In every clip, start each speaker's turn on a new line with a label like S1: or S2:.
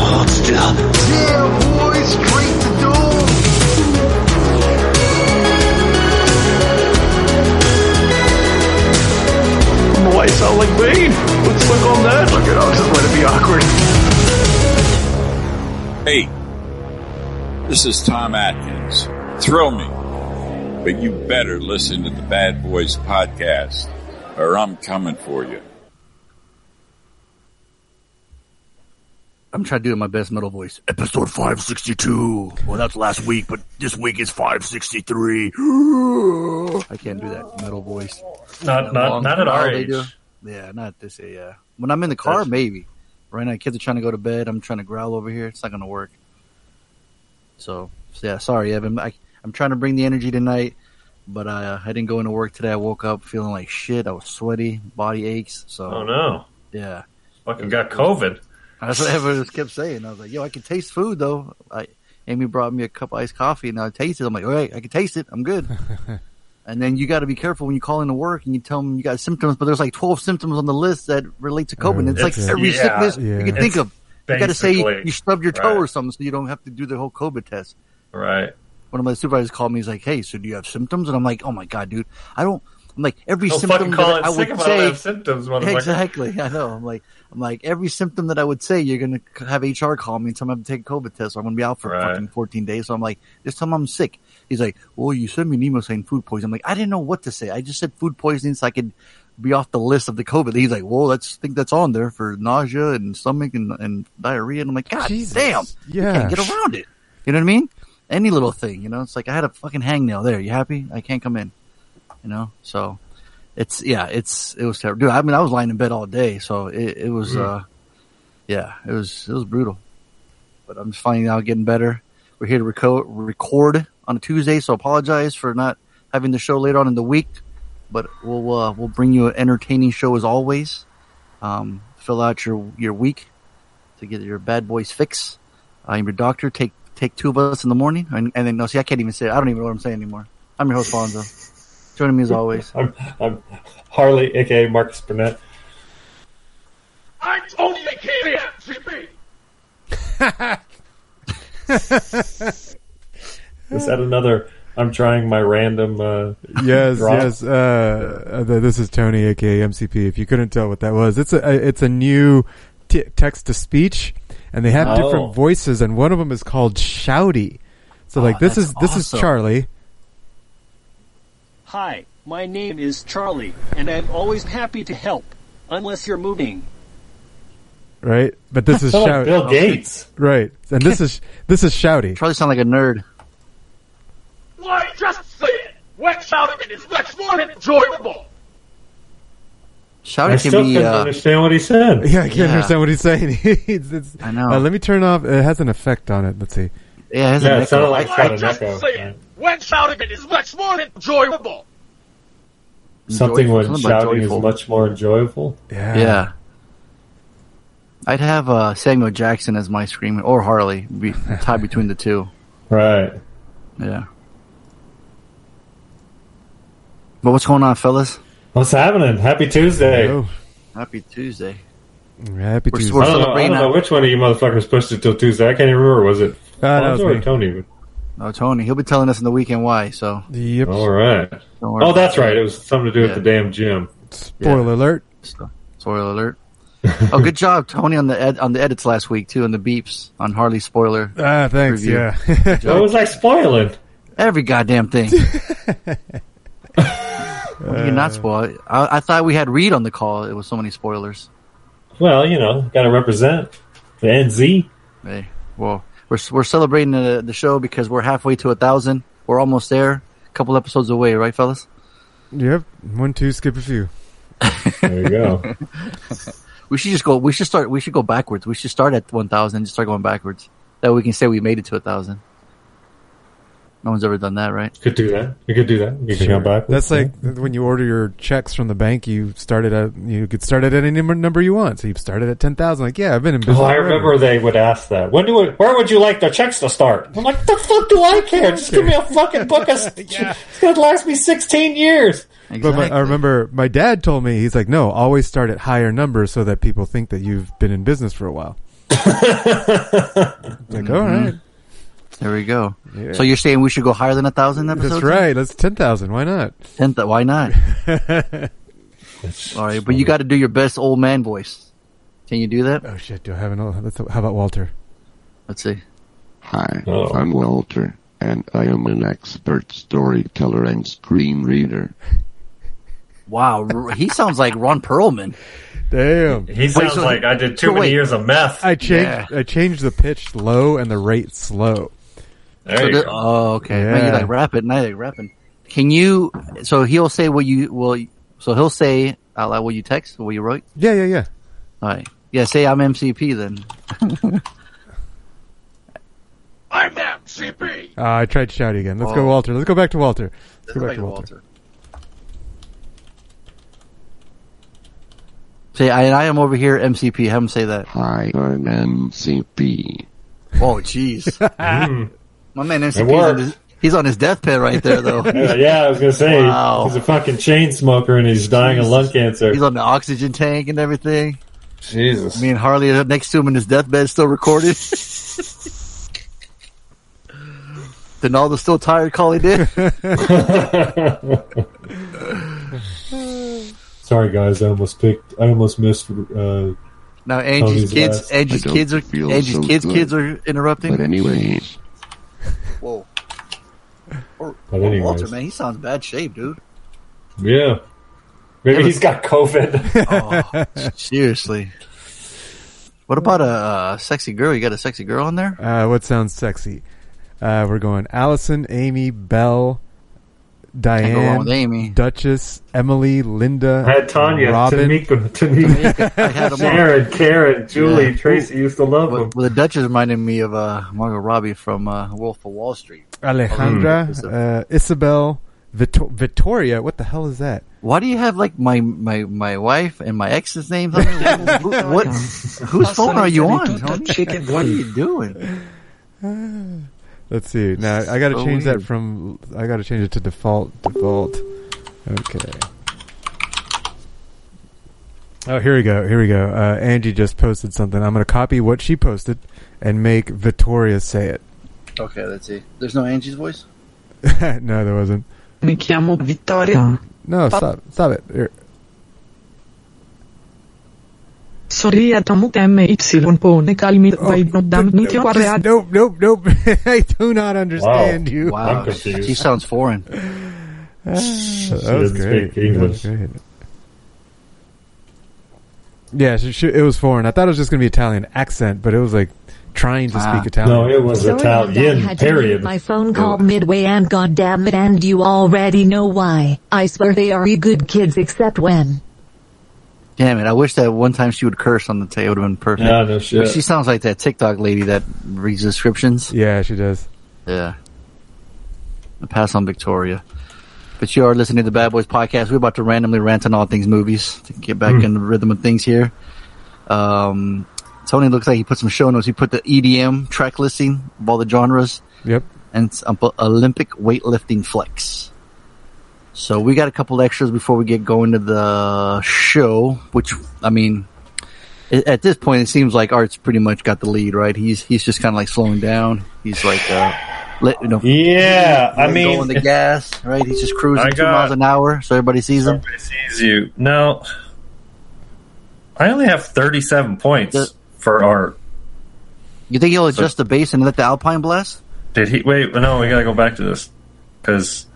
S1: Hold still.
S2: Yeah, boy, straight to doom.
S1: Why sound like Bane? Let's look on that.
S2: Look it up, just let it be awkward.
S3: Hey, this is Tom Atkins. Thrill me, but you better listen to the Bad Boys podcast, or I'm coming for you.
S4: I'm trying to do my best metal voice. Episode 562. Well, that's last week, but this week is 563. I can't do that metal voice.
S5: Not not not at our age.
S4: Yeah, not this age. Yeah. When I'm in the car,
S5: That's-
S4: maybe. Right now, kids are trying to go to bed. I'm trying to growl over here. It's not going to work. So, so, yeah, sorry, Evan. I, I'm trying to bring the energy tonight, but uh, I didn't go into work today. I woke up feeling like shit. I was sweaty, body aches. So,
S5: Oh no,
S4: yeah.
S5: fucking got COVID.
S4: That's what everyone just kept saying. I was like, yo, I can taste food though. I, Amy brought me a cup of iced coffee and I tasted it. I'm like, all right, I can taste it. I'm good. and then you got to be careful when you call into work and you tell them you got symptoms, but there's like 12 symptoms on the list that relate to COVID. it's, like every
S5: yeah.
S4: sickness
S6: Yeah.
S4: you can think of. You got to say you, you stubbed your toe
S5: right.
S4: or something so you don't have to do the whole COVID test.
S5: Right.
S4: One of my supervisors called me. He's like, hey, so do you have symptoms? And I'm like, oh my God, dude. I don't, I'm like, every
S5: Don't
S4: symptom
S5: call
S4: that
S5: it
S4: I
S5: sick
S4: would
S5: I
S4: say,
S5: have symptoms.
S4: Exactly. I know. I'm like, I'm like, every symptom that I would say, you're going to have HR call me and tell me I have to take a COVID test or I'm going to be out for
S5: Right.
S4: fucking 14 days. So I'm like, just tell them I'm sick. He's like, well, you sent me an email saying food poisoning. I'm like, I didn't know what to say. I just said food poisoning so I could be off the list of the COVID. He's like, well, let's think that's on there for nausea and stomach and, and diarrhea. And I'm like, God
S6: Jesus.
S4: damn. You
S6: Yeah.
S4: can't get around it. You know what I mean? Any little thing, you know, it's like I had a fucking hangnail there. You happy? I can't come in, you know? So it's, yeah, it's, it was terrible. Dude, I mean, I was lying in bed all day. So it, it was, uh, yeah, it was, it was brutal, but I'm just finding out getting better. We're here to reco- record on a Tuesday. So apologize for not having the show later on in the week, but we'll, uh, we'll bring you an entertaining show as always. Um, fill out your, your week to get your bad boys fix. I'm your doctor. Take take two of us in the morning, and, and then no, see, I can't even say. It. I don't even know what I'm saying anymore. I'm your host, Fonzo. Joining me as always.
S5: I'm, I'm Harley, aka Marcus Burnett.
S7: I'm Tony McKinney, MCP.
S5: Is that another? I'm trying my random. Uh,
S6: Yes,
S5: drop?
S6: yes. Uh, uh, this is Tony, aka MCP. If you couldn't tell what that was, it's a it's a new t- text to speech, and they have
S5: Oh.
S6: different voices, and one of them is called Shouty. So, like,
S4: Oh,
S6: this
S4: that's
S6: is this is. Charlie.
S8: Hi, my name is Charlie, and I'm always happy to help, unless you're moving.
S6: right? But this is
S5: Sound like
S6: shout,
S5: Bill Gates.
S6: right? And this is this is shouty.
S4: Charlie sound like a nerd.
S7: Why, just say it. Wet shouting is much more enjoyable.
S4: Shout
S5: I
S4: it can
S5: still
S4: be.
S5: couldn't
S4: Uh,
S5: understand what he said.
S6: Yeah, I can't
S4: Yeah.
S6: understand what he's saying. it's, it's,
S4: I know.
S6: Uh, let me turn off. It has an effect on it. Let's see.
S4: yeah, it has
S5: Yeah,
S4: an
S5: it sounded
S4: echo.
S5: like
S7: Why,
S5: quite an
S7: just
S5: echo.
S7: say it. When shouting is much more enjoyable.
S5: Something
S4: Joyful.
S5: when
S4: Something
S5: shouting is much more enjoyable.
S6: Yeah.
S4: Yeah. I'd have uh, Samuel Jackson as my screaming, or Harley, be tied between the two.
S5: Right.
S4: Yeah. But what's going on, fellas?
S5: What's happening? Happy Tuesday.
S4: Happy Tuesday.
S6: happy
S4: We're-
S6: Tuesday.
S4: we're
S5: I don't, know, I don't know which one of you motherfuckers pushed it till Tuesday. I can't even remember. Was it
S6: Uh, that was
S5: Fonzo or
S6: me.
S5: Tony?
S4: Oh, Tony, he'll be telling us in the weekend why. So
S6: Yep.
S5: All right. Oh, that's right. It was something to do with the damn gym.
S6: Spoiler alert.
S4: So, spoiler alert. oh, good job, Tony, on the ed- on the edits last week too, and the beeps on Harley spoiler.
S6: Ah, thanks.
S4: Review.
S6: Yeah.
S5: What was I spoiling?
S4: Every goddamn thing. You're not spoiled. I, I thought we had Reed on the call. It was so many spoilers.
S5: Well, you know, got to represent the NZ.
S4: Hey, well, we're we're celebrating the, the show because we're halfway to a thousand. We're almost there. A couple episodes away, right, fellas?
S6: yep. One, two, skip a few.
S5: There you go.
S4: We should just go. We should start. We should go backwards. We should start at one thousand and just start going backwards. That we can say we made it to a thousand. No one's ever done that, right?
S5: Could do that. You could do that. You can come back.
S6: That's like when you order your checks from the bank. You started at you could start at any number, number you want. So you started at ten thousand. Like, yeah, I've been in business.
S5: Oh, I
S6: forever.
S5: remember they would ask that. When do it, where would you like the checks to start? I'm like, the fuck do I care? Just give me a fucking book. Of, It's gonna last me 16 years.
S6: But my, I remember my dad told me he's like, no, always start at higher numbers so that people think that you've been in business for a while. like, all right,
S4: There we go.
S6: Yeah.
S4: So you're saying we should go higher than a thousand episodes?
S6: that's right. That's ten thousand. Why not?
S4: Ten th- why not? All right, but you got to do your best old man voice. Can you do that?
S6: Oh shit! Do I have an? old- Let's, how about Walter?
S4: Let's see.
S9: Hi,
S5: Oh.
S9: I'm Walter, and I am an expert storyteller and screen
S4: reader. Wow, he sounds like Ron Perlman.
S6: Damn.
S5: He sounds
S4: so-
S5: like I did too
S4: so
S5: many
S4: wait.
S5: years of meth.
S6: I changed.
S4: Yeah.
S6: I changed the pitch low and the rate slow.
S5: There
S4: So
S5: you
S4: the-
S5: go.
S4: oh, okay. Man, you
S6: Yeah.
S4: like rapping, I like rapping. Can you? So he'll say what you will. So he'll say out loud what you text, what you wrote.
S6: Yeah, yeah, yeah.
S4: All right. Yeah, say I'm MCP then.
S7: I'm MCP.
S6: Uh, I tried shouting again. Let's
S4: Oh.
S6: go, Walter. Let's go back to Walter. Let's go back to Walter.
S4: Say I, I am over here MCP. Have him say that.
S9: Hi, I'm MCP.
S4: Oh, jeez. My man MCP. 's on
S5: worked.
S4: his, he's on his deathbed right there, though.
S5: Yeah, I was gonna say
S4: Wow.
S5: he's a fucking chain smoker and he's dying of lung cancer.
S4: He's on the oxygen tank and everything.
S5: Jesus.
S4: Me and Harley are next to him in his deathbed, still recorded. Donaldo's still tired calling in.
S5: Sorry guys, I almost picked. I almost missed. Uh,
S4: Now Angie's
S5: Tony's
S4: kids,
S5: last.
S4: Angie's kids are
S9: feel
S4: Angie's
S9: so
S4: kids,
S9: good.
S4: kids are
S9: But
S4: interrupting.
S9: anyways,
S4: Whoa, Or-
S5: But
S4: or. Walter, man, he sounds bad shape, dude.
S5: yeah. Maybe he's got COVID.
S4: Oh, seriously. What about a, uh sexy girl? You got a sexy girl in there?
S6: Uh, what sounds sexy? Uh, we're going Allison, Amy, Belle,
S4: Can't go wrong with
S6: Diane,
S4: Amy.
S6: Duchess, Emily, Linda,
S5: I had Tanya,
S6: Robin.
S5: Tamika, Tamika,
S4: I had them.
S5: Sharon, Karen, Julie,
S4: Yeah.
S5: Tracy used to love
S4: Well,
S5: him.
S4: well, the Duchess reminded me of uh, Margot Robbie from uh, Wolf of Wall Street.
S6: Alejandra,
S4: Mm.
S6: uh, Isabel, Vito- Victoria. What the hell is that?
S4: Why do you have like my my, my wife and my ex's names on there? Who- what? Whose phone are you on? Tony? What are you doing?
S6: Let's see. Now I got to
S4: So
S6: change that from. I got to change it to default. Default. Okay. Oh, here we go. Here we go. Uh, Angie just posted something. I'm going to copy what she posted and make Victoria say it.
S4: Okay, let's see. There's no Angie's voice.
S6: no, there wasn't.
S10: Mi chiamo Vittoria.
S6: No, stop. Stop it. Here.
S10: Sorry tomu MY pone kalmi
S6: Oh,
S10: vai no dam
S6: no,
S10: nitio
S6: just- nope, nope, nope. I do not understand you.
S4: Wow,
S5: I'm confused.
S4: she sounds foreign.
S6: that was
S5: doesn't
S6: great.
S5: speak
S6: That was
S5: English.
S6: great. Yeah, she, she, it was foreign. I thought it was just going to be Italian accent, but it was like trying to
S4: Ah.
S6: speak Italian.
S5: No, it was
S11: Sorry, I
S5: Italian.
S11: had to
S5: Period.
S11: leave my phone call midway and goddamn it and you already know why. I swear they are good kids except when.
S4: Damn it! I wish that one time she would curse on the tape. It would have been perfect.
S5: Yeah, no shit.
S4: But she sounds like that TikTok lady that reads descriptions.
S6: Yeah, she does.
S4: Yeah. I pass on Victoria. But you are listening to the Bad Boys podcast. We're about to randomly rant on all things movies to get back in the rhythm of things here. Um, Tony looks like he put some show notes. He put the EDM track listing of all the genres
S6: Yep.
S4: and it's um, Olympic weightlifting flex. So we got a couple extras before we get going to the show, which I mean, at this point it seems like Art's pretty much got the lead, right? He's he's just kind of like slowing down. He's like, uh, let, you know,
S12: Yeah, I mean,
S4: go on the gas, right? He's just cruising
S12: I
S4: two miles an hour, so everybody sees him.
S12: Everybody sees you. No, I only have 37 points for art.
S4: You think he'll adjust the base and let the Alpine blast?
S12: Did he? Wait, no, we gotta go back to this because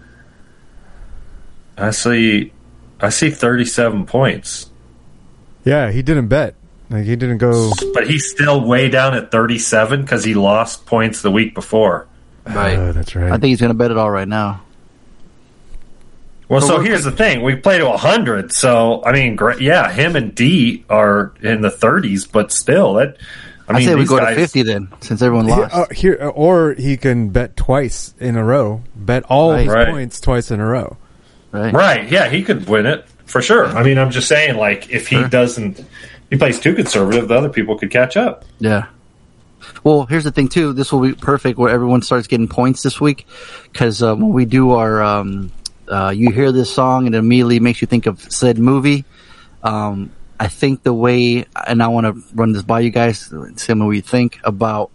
S12: I see, I see 37 points,
S6: Yeah, he didn't bet. Like he didn't go.
S12: but he's still way down at 37 because he lost points the week before.
S4: Right.
S6: Oh, that's right.
S4: I think he's gonna bet it all right now.
S12: Well,
S4: So
S12: so here's the thing: we play to 100. So I mean, yeah, him and D are in the 30s, but still, that. I I
S4: I
S12: mean,
S4: say we
S12: these
S4: go to 50 then, since everyone
S6: Here,
S4: lost.
S6: uh, here, or he can bet twice in a row. Bet all
S4: Right.
S6: his
S12: Right.
S6: points twice in a row.
S4: right.
S12: Right? Yeah, he could win it for sure. I mean, I'm just saying, like, if he
S4: Sure.
S12: doesn't, he plays too conservative, the other people could catch up.
S4: Yeah. Well, here's the thing too. This will be perfect where everyone starts getting points this week because uh, when we do our, um, uh, you hear this song and it immediately makes you think of said movie. Um, I think the way, and I want to run this by you guys, see what you think about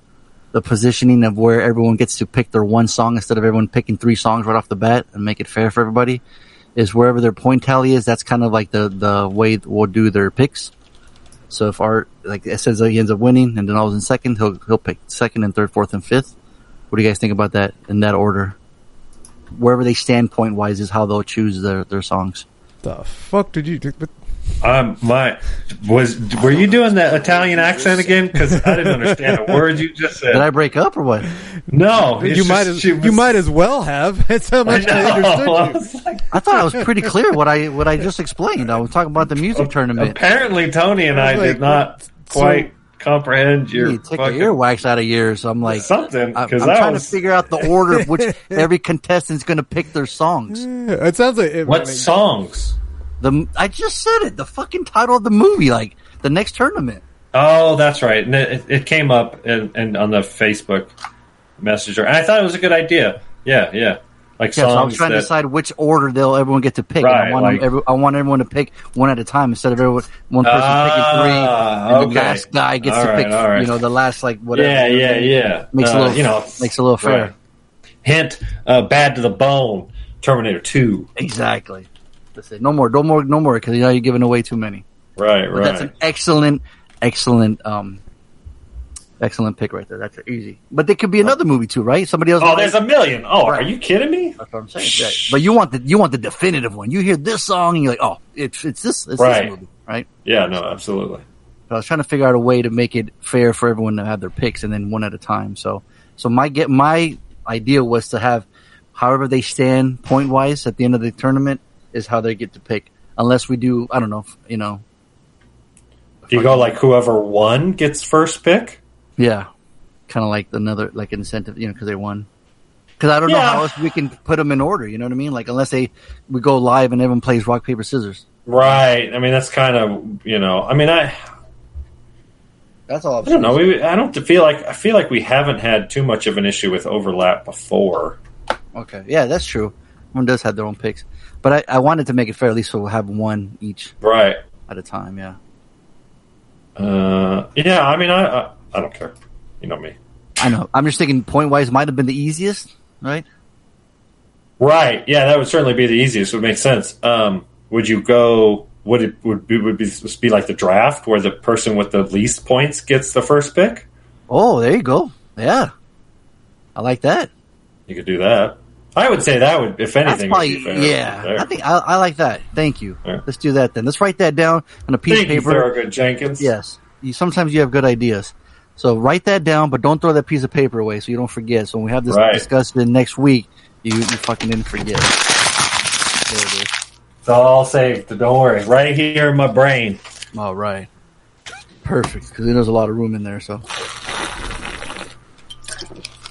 S4: the positioning of where everyone gets to pick their one song instead of everyone picking three songs right off the bat and make it fair for everybody. Is wherever their point tally is, that's kind of like the the way we'll do their picks. So if Art, like it says he ends up winning and then I was in second, he'll, he'll pick second and third, fourth and fifth. What do you guys think about that in that order? Wherever they stand point wise is how they'll choose their, their songs.
S6: The fuck did you do? But
S12: Um, my was were you doing that Italian accent again? Because I didn't understand a word you just said.
S4: Did I break up or what?
S12: no,
S6: you
S12: just-
S6: might as
S12: was-
S6: you might as well have. That's how
S12: I
S6: much I,
S12: know.
S6: understood
S12: I
S6: you.
S12: was like,
S4: I thought I was pretty clear what I, what I just explained. I was talking about the music tournament.
S12: apparently, Tony and I
S6: was
S12: did not quite comprehend your
S4: You take
S12: fucking
S4: an earwax out of yours. I'm like,
S12: something
S4: I, I'm
S12: because I
S4: trying
S12: was
S4: to figure out the order of which every contestant's going to pick their songs.
S6: It sounds like it,
S12: what songs.
S4: The I just said it. The fucking title of the movie, like the next tournament.
S12: Oh, that's right. And it, it came up in, in, on the Facebook Messenger, and I thought it was a good idea. Yeah, yeah, like
S4: Yeah, so
S12: I'm
S4: trying to decide which order they'll everyone get to pick. And I want
S12: like-
S4: every, I want everyone to pick one at a time instead of everyone one person picking three,
S12: Ah,
S4: and the last guy gets
S12: All
S4: to
S12: right,
S4: pick.
S12: right.
S4: You know, the last like whatever.
S12: yeah, yeah, yeah.
S4: Makes
S12: Uh,
S4: a little,
S12: you know,
S4: makes a little fair.
S12: right. Hint: uh, Bad to the Bone, Terminator Two.
S4: Exactly. That's it. No more, no more, no more, because you know you're giving away too many.
S12: Right,
S4: But that's an excellent, excellent, um, excellent pick right there. That's easy. But there could be another oh. movie too, right? Somebody else.
S12: Oh, there's a million. Oh,
S4: Right.
S12: are you kidding me?
S4: That's what I'm saying. Yeah. But you want the you want the definitive one. You hear this song and you're like, oh, it's it's this it's
S12: Right.
S4: this movie, right?
S12: Yeah, no, absolutely.
S4: But I was trying to figure out a way to make it fair for everyone to have their picks and then one at a time. So, so my get my idea was to have however they stand point wise at the end of the tournament is how they get to pick. Unless we do, I don't know, you know,
S12: Do you go like whoever won gets first pick?
S4: Yeah, kind of like another like incentive, you know, because they won. Because I don't know how else we can put them in order. You know what I mean? Like unless they we go live and everyone plays rock paper scissors.
S12: Right. I mean, that's kind of you know. I mean, I
S4: That's all. I'm
S12: I don't know. We I don't feel like I feel like we haven't had too much of an issue with overlap before.
S4: Okay, yeah, that's true. One does have their own picks, but I, I wanted to make it fair. At least so we'll have one each
S12: Right.
S4: at a time. Yeah,
S12: Uh, yeah. I mean, I, I I don't care. You know me.
S4: I know. I'm just thinking point wise might have been the easiest, right?
S12: Right. Yeah, that would certainly be the easiest. Would make sense. Um, would you go? Would it would be, would be, to be like the draft where the person with the least points gets the first pick?
S4: Oh, there you go. Yeah, I like that.
S12: You could do that. I would say that would, if anything,
S4: probably
S12: would
S4: yeah. I think I, I like that. Thank you. Let's do that then. Let's write that down on a piece
S12: Thank
S4: of
S12: you,
S4: paper.
S12: Thurgood Jenkins.
S4: Yes. You, sometimes you have good ideas. So write that down, but don't throw that piece of paper away so you don't forget. So when we have this
S12: Right.
S4: discussion next week, you, you fucking didn't forget. There it is.
S12: It's all saved. Don't worry. Right here in my brain.
S4: All right. Perfect. Because there's a lot of room in there. So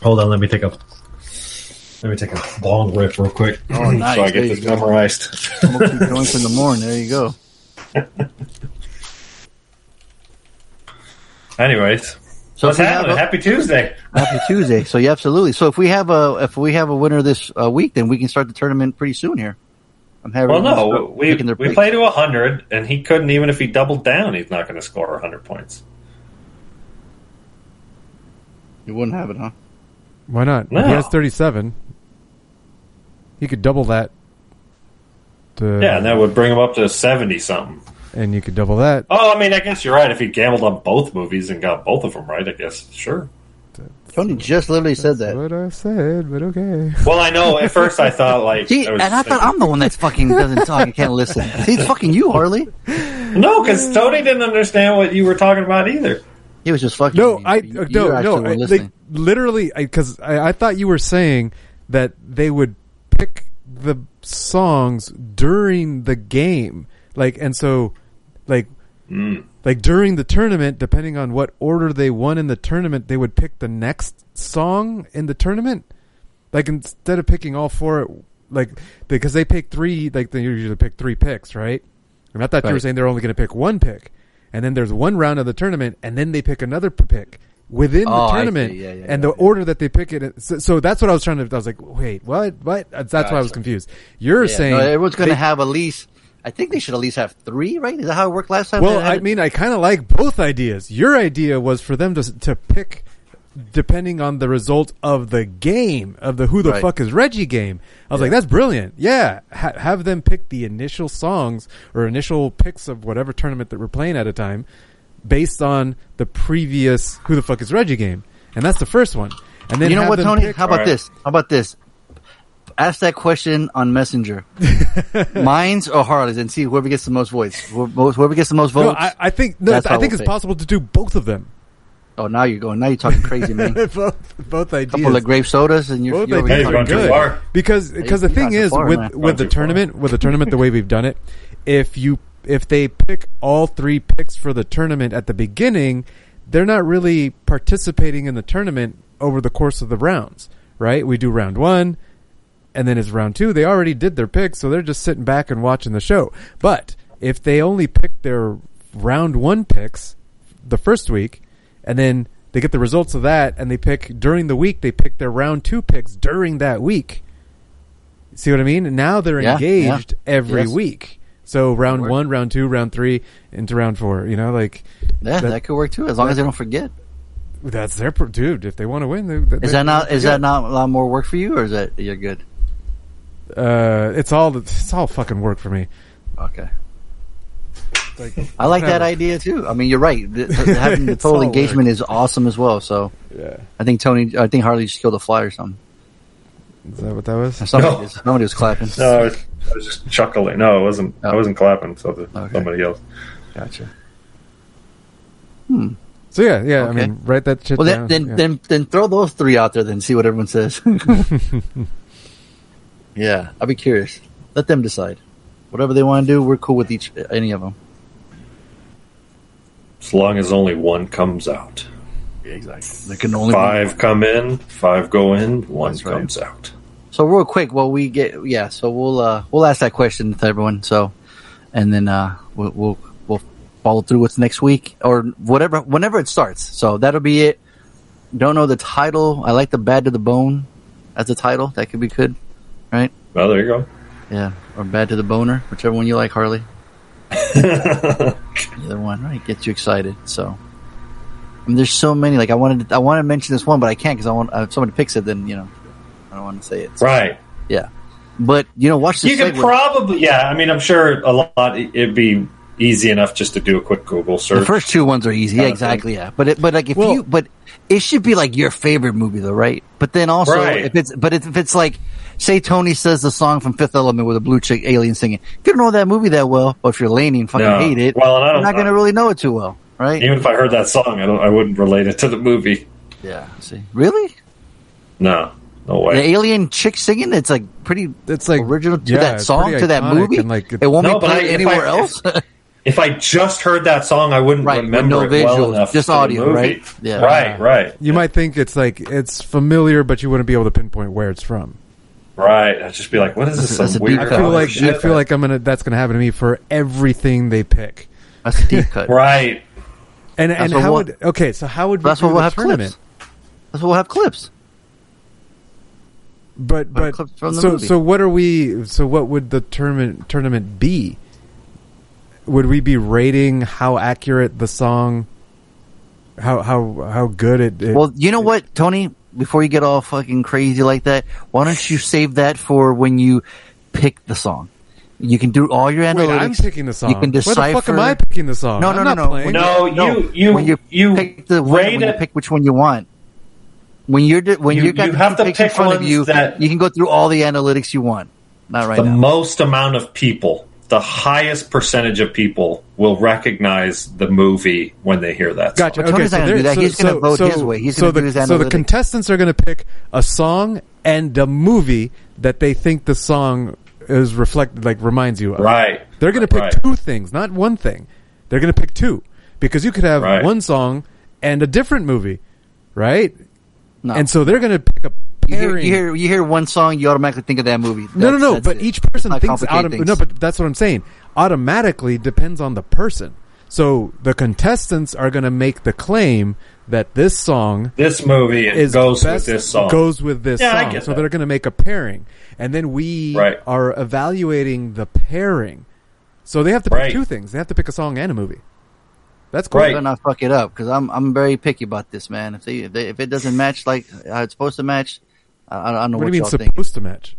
S12: Hold on. Let me take a. Let me take a long rip real quick.
S4: Oh, nice.
S12: So I
S4: There
S12: get
S4: you
S12: this
S4: go.
S12: memorized.
S4: smoke some joints in the morning. There you go.
S12: Anyways,
S4: So
S12: what's
S4: if have
S12: happening?
S4: a-
S12: Happy Tuesday.
S4: Happy Tuesday. So yeah, absolutely. So if we have a if we have a winner this uh, week, then we can start the tournament pretty soon here. I'm having
S12: Well, no, we we
S4: picks.
S12: play to hundred, and he couldn't even if he doubled down. He's not going to score hundred points.
S4: You wouldn't have it, huh?
S6: Why not?
S12: No.
S6: He has 37. He could double that. To,
S12: Yeah, and that would bring him up to seventy something.
S6: And you could double that.
S12: Oh, I mean, I guess you're right. If he gambled on both movies and got both of them right, I guess sure.
S4: Tony just literally said that.
S6: What I said, but okay.
S12: Well, I know. At first, I thought like
S4: See,
S12: I was
S4: and I thought I'm the one that's fucking doesn't talk and can't listen. He's fucking you, Harley.
S12: no, because Tony didn't understand what you were talking about either.
S4: He was just fucking.
S6: No,
S4: you.
S6: I
S4: You-
S6: uh,
S4: you
S6: no
S4: actually
S6: no. I,
S4: listening.
S6: they literally because I, I thought you were saying that they would pick the songs during the game, like and so like
S12: Mm.
S6: like during the tournament, depending on what order they won in the tournament, they would pick the next song in the tournament. Like instead of picking all four, like because they pick three, like they usually pick three picks, right? And I thought you were saying they're only going to pick one pick, and then there's one round of the tournament, and then they pick another pick within
S4: Oh,
S6: the tournament,
S4: Yeah, yeah,
S6: and the order that they pick it. So, so that's what I was trying to. I was like, wait, what? What? That's why I was confused. You're
S4: Yeah,
S6: saying
S4: no, everyone's going to have at least. I think they should at least have three, right? Is that how it worked last time?
S6: Well, I mean, I kind of like both ideas. Your idea was for them to to pick depending on the result of the game of the who the
S4: Right.
S6: fuck is Reggie game. I was like, that's brilliant. Yeah, ha- have them pick the initial songs or initial picks of whatever tournament that we're playing at a time, based on the previous who the fuck is Reggie game, and that's the first one. And then
S4: you know what, Tony?
S6: pick-
S4: How about this? How about this? Ask that question on Messenger. Mines or Harley's, and see whoever gets the most votes. Whoever whoever gets the most
S6: No,
S4: votes.
S6: I, I think no, I think it's possible to do both of them.
S4: Oh, now you're going. Now you're talking crazy, man.
S6: both both ideas.
S4: couple of grape sodas, and you're,
S6: Both
S4: you're
S6: ideas
S4: already
S6: are
S4: talking
S6: good. because because the thing is
S4: far,
S6: with
S4: man.
S6: with the tournament with the tournament the way we've done it, if you if they pick all three picks for the tournament at the beginning, they're not really participating in the tournament over the course of the rounds, right? We do round one, and then it's round two. They already did their picks, so they're just sitting back and watching the show. But if they only pick their round one picks the first week, and then they get the results of that, and they pick during the week, they pick their round two picks during that week. See what I mean? And now they're
S4: Yeah,
S6: engaged
S4: yeah.
S6: every
S4: Yes.
S6: week. So round one, round two, round three, into round four. You know, like
S4: Yeah, that, could work too, as long as they don't forget.
S6: that's their dude. If they want to win, they, they,
S4: Is that not is that not a lot more work for you, or is that you're good?
S6: Uh, it's all it's all fucking work for me.
S4: Okay.
S6: Like,
S4: I like that
S6: whatever.
S4: idea too. I mean, you're right. The, the- having the total
S6: all
S4: engagement is awesome as well. So,
S6: Yeah.
S4: I think Tony, I think Harley just killed a fly or something.
S6: Is that what that was?
S4: Somebody,
S12: No.
S4: was, somebody was clapping.
S12: No, I was, I was just chuckling. No, I wasn't. I
S4: Oh.
S12: wasn't clapping. So the,
S4: Okay.
S12: somebody else.
S4: Gotcha. Hmm.
S6: So yeah, yeah. I mean, write that shit
S4: Well,
S6: down.
S4: then, then,
S6: yeah.
S4: then, then throw those three out there. Then see what everyone says. yeah, I'll be curious. Let them decide. Whatever they want to do, we're cool with each any of them.
S12: As long as only one comes out.
S4: exactly. There can only be
S12: Five come in, five go in, one
S4: That's right.
S12: comes out.
S4: So real quick, well, we get yeah. So we'll uh, we'll ask that question to everyone. So, and then uh, we'll, we'll we'll follow through with next week or whatever whenever it starts. So that'll be it. Don't know the title. I like the bad to the bone as the title. That could be good, right?
S12: Well, there you go.
S4: Yeah, or bad to the boner, whichever one you like, Harley. Either one, right? Gets you excited. So. I mean, there's so many. Like I wanted, to, I want to mention this one, but I can't because I want. Uh, if somebody picks it, then you know, I don't want to say it.
S12: Right.
S4: Yeah, but you know, watch this.
S12: You could
S4: segue.
S12: probably, yeah. I mean, I'm sure a lot. It'd be easy enough just to do a quick Google search.
S4: The first two ones are easy, yeah, exactly, yeah. But it, but like if
S6: Well-
S4: you, but it should be like your favorite movie, though, right? But then also,
S12: Right.
S4: if it's, but if it's like, say Tony says the song from Fifth Element with a blue chick alien singing, you don't know that movie that well, or if you're Laney and fucking
S12: No.
S4: hate it,
S12: Well, and I
S4: you're
S12: don't-
S4: gonna really know it too well, right?
S12: Even if I heard that song, I don't. I wouldn't relate it to the movie.
S4: yeah. See, really,
S12: No, no way.
S4: the
S12: way.
S4: alien chick singing, it's like pretty
S6: it's like
S4: original to
S6: yeah,
S4: that song, to that movie.
S6: like,
S4: it won't
S12: No,
S4: be
S12: but I-
S4: played
S12: if
S4: anywhere
S12: I-
S4: else.
S12: If I just heard that song, I wouldn't
S4: Right,
S12: remember
S4: no
S12: it well enough.
S4: just
S12: the
S4: audio,
S12: movie.
S4: right? Yeah.
S12: Right. Right.
S6: You might think it's like it's familiar, but you wouldn't be able to pinpoint where it's from.
S12: Right. I'd just be like, "What is this?
S4: That's
S12: Some
S4: a
S12: weird."
S6: I feel like
S12: shit?
S6: I feel like I'm gonna. That's gonna happen to me for everything they pick.
S4: That's a deep cut.
S12: Right.
S6: And
S4: That's
S6: and how
S4: we'll-
S6: would okay? So how would we
S4: That's
S6: do
S4: what we'll have
S6: tournament?
S4: clips. That's what we'll have clips.
S6: But but
S4: clips from the
S6: so
S4: movie.
S6: so what are we? So what would the tournament tournament be? Would we be rating how accurate the song? How how how good it? it
S4: Well, you know what, Tony? Before you get all fucking crazy like that, why don't you save that for when you pick the song? You can do all your analytics.
S6: Wait, I'm picking the song.
S4: You can
S6: Where
S4: decipher.
S6: the fuck am I picking the song?
S4: No,
S6: I'm
S4: no, no, no. When
S12: No, you- you-
S4: when you
S12: you
S4: pick the when,
S12: rate
S4: when you
S12: it-
S4: pick which one you want. When you're di- when
S12: You-
S4: you got
S12: you have to
S4: picks in
S12: pick
S4: front of you,
S12: that-
S4: you can go through all the analytics you want. Not right
S12: the
S4: now.
S12: most amount of people, the highest percentage of people, will recognize the movie when they hear that.
S6: Gotcha.
S4: But
S6: okay, so
S4: gonna
S6: there-
S4: do that.
S6: so-
S4: He's gonna
S6: so-
S4: vote
S6: so-
S4: his way. He's
S6: so
S4: gonna
S6: the,
S4: do his
S6: So the contestants are going to pick a song and a movie that they think the song is reflected, like reminds you of.
S12: Right.
S6: They're going to pick
S12: Right.
S6: two things, not one thing. They're going to pick two. because you could have
S12: Right.
S6: one song and a different movie, right?
S4: No.
S6: And so they're going to pick a
S4: You hear, you hear you hear one song, you automatically think of that movie.
S6: no, no, no. But
S4: it.
S6: each person
S4: Not
S6: thinks
S4: complicate
S6: autom-
S4: things.
S6: no, but that's what I'm saying. Automatically depends on the person. So the contestants are going to make the claim that this song
S12: This movie
S6: is
S12: goes
S6: best-
S12: with this song.
S6: Goes with this
S12: Yeah, I
S6: song.
S12: get
S6: so
S12: that.
S6: they're going to make a pairing, and then we
S12: Right.
S6: are evaluating the pairing. So they have to pick
S12: Right.
S6: two things. They have to pick a song and a movie. That's cool.
S12: Right.
S4: better not fuck it up because I'm I'm very picky about this, man. If they if, they, if it doesn't match like how it's supposed to match, I, I don't know
S6: What
S4: what,
S6: do you mean
S4: y'all
S6: supposed
S4: think.
S6: to match?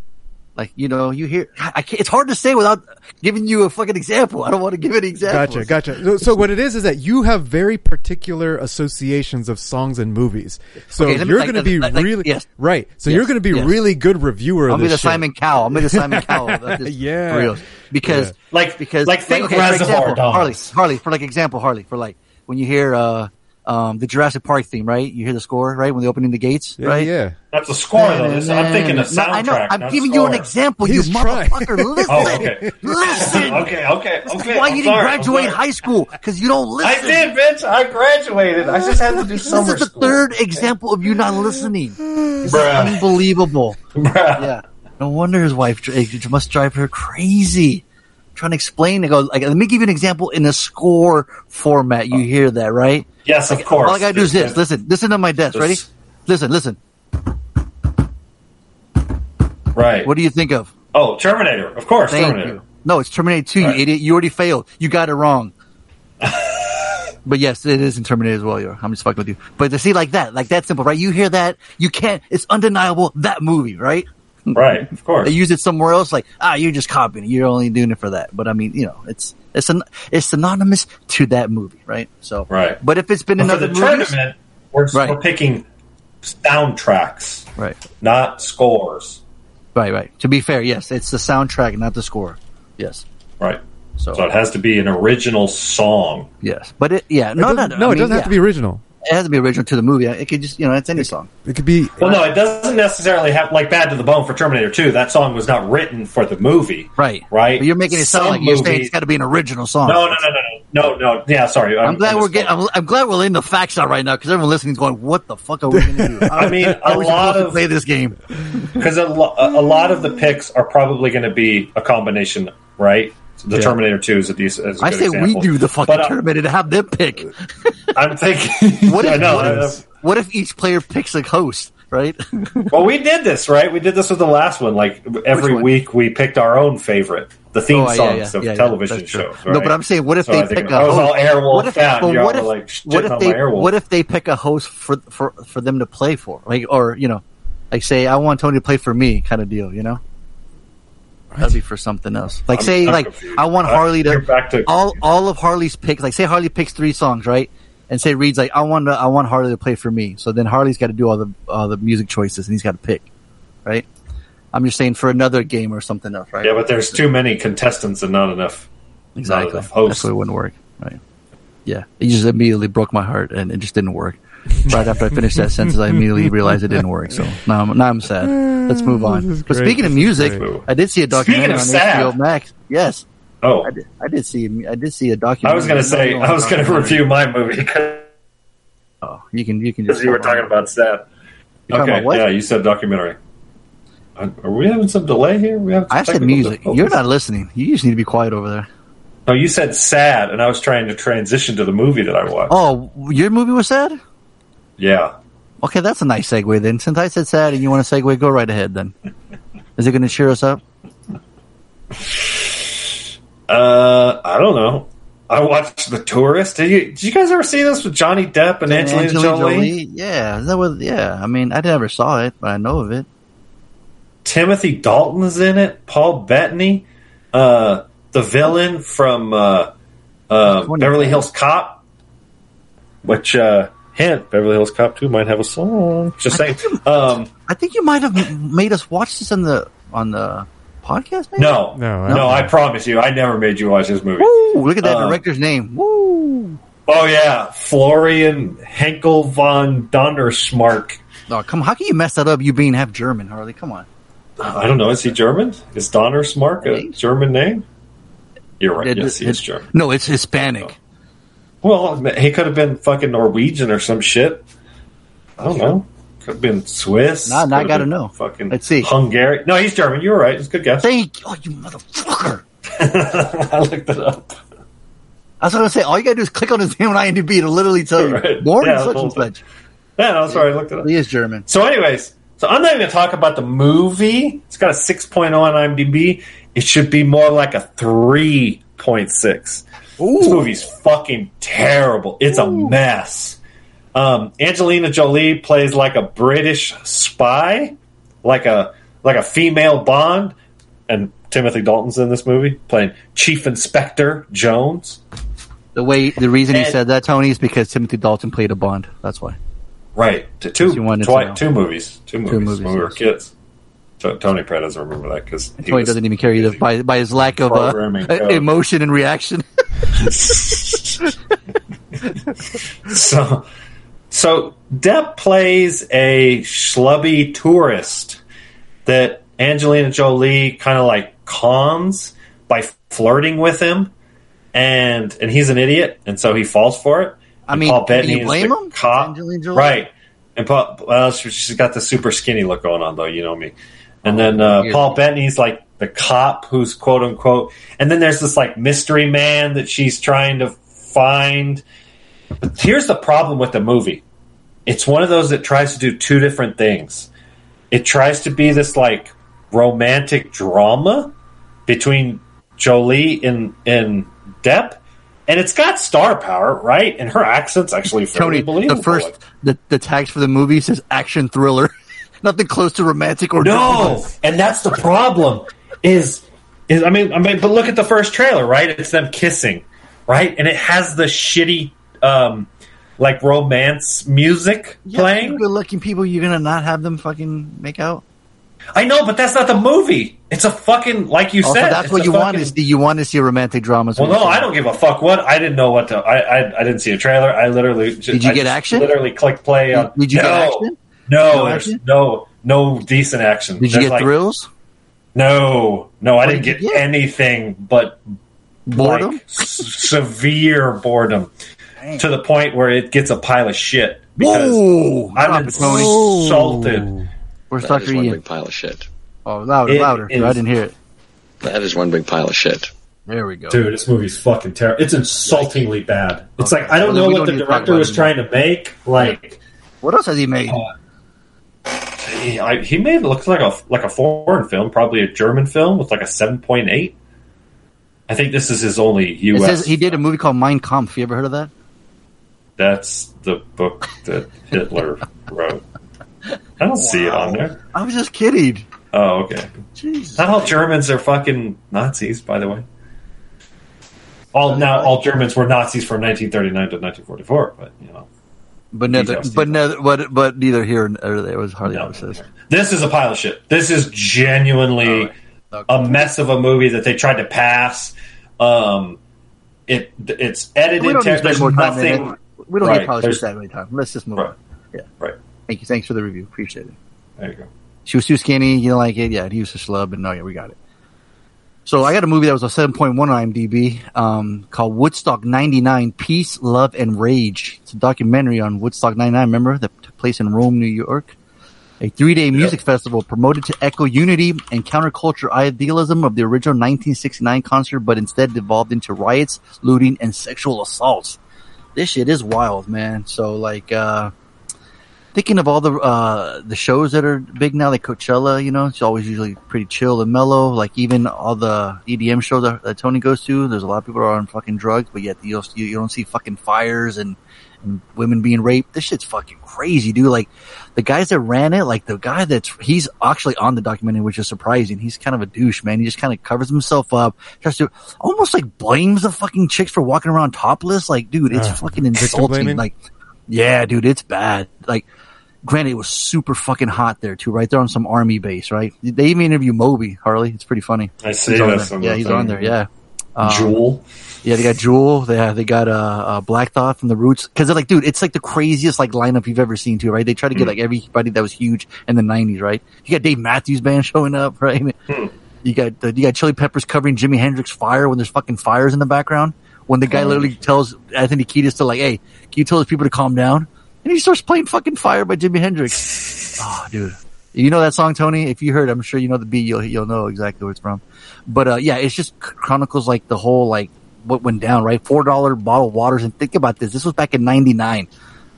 S4: Like you know, you hear I can't, it's hard to say without giving you a fucking example. I don't want to give any examples.
S6: Gotcha, gotcha. So, so what it is is that you have very particular associations of songs and movies. So
S4: Okay, me-
S6: you're
S4: like-
S6: going to be
S4: like- like-
S6: really
S4: yes.
S6: right. So
S4: Yes,
S6: you're going to be
S4: yes.
S6: really good reviewer.
S4: I'll
S6: of
S4: be
S6: this
S4: the
S6: shit.
S4: Simon Cowell. I'll be the Simon Cowell.
S6: Yeah.
S4: for real. Because
S6: Yeah.
S12: Like-
S4: because
S12: like think
S4: okay, for
S12: Reservoir
S4: example,
S12: Dogs.
S4: Harley Harley for like example Harley for like when you hear uh um the Jurassic Park theme right you hear the score right when they're opening the gates
S6: Yeah,
S4: right
S6: yeah.
S12: That's a score, though. This- I'm thinking the
S4: No, I know.
S12: soundtrack,
S4: I'm
S12: not
S4: giving you an example,
S6: He's
S4: you
S6: trying.
S4: motherfucker. Listen,
S12: Oh, okay.
S4: listen.
S12: Okay, okay,
S4: This
S12: okay.
S4: why
S12: I'm
S4: you didn't
S12: sorry,
S4: graduate high school because you don't listen.
S12: I did, bitch. I graduated. I just had to do something.
S4: This
S12: summer
S4: is the
S12: school.
S4: third example of you not listening. This is
S12: Bruh.
S4: unbelievable.
S12: Bruh.
S4: Yeah. No wonder his wife it must drive her crazy. Trying to explain, I go, like, let me give you an example in a score format. You oh. hear that, right?
S12: Yes, of course.
S4: All I gotta do is this.
S12: This-
S4: Listen, listen to my desk. Ready? Listen, listen.
S12: Right.
S4: What do you think of?
S12: Oh, Terminator. Of course,
S4: Thank
S12: Terminator.
S4: you. No, it's Terminator 2,
S12: Right.
S4: you idiot. You already failed. You got it wrong. but yes, it is in Terminator as well. Yo. I'm just fucking with you. But to see like that, like that simple, right? You hear that, you can't, it's undeniable, that movie, right?
S12: Right, of course.
S4: They use it somewhere else, like, ah, you're just copying it. You're only doing it for that. But I mean, you know, it's, it's an, it's synonymous to that movie, right? So,
S12: Right.
S4: But if it's been
S12: But
S4: in
S12: for the
S4: movies,
S12: tournament, we're,
S4: Right.
S12: we're picking soundtracks,
S4: right,
S12: not scores.
S4: right, right. To be fair, yes, it's the soundtrack, not the score. Yes.
S12: Right.
S4: So,
S12: So it has to be an original song.
S4: yes. But it, yeah, no,
S6: It
S4: no,
S6: doesn't- no,
S4: I
S6: it
S4: mean,
S6: doesn't have to be original.
S4: It has to be original to the movie. It could just, you know, it's any song.
S6: It could be
S12: Well, no, it doesn't necessarily have like "Bad to the Bone" for Terminator Two. That song was not written for the movie,
S4: Right.
S12: Right.
S4: But you're making it sound
S12: Some
S4: like you're saying it's got to be an original song.
S12: No, no, no, no, no, no, no. Yeah, sorry.
S4: I'm glad we're getting. I'm, I'm glad we're laying the facts out right now because everyone listening is going, "What the fuck are we going to do?"
S12: I mean,
S4: How
S12: a lot
S4: to
S12: of
S4: play this game.
S12: because a, lo- a a lot of the picks are probably going to be a combination, right? So the
S4: Yeah.
S12: Terminator Two is a decent. Is a
S4: I
S12: good
S4: say
S12: example.
S4: we do the fucking
S12: But, uh,
S4: tournament and have them pick.
S12: I'm thinking.
S4: What if,
S12: I know.
S4: what, if, what if each player picks a host? Right?
S12: Well, we did this, right? We did this with the last one. Like every
S4: one?
S12: week, we picked our own favorite, the theme
S4: Oh,
S12: songs
S4: yeah,
S12: of
S4: yeah, yeah,
S12: television
S4: that's true.
S12: shows.
S4: No, but I'm saying, what if
S12: So
S4: they
S12: I
S4: pick
S12: I
S4: a
S12: was
S4: host?
S12: all Airwolf
S4: what if,
S12: fan.
S4: but what if,
S12: like
S4: what if they, what if they pick a host for for for them to play for, like, or you know, like say, I want Tony to play for me, kind of deal, you know? That'd be for something else. Like
S12: I'm-
S4: say,
S12: I'm
S4: like
S12: confused.
S4: I want Harley to
S12: back to-
S4: all all of Harley's picks. Like say Harley picks three songs, right? And say Reed's like, I want to, I want Harley to play for me. So then Harley's got to do all the all the music choices, and he's got to pick, right? I'm just saying for another game or something else, right?
S12: Yeah, but there's too many contestants and not enough.
S4: Exactly.
S12: Not enough
S4: That's
S12: hosts.
S4: why it wouldn't work. Right. Yeah. It just immediately broke my heart and it just didn't work. Right after I finished that sentence, I immediately realized it didn't work. So now I'm, now I'm sad. Let's move on. But speaking of music. I did see a documentary on
S12: Speaking of
S4: HBO
S12: sad.
S4: Max. Yes.
S12: Oh,
S4: I did, I did see, I did see a documentary.
S12: I was going to say, I was going to review my movie
S4: Oh, you can, you can just.
S12: you were talking about sad. Okay,
S4: about
S12: yeah, you said documentary. Uh, Are we having some delay here? We have
S4: I said music.
S12: difficulties.
S4: You're not listening. You just need to be quiet over there.
S12: No, you said sad, and I was trying to transition to the movie that I watched.
S4: Oh, your movie was sad?
S12: Yeah.
S4: Okay, that's a nice segue then. Since I said sad and you want to segue, go right ahead then. Is it going to cheer us up?
S12: Uh, I don't know. I watched The Tourist. Did you, did you guys ever see this with Johnny Depp and Angelina, Jolie?
S4: Yeah, that was yeah. I mean, I never saw it, but I know of it.
S12: Timothy Dalton's in it. Paul Bettany, uh, the villain from uh, uh,
S4: Which one is
S12: Beverly? Hills Cop. Which uh, hint? Beverly Hills Cop Two might have a song. Just saying. Um,
S4: I think you might have made us watch this on the on the podcast. Maybe?
S12: no,
S6: No, I
S12: no, I promise you, I never made you watch this movie.
S4: Woo! Look at that
S12: Uh,
S4: director's name. Woo!
S12: Oh yeah, Florian Henkel von Donnersmarck.
S4: Oh, come! How can you mess that up? You being half German, Harley? Come on.
S12: I don't know. Is he German? Is Donnersmarck a
S4: Maybe.
S12: German name? You're right.
S4: It-
S12: yes, he
S4: it-
S12: is German.
S4: No, it's Hispanic.
S12: Well, he could have been fucking Norwegian or some shit. I don't know. Could have been Swiss.
S4: Nah, now I gotta know.
S12: Fucking
S4: Let's see.
S12: Hungary. No, he's German. You were right. It's a good guess.
S4: Thank oh you motherfucker.
S12: I looked it up.
S4: I was gonna say all you gotta do is click on his name on IMDb to literally tell you
S12: Right.
S4: more
S12: Yeah,
S4: such and such.
S12: Yeah, that's right. I looked it up.
S4: He is German.
S12: So, anyways, so I'm not even to talk about the movie. It's got a 6.0 on IMDb. It should be more like a 3.6. This movie's fucking terrible. It's a mess. Um, Angelina Jolie plays like a British spy, like a like a female Bond, and Timothy Dalton's in this movie playing Chief Inspector Jones.
S4: The way the reason he said that, Tony, is because Timothy Dalton played a Bond. That's why.
S12: Right, two, twi- two movies, two movies,
S4: movies,
S12: when we were
S4: yes.
S12: kids. Tony Pratt doesn't remember that because he
S4: Tony doesn't even care either by by his lack of uh, emotion and reaction.
S12: so so Depp plays a schlubby tourist that Angelina Jolie kind of like cons by flirting with him, and and he's an idiot, and so he falls for it.
S4: I mean,
S12: Paul Bettany
S4: you
S12: is the
S4: him?
S12: Cop,
S4: Angelina Jolie?
S12: right? And Paul, well, she- she's got the super skinny look going on, though. You know me. And then uh. Paul Bettany's like the cop who's quote unquote. And then there's this like mystery man that she's trying to find. But here's the problem with the movie. It's one of those that tries to do two different things. It tries to be this like romantic drama between Jolie and and Depp, and it's got star power, right? And her accent's actually
S4: Tony,
S12: believable.
S4: the first the, the tags for the movie says action thriller. Nothing close to romantic or
S12: No,
S4: drama.
S12: and that's the problem. Is is I mean I mean, but look at the first trailer, right? It's them kissing, right? And it has the shitty um like romance music playing.
S4: Good looking people, you're gonna not have them fucking make out.
S12: I know, but that's not the movie. It's a fucking like you
S4: Also,
S12: said.
S4: that's what you want
S12: fucking-
S4: is you want to see romantic dramas.
S12: Well, no, I don't give a fuck. What I didn't know what to. I I, I didn't see a trailer. I literally just,
S4: Did you
S12: I
S4: get action?
S12: Literally click play on.
S4: Did you
S12: no,
S4: get action?
S12: No,
S4: No
S12: there's
S4: action?
S12: no no decent action.
S4: Did you
S12: There's
S4: get
S12: like-
S4: thrills?
S12: No, no, I didn't
S4: did
S12: get,
S4: get?
S12: anything but
S4: Boredom?
S12: like, severe boredom to the point where it gets a pile of shit because
S4: Whoa!
S12: I'm
S4: Drop it, Tony.
S12: insulted.
S4: Where's
S13: That is
S4: Dr.
S13: one
S4: Ian?
S13: big pile of shit.
S4: Oh, louder,
S12: It
S4: louder.
S12: is-
S4: I didn't hear it.
S13: That is one big pile of shit.
S4: There we go.
S12: Dude, this movie's fucking terrible. It's insultingly bad. It's like I don't
S4: Well,
S12: know what
S4: don't
S12: the
S4: need to talk
S12: director was
S4: it
S12: trying to make. Like
S4: What else has he made?
S12: Uh, he, I, he made it look like a like a foreign film, probably a German film with like a seven point eight. I think this is his only
S4: It
S12: U.S.
S4: says he did a movie called Mein Kampf. You ever heard of that?
S12: That's the book that Hitler wrote. I don't see it on there.
S4: I was just kidding.
S12: Oh, okay.
S4: Jesus.
S12: Not all Germans are fucking Nazis, by the way. All now, all Germans were Nazis from 1939 to 1944, but you know,
S4: But neither, but neither, but but neither here nor there was hardly
S12: No,
S4: ever says.
S12: this is a pile of shit. This is genuinely a mess of a movie that they tried to pass. Um, it it's edited.
S4: We don't need to spend
S12: there's
S4: more time in
S12: nothing.
S4: We don't
S12: Right,
S4: need to polish that many times. Let's just move
S12: Right.
S4: on. Yeah.
S12: Right.
S4: Thank you. Thanks for the review. Appreciate it.
S12: There you go.
S4: She was too skinny. You don't like it. Yeah. He was a schlub. And no, yeah, we got it. So I got a movie that was a 7.1 on IMDb, um, called Woodstock 99, Peace, Love, and Rage. It's a documentary on Woodstock 99, remember? That took place in Rome, New York. A three-day music festival promoted to echo unity and counterculture idealism of the original 1969 concert, but instead devolved into riots, looting, and sexual assaults. This shit is wild, man. So like, uh, thinking of all the uh the shows that are big now, like Coachella, you know, it's always usually pretty chill and mellow. Like even all the EDM shows that, that Tony goes to, there's a lot of people that are on fucking drugs, but yet you you, you don't see fucking fires and and women being raped. This shit's fucking crazy, dude. Like the guys that ran it, like the guy that's he's actually on the documentary, which is surprising. He's kind of a douche, man. He just kind of covers himself up, tries to almost like blames the fucking chicks for walking around topless. Like, dude, it's
S6: Uh,
S4: fucking insulting. Like, yeah, dude, it's bad. Like, granted, it was super fucking hot there too, right there on some army base, right? They even interview Moby Harley. It's pretty funny.
S12: I see
S4: He's on there. Yeah, he's
S12: thing.
S4: on there. Yeah. Um,
S12: Jewel.
S4: Yeah, they got Jewel. They they got uh, uh Black Thought from the Roots because they're like, dude, it's like the craziest like lineup you've ever seen too, right? They try to get
S12: Hmm.
S4: like everybody that was huge in the '90s, right? You got Dave Matthews Band showing up, right?
S12: Hmm.
S4: You got uh, you got Chili Peppers covering Jimi Hendrix Fire when there's fucking fires in the background. when the guy literally tells Anthony Kiedis to like, "Hey, can you tell those people to calm down?" And he starts playing fucking "Fire" by Jimi Hendrix. Oh, dude, you know that song, Tony? If you heard, I'm sure you know the beat. You'll you'll know exactly where it's from. But uh, yeah, it's just chronicles like the whole like what went down. Right, four dollar bottle of waters, and think about this. This was back in '99.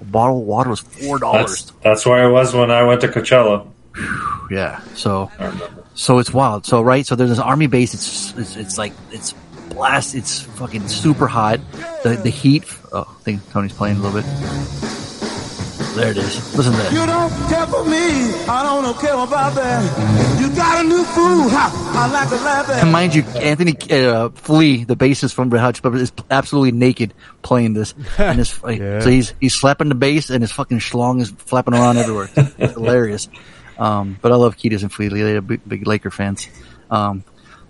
S4: A bottle of water was four dollars.
S12: That's, that's where I was when I went to Coachella.
S4: Yeah. So, so it's wild. So right. So there's this army base. It's it's, it's like it's blast. It's fucking super hot. The the heat. Oh, I think Tony's playing a little bit. There it is. Listen to that.
S14: You don't care for me. I don't care about that. You got a new fool. Ha, I like to laugh at.
S4: And mind you, Anthony uh, Flea, the bassist from Red Hot Chili Peppers, is absolutely naked playing this. And his,
S6: Yeah.
S4: So he's he's slapping the bass, and his fucking schlong is flapping around everywhere. It's hilarious. Um, but I love Kiedis and Flea. They're big, big Laker fans. Um,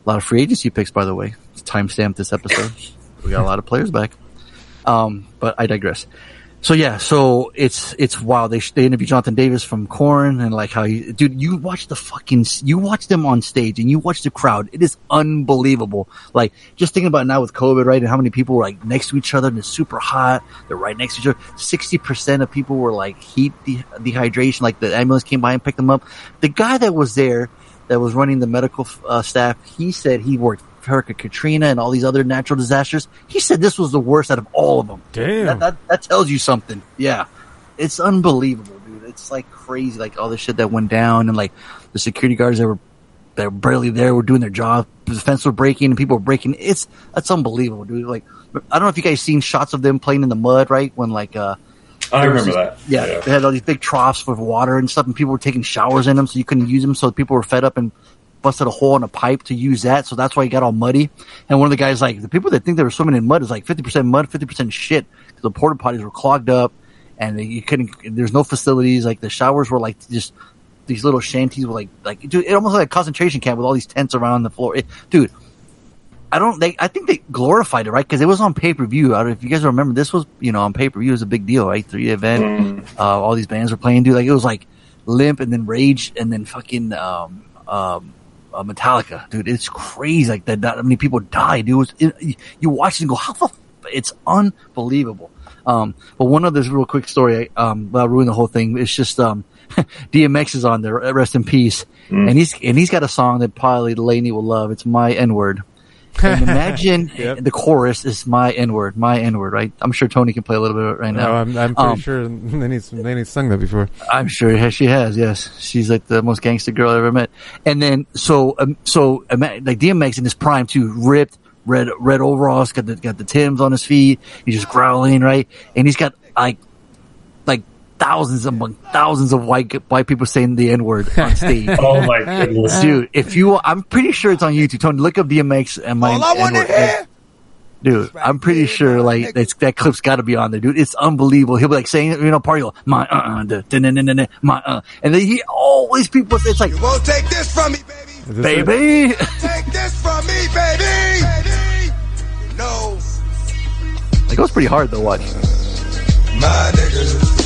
S4: a lot of free agency picks, by the way. Timestamp this episode. we got a lot of players back. Um, but I digress. So yeah, so it's it's wild. They they interview Jonathan Davis from Korn and like how you, dude, you watch the fucking you watch them on stage and you watch the crowd. It is unbelievable. Like just thinking about now with COVID, right, and how many people were like next to each other and it's super hot. They're right next to each other. Sixty percent of people were like heat de- dehydration. Like the ambulance came by and picked them up. The guy that was there that was running the medical uh, staff, he said he worked Hurricane Katrina and all these other natural disasters. He said this was the worst out of all of them.
S6: Damn.
S4: That, that, that tells you something. Yeah. It's unbelievable, dude. It's like crazy, like all the shit that went down and like the security guards that were, that were barely there were doing their job. The fence were breaking and people were breaking. It's, that's unbelievable, dude. Like, I don't know if you guys seen shots of them playing in the mud, right? When like, uh,
S12: I remember
S4: this-
S12: that.
S4: Yeah,
S12: Yeah.
S4: they had all these big troughs with water and stuff, and people were taking showers in them, so you couldn't use them. So people were fed up and busted a hole in a pipe to use that. So that's why it got all muddy. And one of the guys, like the people that think they were swimming in mud, is like fifty percent mud, fifty percent shit. 'Cause the porta potties were clogged up, and you couldn't. There's no facilities. Like the showers were like just these little shanties with like like dude, it almost like a concentration camp with all these tents around the floor. It, dude, I don't. They, I think they glorified it, right? Because it was on pay per view. I don't know if you guys remember. This was, you know, on pay per view. It was a big deal, right? Three event. Uh, all these bands were playing, dude. Like it was like Limp and then Rage and then fucking um um uh, Metallica, dude. It's crazy. Like that. That many people died. Dude. It was. It, you watch it and go, how the? F-? It's unbelievable. Um, but one other real quick story. Um, I'll ruin the whole thing. It's just um, DMX is on there. Rest in peace. And he's and he's got a song that probably Laney will love. It's my N word. And imagine the chorus is my N word, my N word, right? I'm sure Tony can play a little bit right now.
S6: No, I'm, I'm pretty
S4: Um,
S6: sure Lenny's, Lenny's sung that before.
S4: I'm sure she has. Yes, she's like the most gangster girl I ever met. And then so um, so like DMX in his prime too, ripped red red overalls, got the got the Tims on his feet. He's just growling, right? And he's got like thousands among thousands of white white people saying the N word on stage.
S12: Oh my goodness.
S4: dude! If you, I'm pretty sure it's on YouTube. Tony, look up DMX and my.
S14: All I wanna
S4: N-word.
S14: hear-
S4: Dude, I'm pretty sure like that's, that clip's got to be on there, dude. It's unbelievable. He'll be like saying, you know, party, go, my uh uh, my uh, and then he always people. It's like,
S14: Won't take this from me, baby.
S4: baby,
S14: Take this from me, baby. baby. No,
S4: it goes pretty hard though. Watch.
S14: my niggas.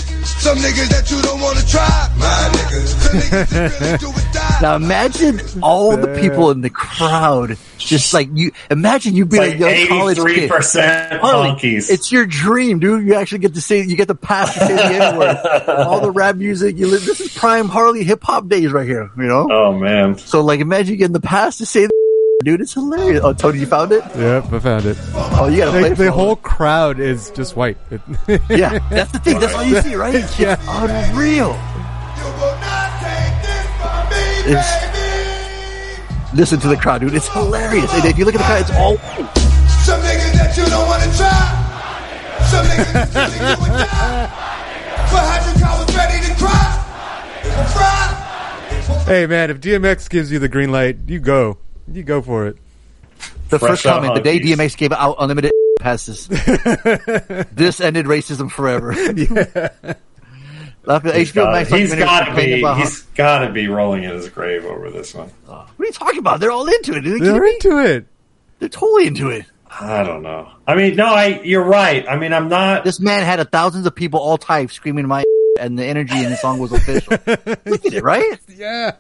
S14: Some niggas that you don't wanna try, my niggas. Some niggas that really do it die.
S4: Now imagine all the people in the crowd, just like you. Imagine you being
S12: Like
S4: a young college kid.
S12: 83% monkeys.
S4: It's your dream, dude. You actually get to say, you get to pass to say the N word. All the rap music, you live. This is prime Harley hip hop days right here. You know.
S12: Oh man.
S4: So like, imagine you getting the pass to say the dude. It's hilarious. Oh, Tony, you found it?
S6: Yep, I found it.
S4: Oh, you gotta play
S6: Like,
S4: it
S6: the whole crowd is just white. It-
S4: Yeah, that's the thing. That's all you see, right? It's
S6: Yeah.
S4: unreal. It's- listen to the crowd, dude. It's hilarious. And if you look at the crowd, it's all
S14: Some niggas that you don't wanna try. Some niggas that you really do it die. But hundred cowards ready to cry. Cry.
S6: hey man, if DMX gives you the green light, you go. You go for it.
S4: the
S12: Fresh
S4: first
S12: out
S4: comment. The day
S12: hunkies.
S4: DMX gave out unlimited passes. this ended racism forever. Like the
S12: He's
S4: HBO
S12: got
S4: Max
S12: he's gotta be
S4: about how-
S12: he's gotta be rolling in his grave over this one.
S4: Oh, what are you talking about? They're all into it. Dude.
S6: They're into it.
S4: They're totally into it.
S12: I don't know. I mean, no, I you're right. I mean, I'm not.
S4: This man had a thousands of people all types screaming my and the energy in the song was official. Look at it, right?
S6: Yeah.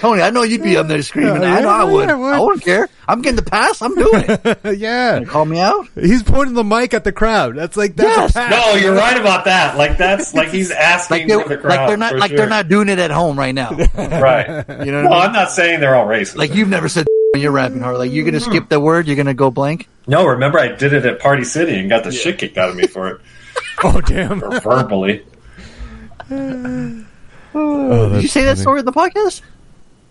S4: Tony, I know you'd be up there screaming.
S6: Yeah,
S4: I know I
S6: yeah,
S4: would.
S6: I would.
S4: I wouldn't care. I'm getting the pass. I'm doing it.
S6: yeah.
S4: Call me out.
S6: He's pointing the mic at the crowd. That's like that's
S4: Yes.
S12: No, you're right about that. Like that's like he's asking
S4: Like they're,
S12: for the crowd.
S4: like they're not like
S12: sure.
S4: they're not doing it at home right now.
S12: right.
S4: You know
S12: Well,
S4: I mean?
S12: I'm not saying they're all racist.
S4: Like you've never said when you're rapping hard. Like you're gonna skip the word. You're gonna go blank.
S12: no, remember I did it at Party City and got the shit kicked out of me for it.
S6: Oh damn.
S12: Verbally.
S6: Oh,
S4: Did you
S6: that's
S4: say that story in the podcast?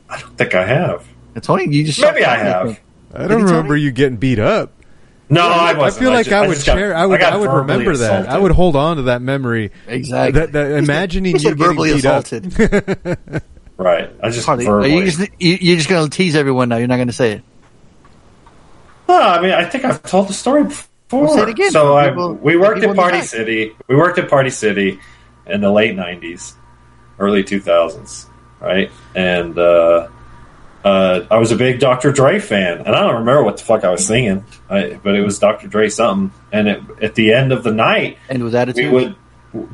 S12: I don't think I have.
S4: Uh, Tony, you just
S12: Maybe I have.
S4: think.
S6: I don't
S4: he tell
S6: remember you getting beat up.
S12: No, I
S6: I
S12: wasn't.
S6: feel like
S12: just-
S6: I would
S12: just got-
S6: I would.
S12: got
S6: I, would
S12: verbally
S6: remember that. I would hold on to that memory.
S4: Exactly.
S6: That, that imagining
S4: he
S6: you
S4: said
S6: getting
S4: verbally
S6: beat
S4: assaulted.
S6: up.
S12: Right. I just
S4: Harley, are
S12: verbally.
S4: you just you, you're just gonna tease everyone now. You're not gonna say it.
S12: No, I mean, I think I've told the story before.
S4: Well, say it again
S12: So I,
S4: people-
S12: we worked at Party
S4: back.
S12: City. We worked at Party City in the late '90s, early 2000s, right? And uh, uh, I was a big Dr. Dre fan, and I don't remember what the fuck I was singing, I, but it was Dr. Dre something. And it, at the end of the night,
S4: And with
S12: we
S4: attitudes,
S12: would.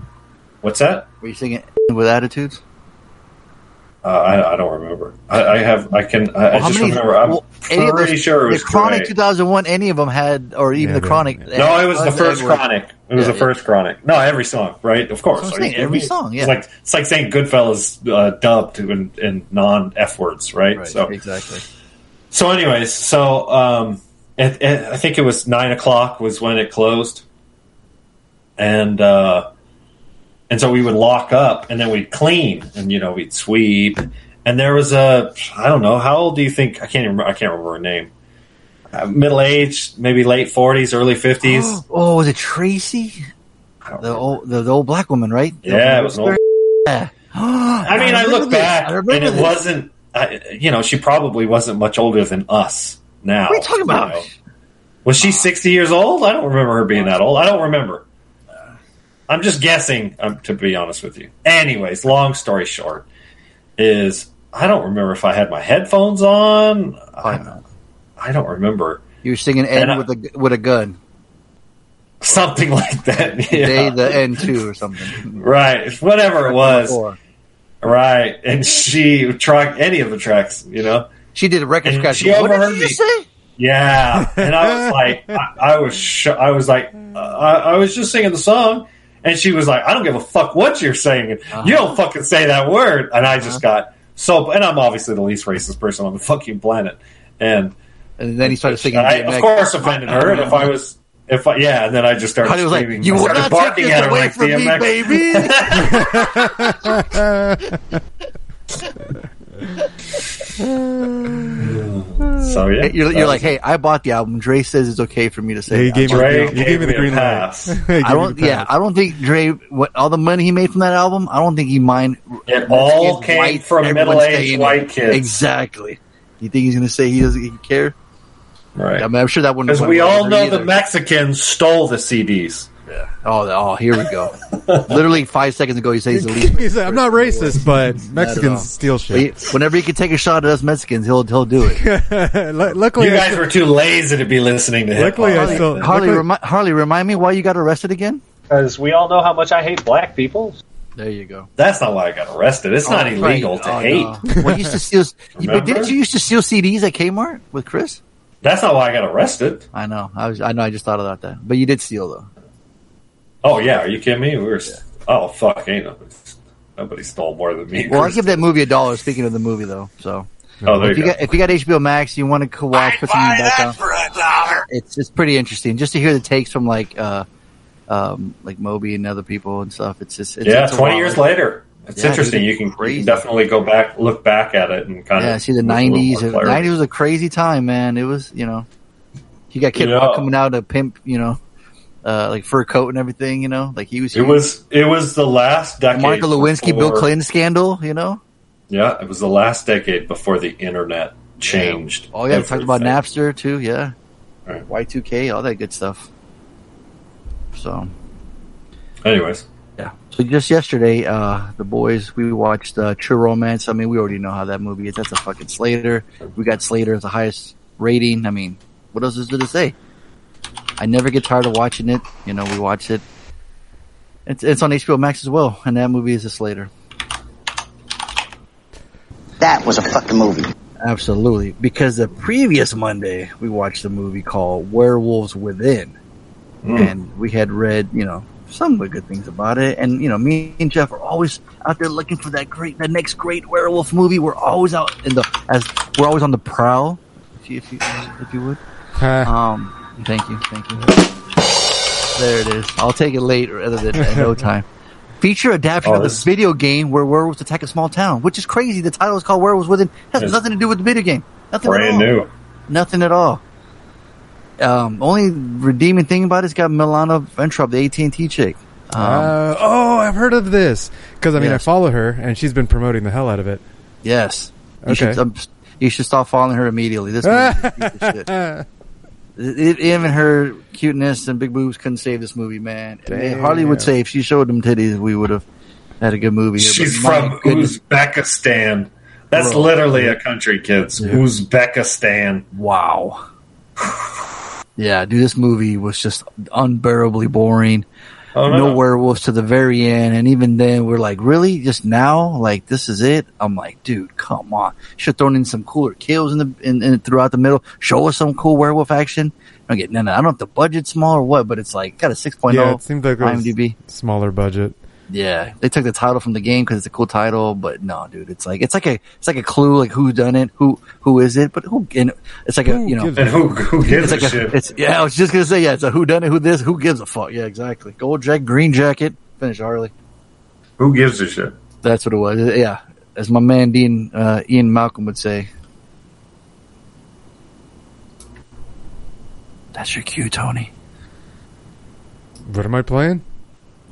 S12: What's that?
S4: were you singing with attitudes?
S12: Uh, I, I don't remember. I, I have. I can. I, I
S4: Well, how
S12: just
S4: many-
S12: remember. I'm
S4: well, any
S12: pretty
S4: those-
S12: sure it was
S4: the Chronic
S12: Dre.
S4: 2001. Any of them had, or even
S6: Yeah,
S4: the Chronic.
S12: No, it was the first
S4: Edwards.
S12: Chronic. It was
S4: Yeah,
S12: the first Chronic. No, every song, right? Of course.
S4: That's I'm saying, every song, yeah.
S12: It's like it's like saying Goodfellas uh, dubbed in, in non F words, right?
S4: Right,
S12: So
S4: exactly.
S12: so, anyways, so um, it, it, I think it was nine o'clock was when it closed, and uh, and so we would lock up, and then we'd clean, and you know we'd sweep, and there was a I don't know how old do you think I can't remember I can't remember her name, uh, middle aged, maybe late forties, early fifties.
S4: Oh, was it Tracy? The old, the, the old black woman, right?
S12: Yeah, it was an old
S4: Yeah.
S12: I mean, I,
S4: remember
S12: look
S4: this.
S12: back,
S4: I
S12: and it
S4: this.
S12: wasn't. I, you know, she probably wasn't much older than us now.
S4: What are you talking about?
S12: know. Was she sixty years old? I don't remember her being that old. I don't remember. I'm just guessing. Um, to be honest with you. Anyways, long story short, is I don't remember if I had my headphones on. I, I don't remember
S4: You were singing
S12: I-
S4: with a with a gun.
S12: something like that.
S4: Day the N two or something.
S12: right, whatever it was. Right, and she track any of the tracks. You know.
S4: She did a record scratch.
S12: she
S4: What
S12: overheard me.
S4: say?
S12: Yeah, and I was like, I, I was, sh- I was like, uh, I, I was just singing the song, and she was like, I don't give a fuck what you're saying.
S4: Uh-huh.
S12: You don't fucking say that word, and I just got so. And I'm obviously the least racist person on the fucking planet, and
S4: And then he started singing.
S12: I, of course, offended her. And if I was, if I, yeah, and then I just started
S4: Honey was like, "You
S12: I
S4: will not
S12: barking
S4: take
S12: at
S4: this
S12: her
S4: away
S12: like
S4: from me,
S12: baby. so yeah,
S4: You're, you're like, hey, I bought the album. Dre says it's okay for me to say.
S6: Yeah, he gave me,
S12: Dre
S6: the,
S12: gave
S6: gave me the green light.
S12: pass.
S4: I don't. Yeah. I don't think Dre. What all the money he made from that album? I don't think he mind.
S12: It all came
S4: white,
S12: from middle-aged white kids.
S4: Exactly. You think he's going to say he doesn't he care?
S12: right.
S4: I mean, I'm sure that wouldn't.
S12: Because we all know
S4: either.
S12: the Mexicans stole the CDs.
S4: Oh, oh, here we go. Literally five seconds ago, he says he's the least.
S6: He's like, I'm not racist, but. Mexicans steal shit.
S4: But Whenever he can take a shot at us Mexicans, he'll he'll do it.
S6: Lu- Luckily,
S12: You guys
S6: still-
S12: were too lazy to be listening to hip
S6: Luckily, I still
S4: Harley,
S6: luckily-
S4: remi- Harley, remind me why you got arrested again?
S8: Because we all know how much I hate black people.
S4: There you go.
S12: That's not why I got arrested. It's not
S4: Oh,
S12: illegal
S4: right.
S12: to
S4: Oh,
S12: hate.
S4: no. Well, you used to steal. you- but didn't you used to steal CDs at Kmart with Chris?
S12: That's not why I got arrested.
S4: I know. I was. I know. I just thought about that. But you did steal though.
S12: Oh yeah, are you kidding me? We were. Oh fuck, ain't nobody, nobody stole more than me.
S4: Well, I give that movie a dollar. Speaking of the movie, though, so
S12: Oh, there
S4: if
S12: you
S4: you
S12: go.
S4: got if you got HBO Max, you want to watch, put some in the background. It's it's pretty interesting just to hear the takes from like uh um like Moby and other people and stuff. It's just it's,
S12: yeah,
S4: it's
S12: twenty years later, it's
S4: Yeah,
S12: interesting.
S4: dude,
S12: You can, you
S4: crazy.
S12: can definitely go back, look back at it, and kind
S4: Yeah,
S12: of
S4: see the
S12: with a little
S4: nineties. Nineties was a crazy time, man. It was you know, you got Kid
S12: Yeah.
S4: Rock coming out a pimp, you know, uh like fur coat and everything. You know, like he was.
S12: It was it was the last decade.
S4: Marco Lewinsky, Bill Clinton scandal. You know.
S12: Yeah, it was the last decade before the internet changed.
S4: Oh yeah, we talked about. Napster too. Yeah,
S12: Right.
S4: Y two K, all that good stuff. So
S12: Anyways,
S4: yeah. So just yesterday, uh, the boys we watched uh, True Romance. I mean, we already know how that movie is. That's a fucking Slater. We got Slater as the highest rating. I mean, what else is there to say? I never get tired of watching it. You know, we watch it It's it's on HBO Max as well, and that movie is a Slater.
S15: That was a fucking movie.
S4: Absolutely, because the previous Monday we watched a movie called Werewolves Within, and we had read, you know, some of the good things about it. And you know, me and Jeff are always out there looking for that great, the next great werewolf movie. We're always out in the as we're always on the prowl, if you if you, if you would. um, thank you, thank you. There it is. I'll take it late rather than in no time. Feature adaptation
S12: Oh,
S4: of the
S12: this-
S4: video game where werewolves attack a small town, which is crazy. The title is called Werewolves Within. Has
S12: It's
S4: nothing to do with the video game. Nothing at
S12: Brand
S4: all.
S12: new.
S4: Nothing at all. Um, only redeeming thing about it's got Milana Vayntrub, the AT and T chick. Um,
S6: Uh, oh, I've heard of this because I mean
S4: Yes.
S6: I follow her and she's been promoting the hell out of it.
S4: yes, you
S6: Okay.
S4: should um, you should stop following her immediately. This even her cuteness and big boobs couldn't save this movie, man.
S6: Damn.
S4: Harley would say if she showed them titties, we would have had a good movie. here,
S12: She's from
S4: goodness.
S12: Uzbekistan. That's
S4: Bro.
S12: literally a country, kids. Uzbekistan.
S4: Wow. Yeah, dude, this movie was just unbearably boring.
S12: Oh, no.
S4: no werewolves to the very end, and even then, we're like, really, just now, like this is it. I'm like, dude, come on. Should have thrown in some cooler kills in the in, in throughout the middle. Show us some cool werewolf action. I don't get none. of- I don't know if the budget's small or what, but it's like got a 6.0
S6: yeah, it seemed like
S4: IMDb.
S6: smaller budget.
S4: Yeah, they took the title from the game because it's a cool title, but no, dude, it's like it's like a it's like a clue, like who done it, who who is it, but who and it's like a you know
S12: And who, who gives
S4: it's
S12: a
S4: like
S12: shit?
S4: it's yeah, I was just gonna say yeah, it's a who done it, who this, who gives a fuck, yeah, exactly. Gold jacket, green jacket, finish Harley.
S12: Who gives a shit?
S4: That's what it was, yeah. As my man Dean uh, Ian Malcolm would say. That's your cue, Tony.
S6: What am I playing?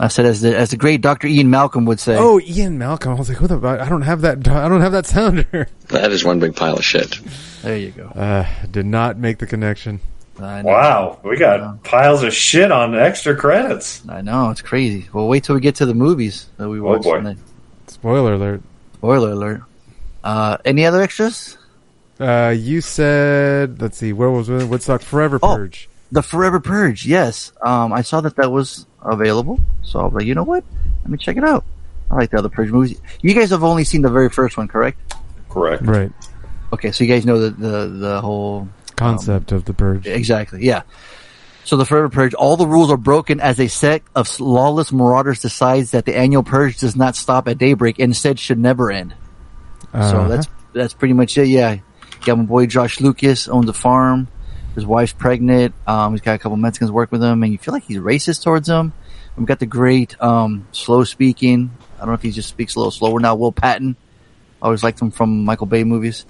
S4: I said as the as the great Doctor Ian Malcolm would say.
S6: Oh, Ian Malcolm. I was like, who the? I don't have that. I don't have that sounder.
S13: That is one big pile of shit.
S4: There you go.
S6: Uh, did not make the connection.
S12: Wow, we got piles of shit on extra credits.
S4: I know it's crazy. Well, wait till we get to the movies that we watched.
S12: boy.
S6: Spoiler alert.
S4: Spoiler alert. Uh, any other extras?
S6: Uh, you said, let's see, where was? Woodstock Forever
S4: Oh.
S6: Purge.
S4: The Forever Purge. Yes. Um, I saw that that was available, so I was like, you know what? Let me check it out. I like the other Purge movies. You guys have only seen the very first one, correct?
S12: Correct.
S6: Right.
S4: Okay, so you guys know the the, the whole
S6: Concept of the Purge.
S4: exactly. Yeah. So the Forever Purge, all the rules are broken as a set of lawless marauders decides that the annual purge does not stop at daybreak and instead should never end. So
S6: Uh-huh.
S4: that's that's pretty much it. Yeah, got my boy Josh Lucas owns a farm. His wife's pregnant. Um, he's got a couple Mexicans work with him, and you feel like he's racist towards them. We've got the great um, slow speaking. I don't know if he just speaks a little slower now. Will Patton. I always liked him from Michael Bay movies.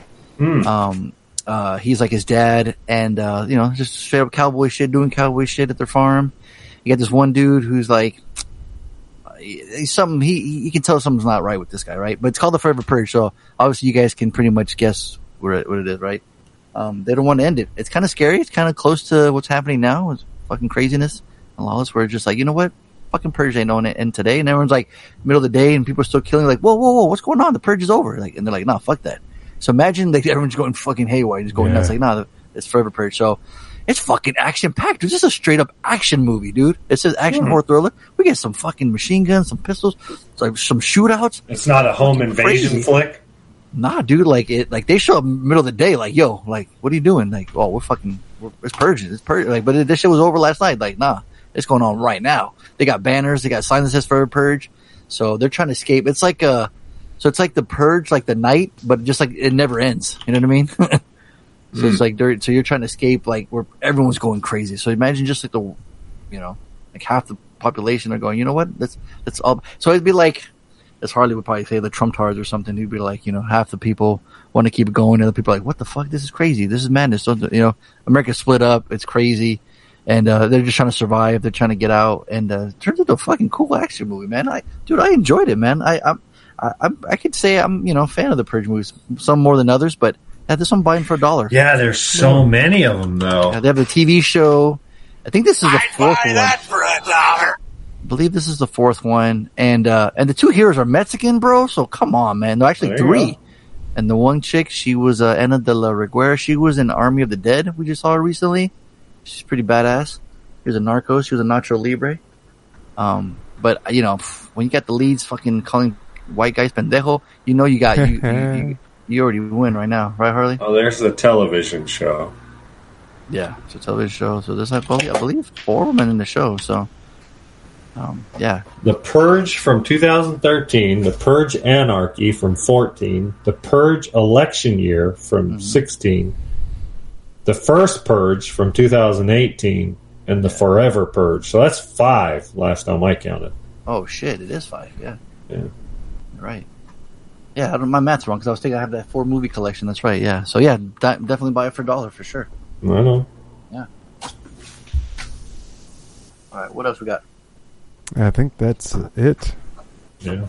S4: Um, uh, he's like his dad, and uh, you know, just straight up cowboy shit, doing cowboy shit at their farm. You got this one dude who's like, he's something he he- you can tell something's not right with this guy, right? But it's called the Forever Purge, so obviously you guys can pretty much guess where it, what it is, right? Um, they don't want to end it. It's kind of scary. It's kind of close to what's happening now. It's fucking craziness and lawless. Where it's just like, you know what? Fucking purge ain't on it end today, and everyone's like middle of the day, and people are still killing. Like, whoa, whoa, whoa, what's going on? The purge is over. Like, and they're like, nah, fuck that. So imagine like everyone's going fucking haywire, just going
S6: Yeah.
S4: nuts. Like, nah, it's forever purge. So it's fucking action packed. It's just a straight up action movie, dude. It says action horror thriller. We get some fucking machine guns, some pistols, like some shootouts.
S12: It's not a home invasion
S4: crazy.
S12: flick.
S4: Nah, dude, like it, like they show up in the middle of the day, like, yo, like, what are you doing? Like, oh, we're fucking, we're, it's purging, it's purging. Like, but it, this shit was over last night. Like, nah, it's going on right now. They got banners, they got signs that says for purge. So they're trying to escape. It's like, uh, so it's like the purge, like the night, but just like it never ends. You know what I mean? so it's like, so you're trying to escape, like, where everyone's going crazy. So imagine just like the, you know, like half the population are going, you know what? That's, that's all. So it'd be like, as Harley would probably say, the Trump cards or something. He'd be like, you know, half the people want to keep it going. Other people are like, what the fuck? This is crazy. This is madness. Don't, you know, America's split up. It's crazy. And, uh, they're just trying to survive. They're trying to get out and, uh, it turns into a fucking cool action movie, man. I, dude, I enjoyed it, man. I, I'm, I, I'm, I could say I'm, you know, a fan of the Purge movies. Some more than others, but yeah, this one buying for a dollar.
S12: Yeah, there's so many of them though.
S4: Yeah, they have the TV show. I think this is the fourth one.
S14: for a dollar.
S4: I believe this is the fourth one, and uh, and the two heroes are Mexican, bro. So come on, man. They're actually
S12: There
S4: three. And the one chick, she was uh, Ana de la Reguera. She was in Army of the Dead. We just saw her recently. She's pretty badass. She was a Narcos. She was a Nacho Libre. Um, But you know, when you got the leads fucking calling white guys pendejo, you know you got you you, you, you already win right now, right, Harley?
S12: Oh, there's the television show.
S4: Yeah, it's a television show. So there's I believe, I believe four women in the show. So, um, yeah,
S5: The Purge from 2013, The Purge Anarchy from 14, The Purge Election Year from 16, The First Purge from 2018, and The Forever Purge. So that's five last time I counted.
S4: Oh shit! It is five. Yeah.
S5: Yeah.
S4: Right. Yeah, I don't, my math's wrong because I was thinking I have that four movie collection. That's right. Yeah. So yeah, definitely buy it for a dollar for sure.
S5: I know.
S4: Yeah. All right. What else we got?
S6: I think that's it.
S5: Yeah.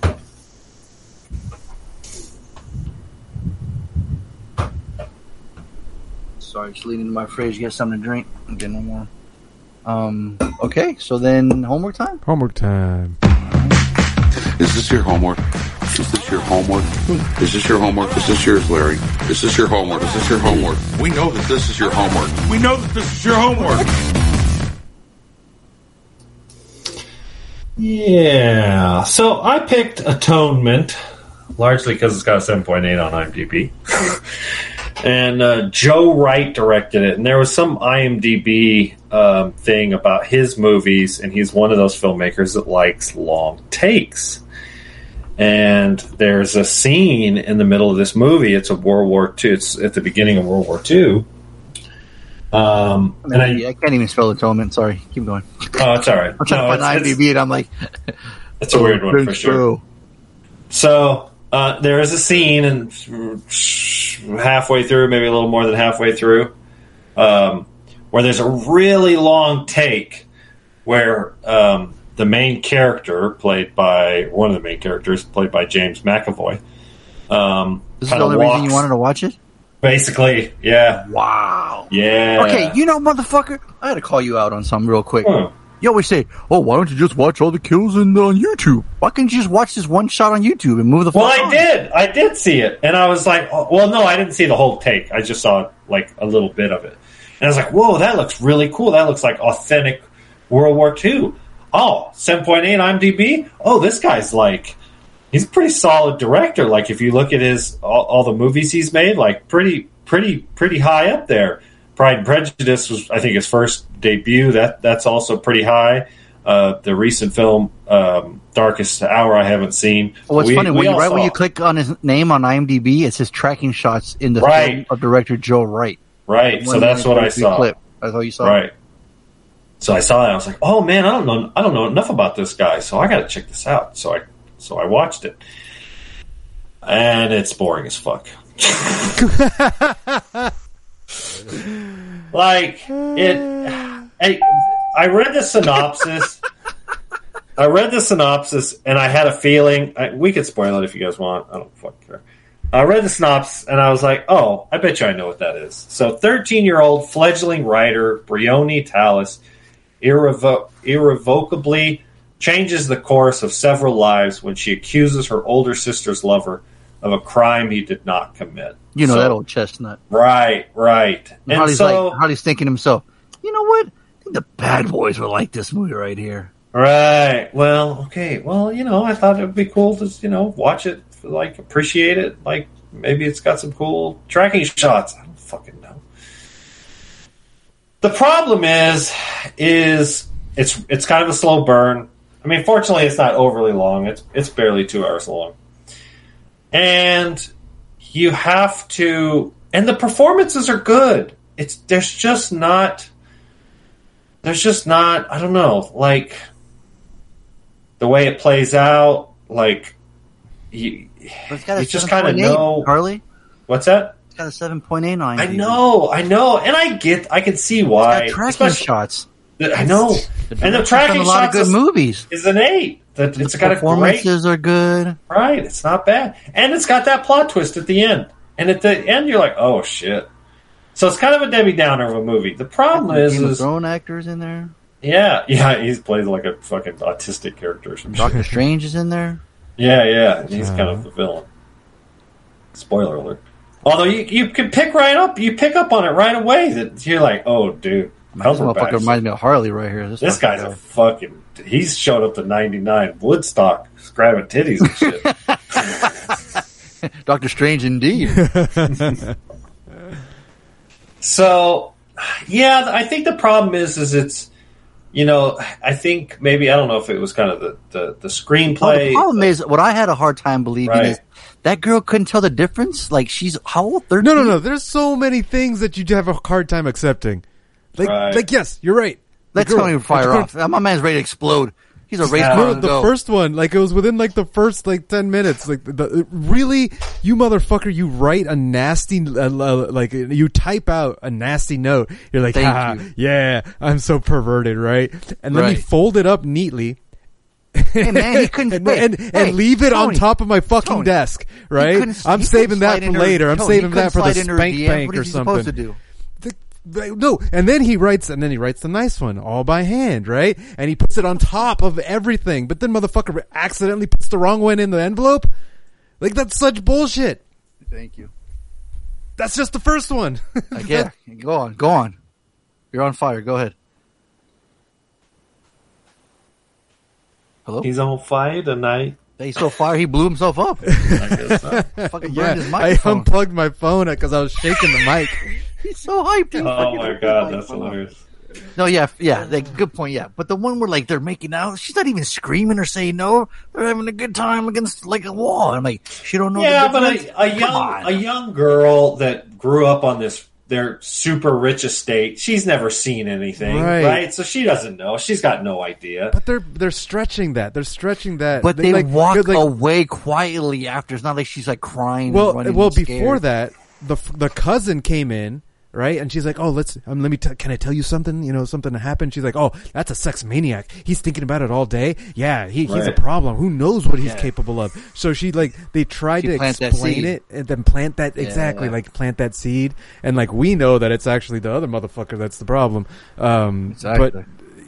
S4: Sorry, just leaning to my fridge, get something to drink. I'm getting no more. Um. Okay. So then, homework time.
S6: Homework time.
S9: Is this your homework? Is this your homework? Is this your homework? Is this yours, Larry? Is this your homework? Is this your homework? We know that this is your homework.
S3: We know that this is your homework.
S12: Yeah. So I picked Atonement, largely because it's got a 7.8 on IMDb. and uh, Joe Wright directed it. And there was some IMDb um, thing about his movies, and he's one of those filmmakers that likes long takes. And there's a scene in the middle of this movie. It's a World War II. It's at the beginning of World War II. Um, and I,
S4: I can't even spell atonement. Sorry. Keep going.
S12: oh, it's all right.
S4: I'm trying
S12: No,
S4: to find
S12: it's-
S4: IMDb, and I'm like,
S12: It's a weird one for sure.
S4: bro.
S12: So uh, there is a scene, and halfway through, maybe a little more than halfway through, um, where there's a really long take where um, the main character, played by one of the main characters, played by James McAvoy, um,
S4: This is the only reason you wanted to watch it.
S12: Basically, yeah.
S4: Wow.
S12: Yeah.
S4: Okay, you know, motherfucker, I had to call you out on something real quick.
S12: Huh.
S4: You always say, "Oh, why don't you just watch all the kills in, on YouTube? Why can't you just watch this one shot on YouTube and move the?"
S12: Well, I
S4: on?"
S12: did. I did see it, and I was like, oh, "Well, no, I didn't see the whole take. I just saw like a little bit of it." And I was like, "Whoa, that looks really cool. That looks like authentic World War II." Oh, 7.8 IMDb. Oh, this guy's like, he's a pretty solid director. Like, if you look at his all, all the movies he's made, like pretty, pretty, pretty high up there. Pride and Prejudice was, I think, his first debut. That that's also pretty high. Uh, the recent film um, Darkest Hour I haven't seen.
S4: Well, what's
S12: We-
S4: funny when you, right when you click on his name on IMDb, it says tracking shots in the
S12: Right.
S4: film of director Joe Wright.
S12: Right, so that's what I
S4: 23
S12: saw.
S4: Clip. That's all you saw.
S12: Right. So I saw that. I was like, "Oh man, I don't know. I don't know enough about this guy, so I got to check this out." So I, so I watched it, and it's boring as fuck. like it, I, I read the synopsis. I read the synopsis, and I had a feeling. I, we could spoil it if you guys want. I don't fucking care. I read the synopsis and I was like, oh, I bet you I know what that is. So, 13 year old fledgling writer Briony Tallis irrevo- irrevocably changes the course of several lives when she accuses her older sister's lover of a crime he did not commit.
S4: You know
S12: So-
S4: that old chestnut.
S12: Right, right.
S4: And
S12: And
S4: Harley's
S12: so,
S4: like, Harley's thinking to himself, you know what? I think the bad boys would like this movie right here.
S12: Right. Well, okay. Well, you know, I thought it would be cool to, you know, watch it, like, appreciate it. Like, maybe it's got some cool tracking shots. I don't fucking know. The problem is, is it's it's kind of a slow burn. I mean, fortunately, it's not overly long. It's it's barely two hours long, and you have to. And the performances are good. It's there's just not. There's just not. I don't know. Like the way it plays out. Like you,
S4: it's got a
S12: you just kind of
S4: 7.8,
S12: know.
S4: Harley.
S12: What's that?
S4: It's got a seven point eight on.
S12: I know, I know, and I get, I can see why.
S4: tracking
S12: especially-
S4: shots.
S12: I know,
S4: The
S12: and the tracking
S4: a lot of good
S12: is,
S4: movies.
S12: is an eight. That it's got a great
S4: Performances are good.
S12: right. It's not bad, and it's got that plot twist at the end. And at the end, you're like, oh shit. So it's kind of a Debbie Downer of a movie. The problem is,
S4: Game
S12: is
S4: actors in there.
S12: yeah, yeah, he's played like a fucking autistic character.
S4: Doctor. Strange is in there.
S12: Yeah, yeah, he's kind of uh. the villain. Spoiler alert. Although you you can pick right up, you pick up on it right away that you're like, oh, dude,
S4: this motherfucker reminds me of Harley right here. This,
S12: This
S4: fucking
S12: guy's a fucking. He's showed up to '99 Woodstock, grabbing titties and shit.
S4: Doctor Strange indeed.
S12: So, yeah, I think the problem is, is it's, you know, I think maybe I don't know if it was kind of the the, the
S4: Well,
S12: screenplay.
S4: the problem is, what I had a hard time believing
S12: Right.
S4: is that girl couldn't tell the difference. Like she's how old? Thirteen.
S6: No, no, no. There's so many things that you have a hard time accepting. Like,
S4: Right.
S6: like yes, you're right. The
S4: Let's
S6: girl-
S4: tell me fire off. My man's ready to explode. He's a race car.
S6: the
S4: go.
S6: first one, like it was within like the first like ten minutes. Like the, the really, you motherfucker, you write a nasty uh, uh, like you type out a nasty note. You're like,
S4: Thank you.
S6: yeah, I'm so perverted, right? And then
S4: Right.
S6: you fold it up neatly.
S4: Hey man, he couldn't
S6: and,
S4: hey,
S6: and,
S4: hey,
S6: and leave it on top of my fucking
S4: Tony,
S6: desk, right? I'm saving that for
S4: her-
S6: later. I'm
S4: Tony,
S6: saving that for the
S4: couldn't slide in her
S6: spank bank
S4: What
S6: or
S4: is he supposed
S6: something.
S4: To?
S6: No, and then he writes, and then he writes the nice one all by hand, right? And he puts it on top of everything. But then motherfucker accidentally puts the wrong one in the envelope. Like that's such bullshit.
S4: Thank you.
S6: That's just the first one.
S4: I get. Go on. Go on. You're on fire. Go ahead. Hello.
S12: He's on fire tonight.
S4: He's so fire he blew himself up. Fucking
S6: yeah,
S4: his
S6: I unplugged my phone because I was shaking the mic.
S4: He's so hyped. He
S12: Oh my god, that's
S4: microphone.
S12: hilarious.
S4: No, yeah, yeah, like, good point, yeah. But the one where like they're making out, she's not even screaming or saying no. They're having a good time against like a wall. I'm like, she don't know.
S12: Yeah,
S4: the
S12: but a, a young
S4: on.
S12: a young girl that grew up on this their super rich estate, she's never seen anything,
S6: Right.
S12: right? So she doesn't know. She's got no idea.
S6: But they're they're stretching that. They're stretching that.
S4: But they
S6: like,
S4: walk
S6: like-
S4: away quietly after. It's not like she's like crying. and
S6: Well,
S4: running
S6: well,
S4: and
S6: before that, the the cousin came in, right? And she's like, "Oh, let's um, let me. T- can I tell you something? You know, something happened." She's like, "Oh, that's a sex maniac. He's thinking about it all day. Yeah, he, he's a problem. Who knows what he's
S4: Yeah.
S6: capable of?" So she like they tried
S4: She
S6: to explain it and then plant that
S4: Yeah,
S6: exactly
S4: yeah.
S6: like plant that seed, and like we know that it's actually the other motherfucker that's the problem. Um,
S4: Exactly.
S6: but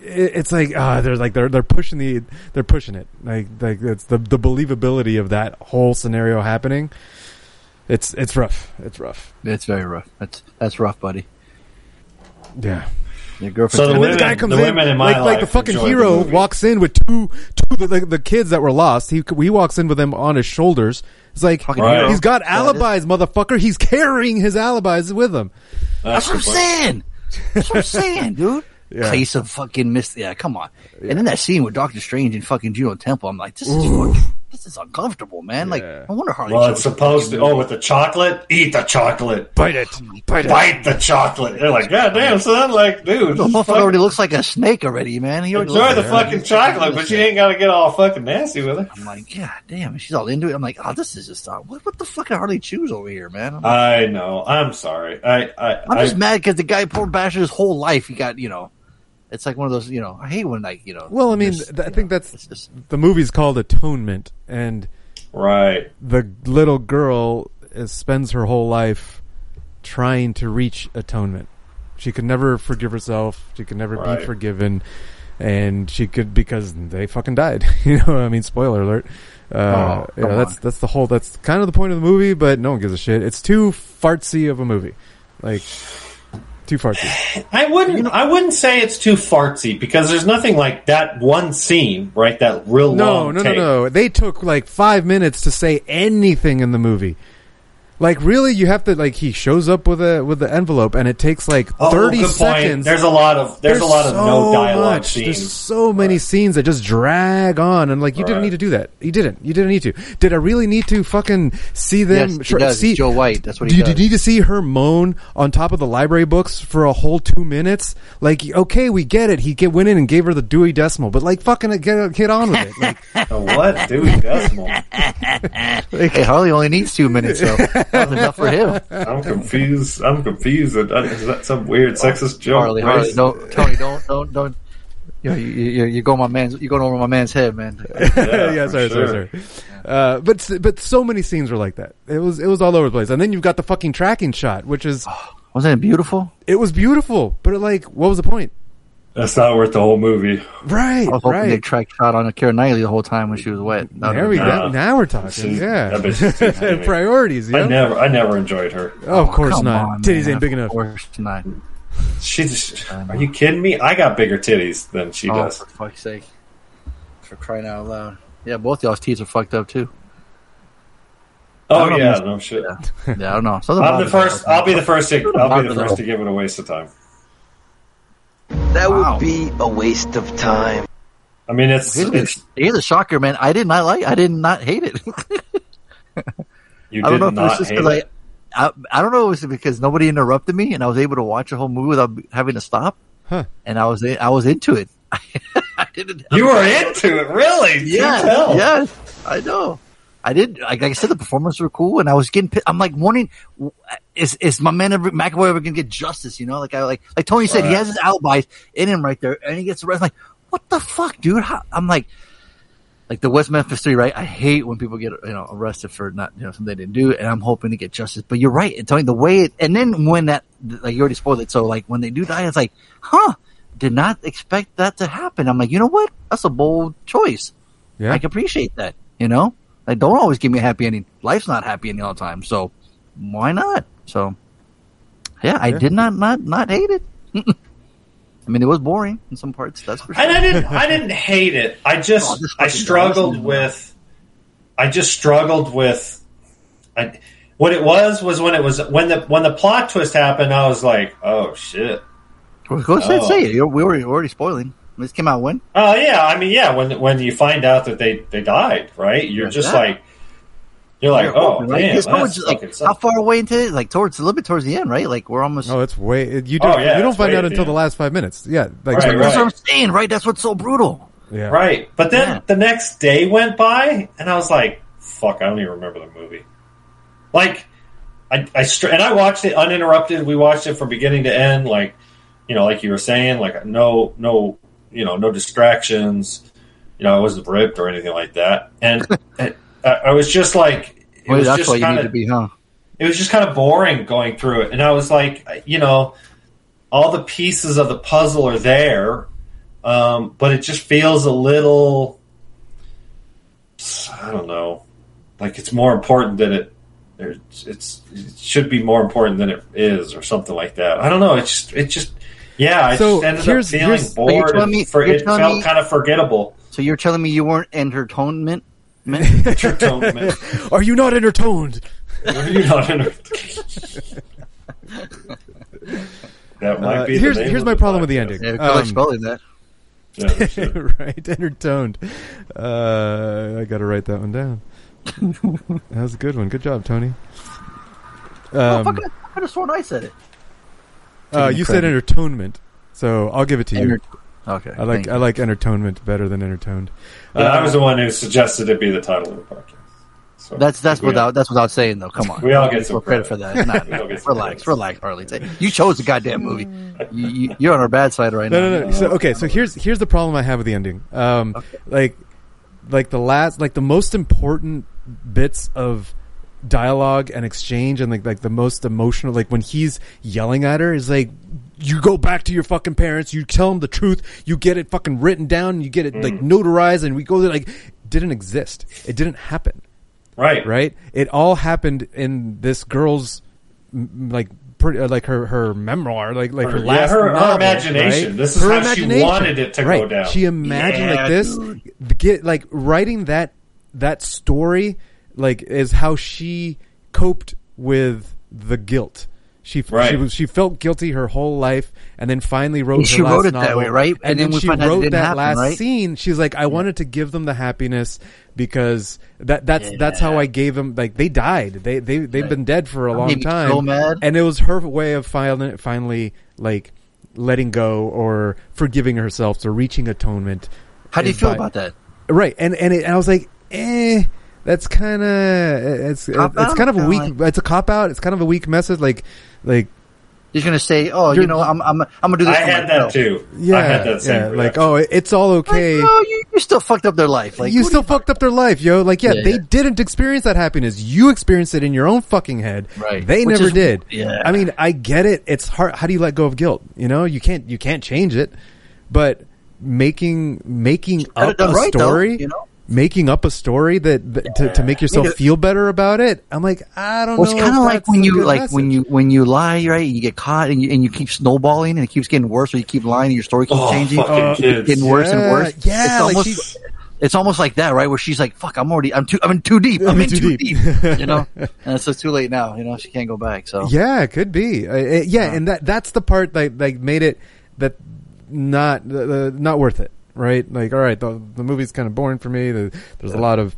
S6: it's like ah, they're like they're they're pushing the they're pushing it like like it's the the believability of that whole scenario happening. It's it's rough. It's rough.
S4: It's very rough. That's that's rough, buddy.
S6: Yeah.
S4: Your girlfriend.
S12: So the
S6: And
S12: women,
S6: the guy comes
S12: the
S6: in,
S12: women in my
S6: like,
S12: life
S6: like the fucking hero
S12: movie.
S6: walks in with two, two of the, the kids that were lost. He he walks in with them on his shoulders. It's like
S12: Right.
S6: he's got
S4: Yeah,
S6: alibis, motherfucker. He's carrying his alibis with him.
S4: That's what I'm
S12: point.
S4: saying. That's what I'm saying, dude.
S6: Yeah.
S4: Case of fucking miss. Yeah, come on. And then that scene with Doctor Strange and fucking Juno Temple, I'm like, this is fucking, this is uncomfortable, man. Like,
S6: Yeah.
S4: I wonder how.
S12: Well, it's supposed to. Oh, with the chocolate, eat the chocolate,
S6: Bite it. Bite
S12: bite the chocolate. They're like, God damn, son, like, dude,
S4: The
S12: just
S4: motherfucker
S12: fucking
S4: already looks like a snake already, man. He already
S12: enjoy the
S4: like-
S12: fucking chocolate, but you ain't got to get all fucking nasty with it.
S4: I'm like, God damn. She's all into it. I'm like, oh, this is just uh, what, what the fuck I hardly choose over here, man. I'm, like,
S12: I know. I'm sorry. I, I,
S4: I'm just
S12: I
S4: mad because the guy poor bastard his whole life he got, you know, it's like one of those, you know, I hate when like, you know.
S6: Well, I mean,
S4: this-
S6: th- I think
S4: know,
S6: that's
S4: it's just
S6: the movie's called Atonement, and
S12: right.
S6: the little girl is, spends her whole life trying to reach atonement. She could never forgive herself. She could never
S12: Right.
S6: be forgiven, and she could because they fucking died. you know, I mean, spoiler alert. Uh,
S4: Oh,
S6: you know, that's that's the whole. That's kind of the point of the movie, but no one gives a shit. It's too fartsy of a movie, like too fartsy.
S12: I wouldn't. I wouldn't say it's too fartsy because there's nothing like that one scene, right? That real
S6: No,
S12: long
S6: no, no,
S12: take.
S6: no. They took like five minutes to say anything in the movie. Like really, you have to like he shows up with a with the envelope, and it takes like
S12: Oh,
S6: thirty
S12: good point.
S6: seconds.
S12: There's a lot of there's, a lot of no dialogue
S6: much.
S12: scenes.
S6: There's so many scenes that just drag on, and like you didn't need to do that. You didn't. You didn't need to. Did I really need to fucking see them?
S4: Yes, he
S6: try-
S4: does.
S6: see
S4: It's Joe Wright. That's what
S6: do
S4: he
S6: you,
S4: does.
S6: did you need to see her moan on top of the library books for a whole two minutes? Like, okay, we get it. He get, went in and gave her the Dewey Decimal, but like, fucking get get on with it. Like,
S12: what? Dewey Decimal.
S4: hey, Harley only needs two minutes, so that's enough for him.
S12: I'm confused. I'm confused. Is that some weird sexist joke?
S4: Harley, Harley,
S12: Race?
S4: don't, Tony, don't, don't, don't. You, know, you, you, you go my man's, you going over my man's head, man.
S6: yeah,
S12: for
S6: sorry,
S12: sure.
S6: sorry, sorry. Uh, but but so many scenes were like that. It was it was all over the place, and then you've got the fucking tracking shot, which is
S4: Wasn't it beautiful?
S6: it was beautiful, but like, what was the point?
S12: That's not worth the whole movie.
S6: Right,
S4: I was hoping they
S6: right.
S4: track shot on Keira Knightley the whole time when she was wet. That
S6: There we go.
S12: No.
S6: Now we're talking.
S12: She's-
S6: yeah,
S12: that bitch too tiny.
S6: priorities.
S12: I never, I never enjoyed her.
S6: Oh, of course
S4: Come
S6: not.
S4: on,
S6: Titties
S4: man.
S6: ain't big enough.
S4: Of course not.
S12: She just, are you kidding me? I got bigger titties than she
S4: oh,
S12: does.
S4: for fuck's sake! For crying out loud! Yeah, both y'all's teeth are fucked up too.
S12: Oh
S4: don't know
S12: yeah,
S4: if
S12: no shit.
S4: Yeah, I don't know. Something
S12: I'm the first. I'll be the first to. I'll be the first to give it a waste of time.
S15: That
S4: Wow.
S15: would be a waste of time.
S12: I mean, it's
S4: Here's the,
S12: it's
S4: here's the shocker, man. I did not like. I did not hate it.
S12: you
S4: I don't know if it was
S12: not
S4: just
S12: hate
S4: because I,
S12: it.
S4: I, I don't know if it was because nobody interrupted me and I was able to watch a whole movie without having to stop.
S6: Huh.
S4: And I was in, I was into it. I didn't.
S12: You were into it, really? Do
S4: Yeah, yes, I know. I did. Like I said, the performances were cool, and I was getting. I'm like wondering, w- is is my man ever, McAvoy ever gonna get justice? You know, like I like like Tony said, he has his alibis in him right there, and he gets arrested. I'm like, what the fuck, dude? How, I'm like, like the West Memphis Three, right? I hate when people get you know arrested for not you know something they didn't do, and I'm hoping to get justice. But you're right, and Tony, the way it, and then when that like you already spoiled it, so like when they do die, it's like, huh? Did not expect that to happen. I'm like, you know what? That's a bold choice.
S6: Yeah.
S4: I can appreciate that. You know, like don't always give me a happy ending. Life's not happy ending all the time, so why not? So, yeah, I
S6: Yeah.
S4: did not not not hate it. I mean, it was boring in some parts. That's for sure.
S12: And I didn't. I didn't hate it. I just.
S4: Oh, this
S12: I struggled with. I just struggled with. I. What it was was when it was when the when the plot twist happened. I was like, oh shit.
S4: Well, Go ahead,
S12: Oh.
S4: say it. You're, we were already spoiling. This came out when?
S12: Oh yeah, I mean yeah. When when you find out that they they died, right? You're just
S4: Yeah.
S12: like. You're like,
S4: You're
S12: oh
S4: hoping, right?
S12: damn,
S4: It's like how far away into it? Like towards a little bit towards the end, right? Like we're almost.
S6: Oh, it's way. You
S12: Oh,
S6: don't.
S12: yeah,
S6: you don't find out
S12: at the
S6: until the last five minutes. Yeah, like
S12: Right,
S6: so-
S12: right.
S4: That's what I'm saying, right? That's what's so brutal.
S6: yeah.
S12: Right, but then
S4: Yeah.
S12: the next day went by, and I was like, "Fuck, I don't even remember the movie." Like, I, I str- and I watched it uninterrupted. We watched it from beginning to end, like, you know, like you were saying, like no, no, you know, no distractions. You know, I wasn't ripped or anything like that, and I, I was just like, it
S4: Well,
S12: was
S4: that's
S12: just
S4: what you
S12: kind
S4: need to
S12: of,
S4: be, huh?
S12: it was just kind of boring going through it, and I was like, you know, all the pieces of the puzzle are there, um, but it just feels a little. I don't know, like it's more important than it. It's, it's it should be more important than it is, or something like that. I don't know. It's just it just yeah. I
S6: So
S12: just ended
S6: here's-
S12: up feeling
S6: here's-
S4: But you're
S12: bored.
S4: me-
S12: for, it felt
S4: me-
S12: kind of forgettable.
S4: So you're telling me you weren't entertainment? Man?
S6: Are you not entertained?
S12: You're not enter- that might
S6: Uh,
S12: be.
S6: here's
S12: name
S6: here's my
S12: the
S6: problem with the ending.
S4: Yeah, good luck
S6: Um,
S4: spelling that.
S12: Yeah, no shit.
S6: right, entertained. Uh, I got to write that one down. that was a good one. Good job, Tony.
S4: oh,
S6: Um,
S4: fuck it. I could have sworn I said it.
S6: uh, you
S4: the
S6: said
S4: credit.
S6: entertainment, so I'll give it to you.
S4: Enter- Okay.
S6: I like I like entertainment better than entertained.
S12: Yeah, I
S6: Uh,
S12: was the one who suggested it be the title of the podcast. So
S4: That's that's
S12: we all-
S4: without that's without saying though. Come on,
S12: We all get some
S4: credit
S12: credit.
S4: for that. Nah,
S12: We all
S4: relax,
S12: credit.
S4: relax, Harley. You chose the goddamn movie. You, you, you're on our bad side right
S6: no,
S4: now.
S6: no, no. No. So okay, so here's here's the problem I have with the ending. Um, like, like the last, like the most important bits of dialogue and exchange, and like like the most emotional, like when he's yelling at her, is like. You go back to your fucking parents. You tell them the truth. You get it fucking written down. You get it like notarized, and we go there like didn't exist. It didn't happen.
S12: Right.
S6: right? It all happened in this girl's like pretty, uh, like her her memoir, like like her
S12: Her-
S6: last
S12: her- her
S6: novel,
S12: imagination.
S6: right?
S12: This is her how she wanted it to go down.
S6: She imagined
S12: Yeah,
S6: like this, get like writing that that story, like is how she coped with the guilt. She
S12: Right.
S6: she was she felt guilty her whole life, and then finally wrote.
S4: And
S6: her
S4: she
S6: last
S4: wrote it that way, right?
S6: And,
S4: And
S6: then,
S4: then
S6: she
S4: find out it
S6: wrote
S4: didn't
S6: that
S4: happen,
S6: last
S4: right?
S6: scene. She's like, I wanted to give them the happiness because that that's that's how I gave them. Like they died. They they they've been dead for a
S4: That
S6: long time.
S4: so mad.
S6: And it was her way of finally finally like letting go or forgiving herself or reaching atonement.
S4: How do you feel
S6: by-
S4: about that?
S6: Right, and and, it, and I was like, eh. That's kind of it's
S4: Cop
S6: it's
S4: out?
S6: kind of a weak.
S4: like-
S6: it's a cop out. It's kind of a weak message. Like like
S4: He's gonna say, "Oh, you know, I'm I'm I'm gonna do this."
S12: I had
S4: myself.
S12: that too.
S6: yeah,
S12: I had that same
S6: yeah. Like oh, it's all okay.
S4: Like, oh, you, you still fucked up their life. Like
S6: you
S4: what
S6: still fucked up their life, yo. Like, yeah,
S4: Yeah,
S6: they
S4: yeah.
S6: didn't experience that happiness. You experienced it in your own fucking head.
S4: Right.
S6: They
S4: Which
S6: never
S4: is-
S6: did.
S4: yeah.
S6: I mean, I get it. It's hard. How do you let go of guilt? You know, you can't. You can't change it. But making making up a
S4: right, though,
S6: story,
S4: you know?
S6: Making up a story that, that to, to make yourself
S4: Made it-
S6: feel better about it. I'm like, I don't
S4: Well, it's kind of like when you
S6: good
S4: like
S6: message.
S4: when you when you lie, right? You get caught and you and you keep snowballing and it keeps getting worse, or you keep lying and your story keeps
S12: Oh,
S4: changing,
S12: fucking
S4: It keeps
S12: kids.
S4: getting worse and worse.
S6: yeah,
S4: it's
S6: like
S4: almost
S6: she's-
S4: it's almost like that, right? Where she's like, "Fuck, I'm already, I'm too, I'm in too deep, I'm,
S6: I'm
S4: in
S6: too
S4: too
S6: deep."
S4: deep," you know. And so it's too late now, you know. She can't go back. So
S6: Yeah, it could be. Uh, uh, yeah, and that that's the part that like made it that not uh, not worth it, right? Like, all right, the the movie's kind of boring for me. The, there's a lot of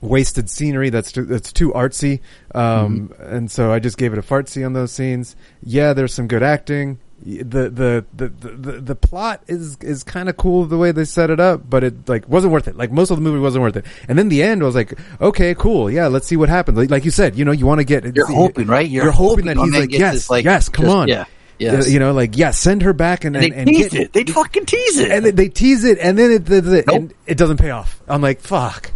S6: wasted scenery that's too, that's too artsy, um,
S4: Mm-hmm.
S6: and so I just gave it a fartsy on those scenes. Yeah, there's some good acting. The the the the, the, plot is is kind of cool the way they set it up, but it like wasn't worth it. Like most of the movie wasn't worth it. And then the end I was like, okay, cool, yeah, let's see what happens. Like, like you said, you know, you want to get
S4: You're hoping, right?
S6: You're,
S4: You're
S6: hoping,
S4: hoping
S6: that he's like,
S4: gets
S6: yes,
S4: this, like,
S6: yes, come
S4: just-
S6: on,
S4: yeah, yes.
S6: You know, like, yeah, send her back and
S4: And
S6: and,
S4: they
S6: and
S4: tease
S6: get
S4: it. They fucking tease it.
S6: and they, they tease it, and then it the, the, and it doesn't pay off. I'm like, fuck,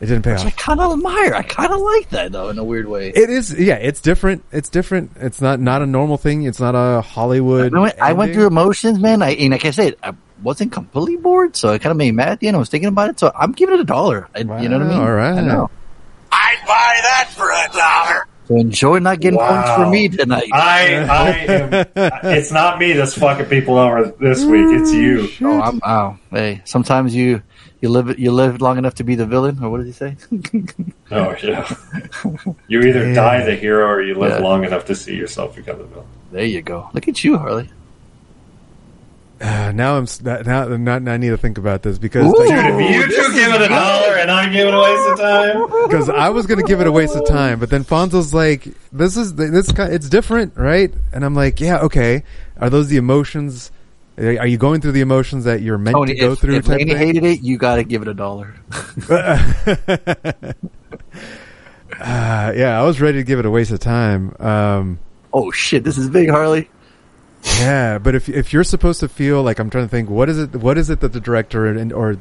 S6: it didn't pay
S4: off. I kind of admire. I kind of like that though, in a weird way.
S6: It is, yeah, it's different. It's different. It's not not a normal thing. It's not a Hollywood.
S4: You know? I went through emotions, man. I and like I said, I wasn't completely bored, so it kind of made me mad at the end. I was thinking about it, so I'm giving it a dollar. I- You know what I mean?
S6: all right.
S4: I know.
S7: I'd buy that for a dollar.
S4: So enjoy not getting points for me tonight.
S12: I, I am. It's not me that's fucking people over this week. It's you.
S4: Oh, oh I'm wow. Hey, sometimes you you live you live long enough to be the villain, or what did he say?
S12: Oh yeah. You either
S6: Yeah.
S12: die the hero or you live
S4: Yeah.
S12: long enough to see yourself become the villain.
S4: there you go. Look at you, Harley.
S6: Uh, now I'm now, now now I need to think about this because
S4: Ooh.
S6: like,
S12: Dude, if you two give it a dollar and I'm giving a waste of time.
S6: because I was gonna give it a waste of time, but then Fonzo's like, "This is this it's different, right?" And I'm like, "Yeah, okay. Are those the emotions? Are you going through the emotions that you're meant
S4: Tony,
S6: to go
S4: if,
S6: through?"
S4: if
S6: type
S4: Laney
S6: thing?
S4: hated it, you got to give it a dollar.
S6: Uh, yeah, I was ready to give it a waste of time. Um,
S4: oh shit, this is big, Harley.
S6: Yeah, but if if you're supposed to feel like I'm trying to think, what is it? What is it that the director and or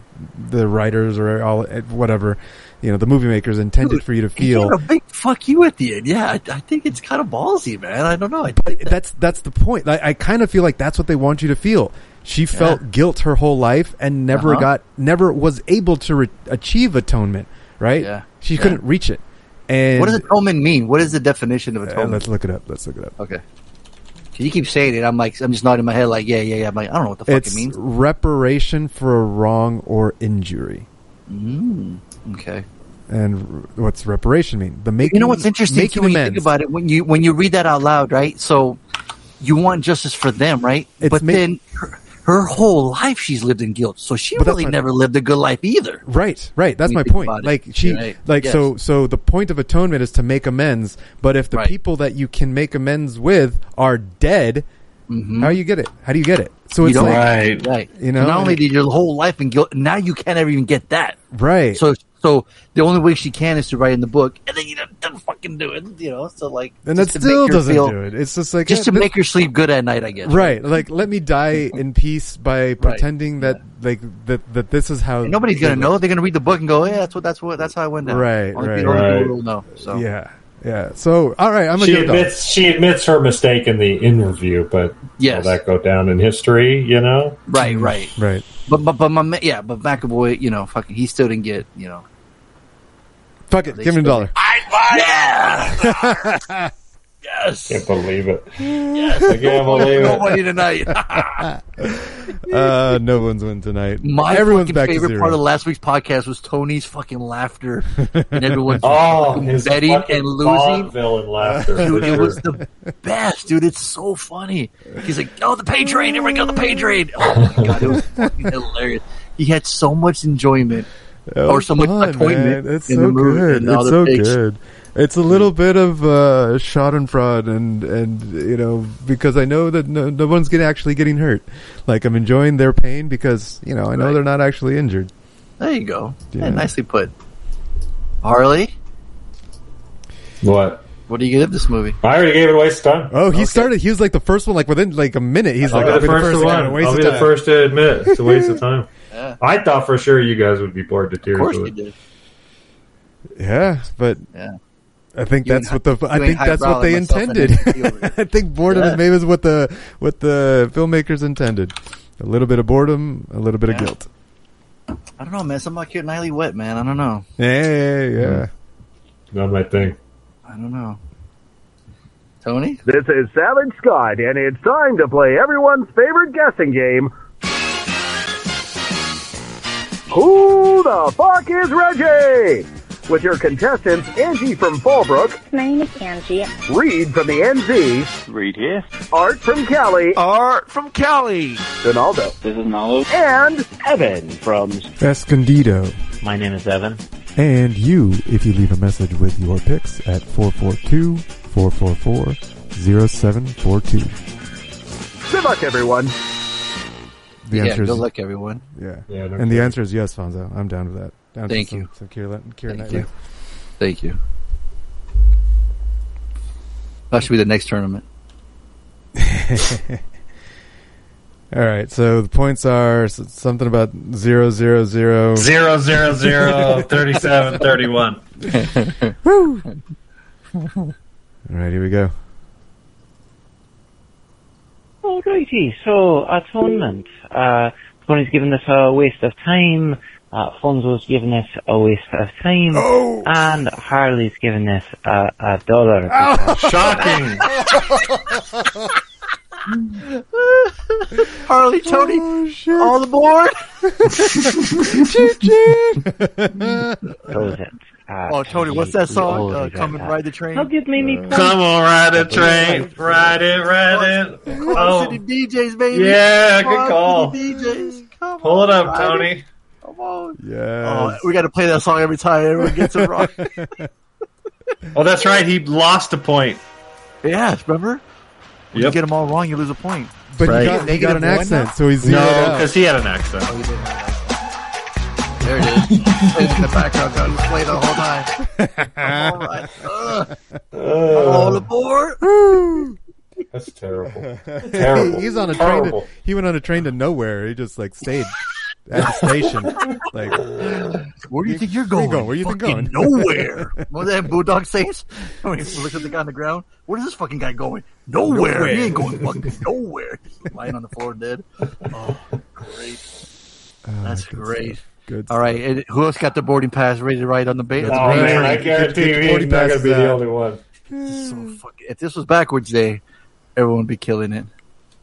S6: the writers or all whatever, you know, the movie makers intended for you to feel?
S4: a big fuck you at the end. Yeah, I, I think it's kind of ballsy, man. I don't know. I
S6: But that's that's the point. Like, I kind of feel like that's what they want you to feel. She felt guilt her whole life and never
S4: Uh-huh.
S6: got, never was able to re- achieve atonement. Right?
S4: Yeah.
S6: She
S4: Yeah.
S6: couldn't reach it. And
S4: what does atonement mean? What is the definition of
S6: Uh,
S4: atonement?
S6: let's look it up. Let's look it up.
S4: Okay. You keep saying it. I'm like, I'm just nodding my head, like, yeah, yeah, yeah. I'm like, I don't know what the fuck
S6: It's
S4: it means.
S6: reparation for a wrong or injury.
S4: Mm, okay.
S6: And r- what's reparation mean? The making.
S4: you know what's interesting too, when you think about it when you when you read that out loud, right? So you want justice for them, right?
S6: It's
S4: but
S6: ma-
S4: then her, her whole life she's lived in guilt, so she
S6: But
S4: really
S6: my-
S4: never lived a good life either.
S6: Right, right. That's my point. Like she,
S4: Right.
S6: like
S4: Yes.
S6: so, so the point of atonement is to make amends. But if the
S4: Right.
S6: people that you can make amends with are dead,
S4: Mhm.
S6: how do you get it? How do you get it? So it's
S4: don't-
S6: like,
S12: Right.
S4: Right.
S6: You know,
S4: not only did your whole life in guilt, now you can't ever even get that.
S6: right.
S4: So, so the only way she can is to write in the book, and then you don't, don't fucking do it. You know, so like,
S6: and that still doesn't
S4: feel-
S6: do it. It's just like
S4: just
S6: eh,
S4: to
S6: this-
S4: make her sleep good at night. I guess.
S6: right. Like let me die in peace by pretending that like that that this is how
S4: And nobody's gonna know. They're gonna read the book and go, "Yeah, that's what that's what that's how I went down."
S6: Right,
S4: Only
S6: right,
S12: right.
S4: will know. So
S6: Yeah, yeah. So all right, I'm gonna
S12: She
S6: give it
S12: admits she admits her mistake in the interview, but
S4: Yes.
S12: will that go down in history? You know.
S4: right, right.
S6: Right.
S4: But but but my yeah, but McAvoy, you know, fucking, he still didn't get, you know.
S6: Fuck it. Give me a dollar.
S7: I'd buy
S4: Yeah. yes.
S12: Can't believe it.
S4: Yes.
S12: I can't believe it.
S4: Nobody tonight.
S6: Uh, no one's win tonight.
S4: My
S6: Everyone's
S4: fucking
S6: back to
S4: favorite
S6: zero.
S4: part of last week's podcast was Tony's fucking laughter and everyone's
S12: Oh,
S4: fucking betting and losing.
S12: villain laughter.
S4: Dude,
S12: for
S4: it was the best, dude. It's so funny. He's like, "Oh, the pay train! Everybody go the pay train!" Oh my god, it was fucking hilarious. He had so much enjoyment,
S6: That
S4: or
S6: was
S4: so much
S6: fun,
S4: atonement
S6: man. It's
S4: in
S6: so
S4: the movie.
S6: good.
S4: and all
S6: It's so
S4: pigs.
S6: good. It's a little bit of uh, shot and fraud, and and you know because I know that no, no one's getting actually getting hurt. Like I'm enjoying their pain because you know I know
S4: Right.
S6: they're not actually injured.
S4: There you go.
S6: Yeah.
S4: Yeah, nicely put. Harley,
S12: What?
S4: what do you give this movie?
S12: I already gave it a waste of time.
S6: Oh, he
S4: Okay.
S6: started. He was like the first one. Like within like a minute, he's
S12: I'll
S6: like,
S12: be
S6: I'll
S12: the
S6: be the
S12: first
S6: first one.
S12: one.
S6: Waste
S12: I'll
S6: of
S12: be the first to admit it's a waste of time.
S4: Yeah,
S12: I thought for sure you guys would be bored to tears.
S4: of
S12: tears
S4: course
S12: with
S4: you did.
S6: Yeah, but
S4: Yeah.
S6: I think
S4: You
S6: that's what the I think that's what they
S4: like myself and
S6: intended.
S4: NXT over here.
S6: I think boredom
S4: Yeah.
S6: maybe is what the what the filmmakers intended. A little bit of boredom, a little bit of guilt.
S4: I don't know, man. Something about Keira Knightley wet, man. I don't know.
S6: Yeah, yeah.
S5: Not my thing.
S4: I don't know. Tony?
S16: This is Savage Scott, and it's time to play everyone's favorite guessing game. Who the fuck is Reggie? With your contestants Angie from Fallbrook,
S17: My name is Angie.
S16: Reed from the NZ,
S18: Reed here.
S16: Art from Cali,
S18: Art from Cali.
S16: Donaldo,
S18: This is Nalo.
S16: and
S18: Evan from.
S6: Escondido.
S18: My name is Evan.
S6: And you, if you leave a message with your picks at 442-444-0742.
S16: good luck, everyone.
S6: The
S4: yeah,
S6: answer is
S4: good luck, everyone.
S6: Yeah.
S5: Yeah, no
S6: and the answer is yes, Fonzo. I'm down with that. Down
S4: Thank
S6: some-
S4: you.
S6: Some Kira, Kira
S4: Thank you. Thank you. That should be the next tournament.
S6: All right, so the points are something about zero zero zero
S12: Zero, zero, zero, 37, 31.
S6: Woo! All right, here we go.
S18: Alrighty, so atonement. Uh, Tony's given this a waste of time. Uh, Fonzo's given this a waste of time. And Harley's given this a, a dollar.
S12: Shocking.
S4: Harley, Tony, all aboard.
S18: Close it. Uh,
S4: oh, Tony, what's that song? Uh, come and ride the train.
S18: Don't give me any points.
S12: Come on, ride the train. Ride it, ride it.
S4: Quad
S12: Oh,
S4: City DJs, baby.
S12: Yeah, good
S4: Quad
S12: call.
S4: DJs. Come
S12: pull it up, Tony.
S4: it. Come on.
S6: Yeah.
S4: Oh, we got to play that song every time everyone gets it wrong.
S12: Oh, that's right. He lost a point.
S4: yeah, remember? When you
S12: Yep.
S4: get them all wrong, you lose a point.
S6: But
S4: Right.
S6: he got, he got an
S4: Negative
S6: accent,
S4: now?
S6: so he's
S12: No, because he had an accent.
S4: There it is. it's in the background. I'll play the whole time. all right. Uh, all aboard.
S5: That's terrible.
S6: He-
S5: Terrible.
S6: He's on a train. To,
S5: Terrible.
S6: he went on a train to nowhere. He just like stayed at the station. Like,
S4: Where do you think you're
S6: Where
S4: going?
S6: you going? Where you think going?
S4: Nowhere. what that Bulldog says? When he looks at the guy on the ground. Where's this fucking guy going? Nowhere.
S6: Nowhere.
S4: He ain't going fucking nowhere. Lying on the floor dead. Oh, great. Ah, That's
S6: good
S4: great.
S6: stuff. Good.
S4: All right. and who else got the boarding pass ready to ride on the bait?
S6: That's
S5: Oh
S6: Rain
S5: man, I guarantee you,
S6: your
S5: he's not gonna
S6: passes
S5: be the only one.
S4: So fucking, if this was backwards day, everyone would be killing it.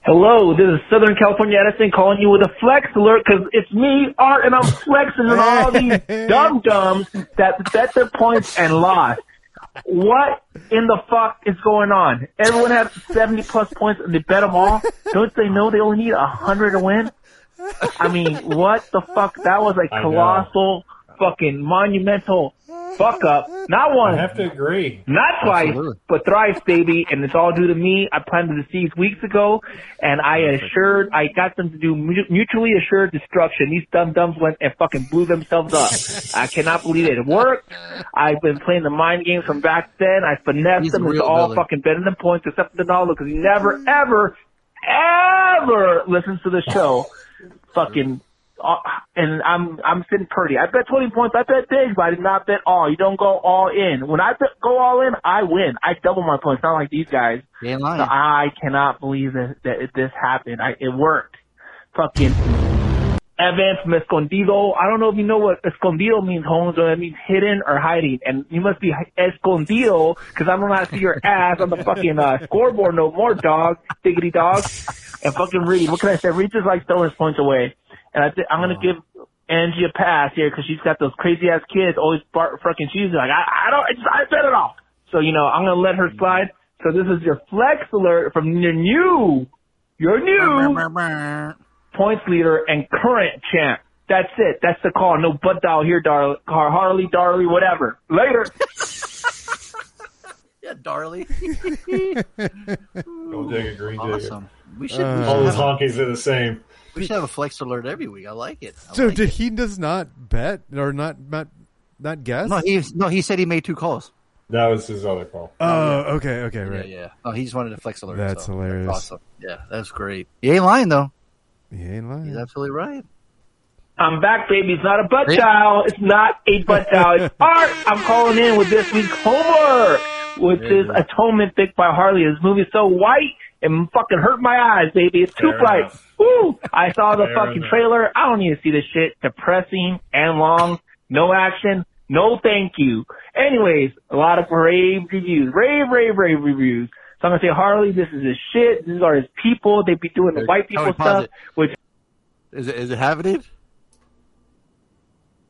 S19: Hello, this is Southern California Edison calling you with a flex alert because it's me, Art, and I'm flexing on all these dum dums that bet their points and lost. What in the fuck is going on? Everyone has 70 plus points and they bet them all. Don't they know they only need 100 to win? I mean, what the fuck? That was a colossal, fucking monumental fuck up. Not one.
S5: I have to agree.
S19: not twice,
S4: Absolutely.
S19: but thrice, baby, and it's all due to me. I planted the seeds weeks ago, and I assured, I got them to do mutually assured destruction. These dumb dumbs went and fucking blew themselves up. I cannot believe it. It worked. I've been playing the mind games from back then. I finessed
S4: He's
S19: them
S4: a
S19: into all
S4: villain.
S19: fucking betting them points except for Donaldo because he never, ever, ever listens to the show. Fucking uh, and I'm I'm sitting pretty. I bet 20 points. I bet big, but I did not bet all. You don't go all in. When I bet, go all in, I win. I double my points. Not like these guys. So. I cannot believe that, that this happened. I, it worked. Fucking Evan from Escondido. I don't know if you know what Escondido means, Holmes, or that means hidden or hiding. And you must be Escondido because I don't know how to see your ass on the fucking uh, scoreboard no more, dog. Diggity dog. And fucking Reed. What can I say? Reed just like throwing his points away. And I th- I'm gonna give Angie a pass here because she's got those crazy ass kids always bar- fucking she's like I, I don't I, just, I bet it all. So you know I'm gonna let her slide. So this is your flex alert from your new your new points leader and current champ. That's it. That's the call. No butt dial here, Dar Har- Harley, Darley, whatever. Later.
S4: Yeah, Darley.
S5: Go dig a green digger.
S4: awesome. We should,
S6: Uh,
S5: All
S4: should
S5: those
S4: have,
S5: honkies are the same.
S4: We should have a flex alert every week. I like it. I
S6: So
S4: like
S6: did
S4: it.
S6: he does not bet or not not not guess?
S4: No, he no. He said he made two calls.
S5: That was his other call.
S6: Oh, oh okay, okay,
S4: Yeah,
S6: right.
S4: yeah. Oh, he just wanted a flex alert.
S6: That's
S4: so
S6: hilarious.
S4: awesome. Yeah, that's great. He ain't lying though.
S6: He ain't lying.
S4: He's absolutely right.
S19: I'm back, baby. It's not a butt
S4: Hey.
S19: dial. It's not a butt dial. It's art. I'm calling in with this week's homework, which
S4: There
S19: is
S4: go.
S19: Atonement picked by Harley. This movie is so white, It fucking hurt my eyes, baby. It's too
S12: Fair
S19: bright.
S12: enough.
S19: Woo! I saw the
S12: Fair
S19: fucking
S12: enough.
S19: trailer. I don't need to see this shit. Depressing and long. No action. No thank you. Anyways, a lot of rave reviews. Rave, rave, rave reviews. So I'm gonna say Harley, this is his shit. These are his people. They be doing the white people stuff,
S4: it.
S19: which
S4: Is it is it happening?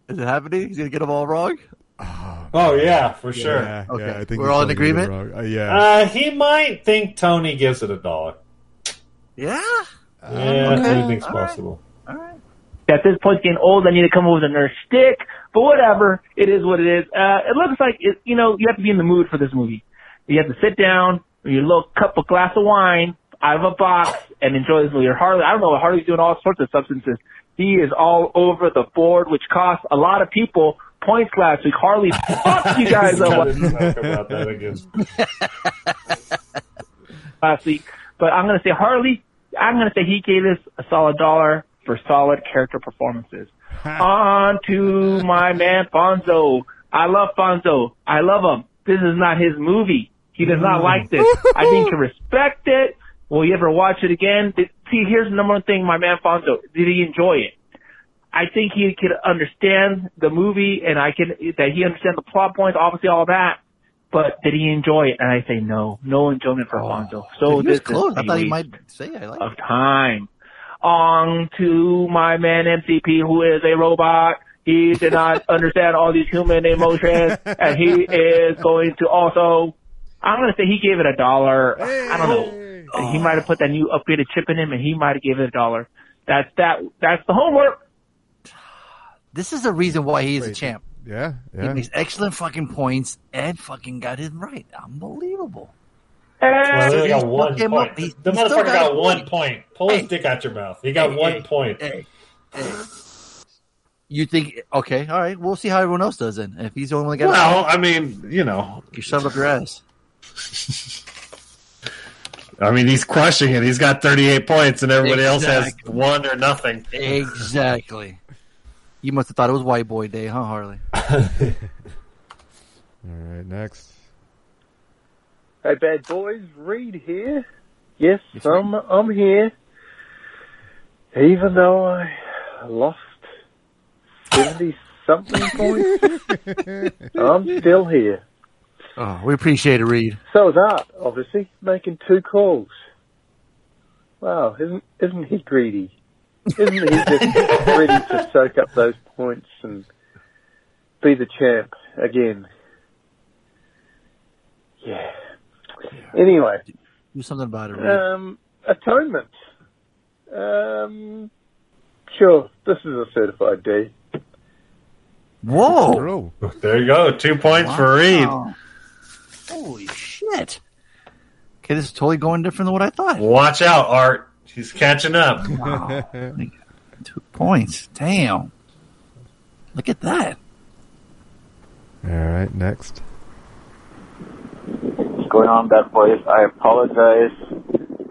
S4: Is it happening? He's gonna get them all wrong.
S12: Oh yeah, for sure.
S6: Yeah,
S4: Okay.
S6: yeah, I think
S4: We're all in
S6: totally getting it
S4: agreement?
S6: Uh, yeah.
S12: Uh, he might think Tony gives it a dollar.
S4: Yeah.
S12: Yeah,
S19: okay.
S12: anything's
S19: All right.
S12: possible.
S19: at this point getting old, I need to come up with a nurse stick. But whatever, it is what it is. Uh, it looks like it, you know you have to be in the mood for this movie. You have to sit down with your little cup of glass of wine out of a box and enjoy this movie. Or Harley, I don't know, Harley's doing all sorts of substances. He is all over the board, which costs a lot of people points last week. Harley, fuck you guys up
S12: talk about that again.
S19: last week. But I'm gonna say Harley. I'm gonna say he gave us a solid dollar for solid character performances. On to my man Fonzo. I love Fonzo. I love him. This is not his movie. He does not like this. I think he can respect it. Will you ever watch it again? Did- See, here's the number one thing, my man Fonzo. Did he enjoy it? I think he could understand the movie and I can, that he understands the plot points, obviously all that. But did he enjoy it? And I say no. No enjoyment for oh. Fonzo. So
S4: he was
S19: this
S4: close.
S19: is
S4: I thought he might say I like
S19: of time. On to my man MCP, who is a robot. He did not understand all these human emotions, and he is going to also. I'm going to say he gave it a dollar. I don't know. He might have put that new upgraded chip in him, and he might have gave it a dollar. That's that. That's the homework.
S4: This is the reason why he is a champ.
S6: Yeah,
S4: He makes excellent fucking points and fucking got it right. Unbelievable.
S12: Well, they got one point.
S4: up. He's-
S12: the
S4: he's
S12: motherfucker
S4: got
S12: got one
S4: point.
S12: point. Pull his dick out your mouth. He got
S4: Hey,
S12: one
S4: hey,
S12: point.
S4: Hey, hey. You think okay? All right, we'll see how everyone else does then. If he's the only one that got
S12: Well,
S4: it,
S12: I mean, you know,
S4: you shove up your ass.
S12: I mean, he's crushing it. He's got 38 points, and everybody else has one or nothing.
S4: Exactly. You must have thought it was White Boy Day, huh, Harley?
S6: All right, next.
S17: Hey, bad boys, Reed here. Yes, I'm I'm here. Even though I lost seventy something points, I'm still here.
S4: Oh, we appreciate it, Reed.
S17: So is Art, obviously, making two calls. Wow, isn't isn't he greedy? Isn't he just ready to soak up those points and be the champ again? Yeah. Anyway,
S4: Do something about it, Reed.
S17: um, atonement. Um, sure, this is a certified D.
S4: Whoa!
S12: There you go. Two points for Reed.
S4: Holy shit! Okay, this is totally going different than what I thought.
S12: Watch out, Art. He's catching up.
S4: Wow. Two points. Damn. Look at that.
S6: All right, next.
S20: What's going on, bad boys? I apologize.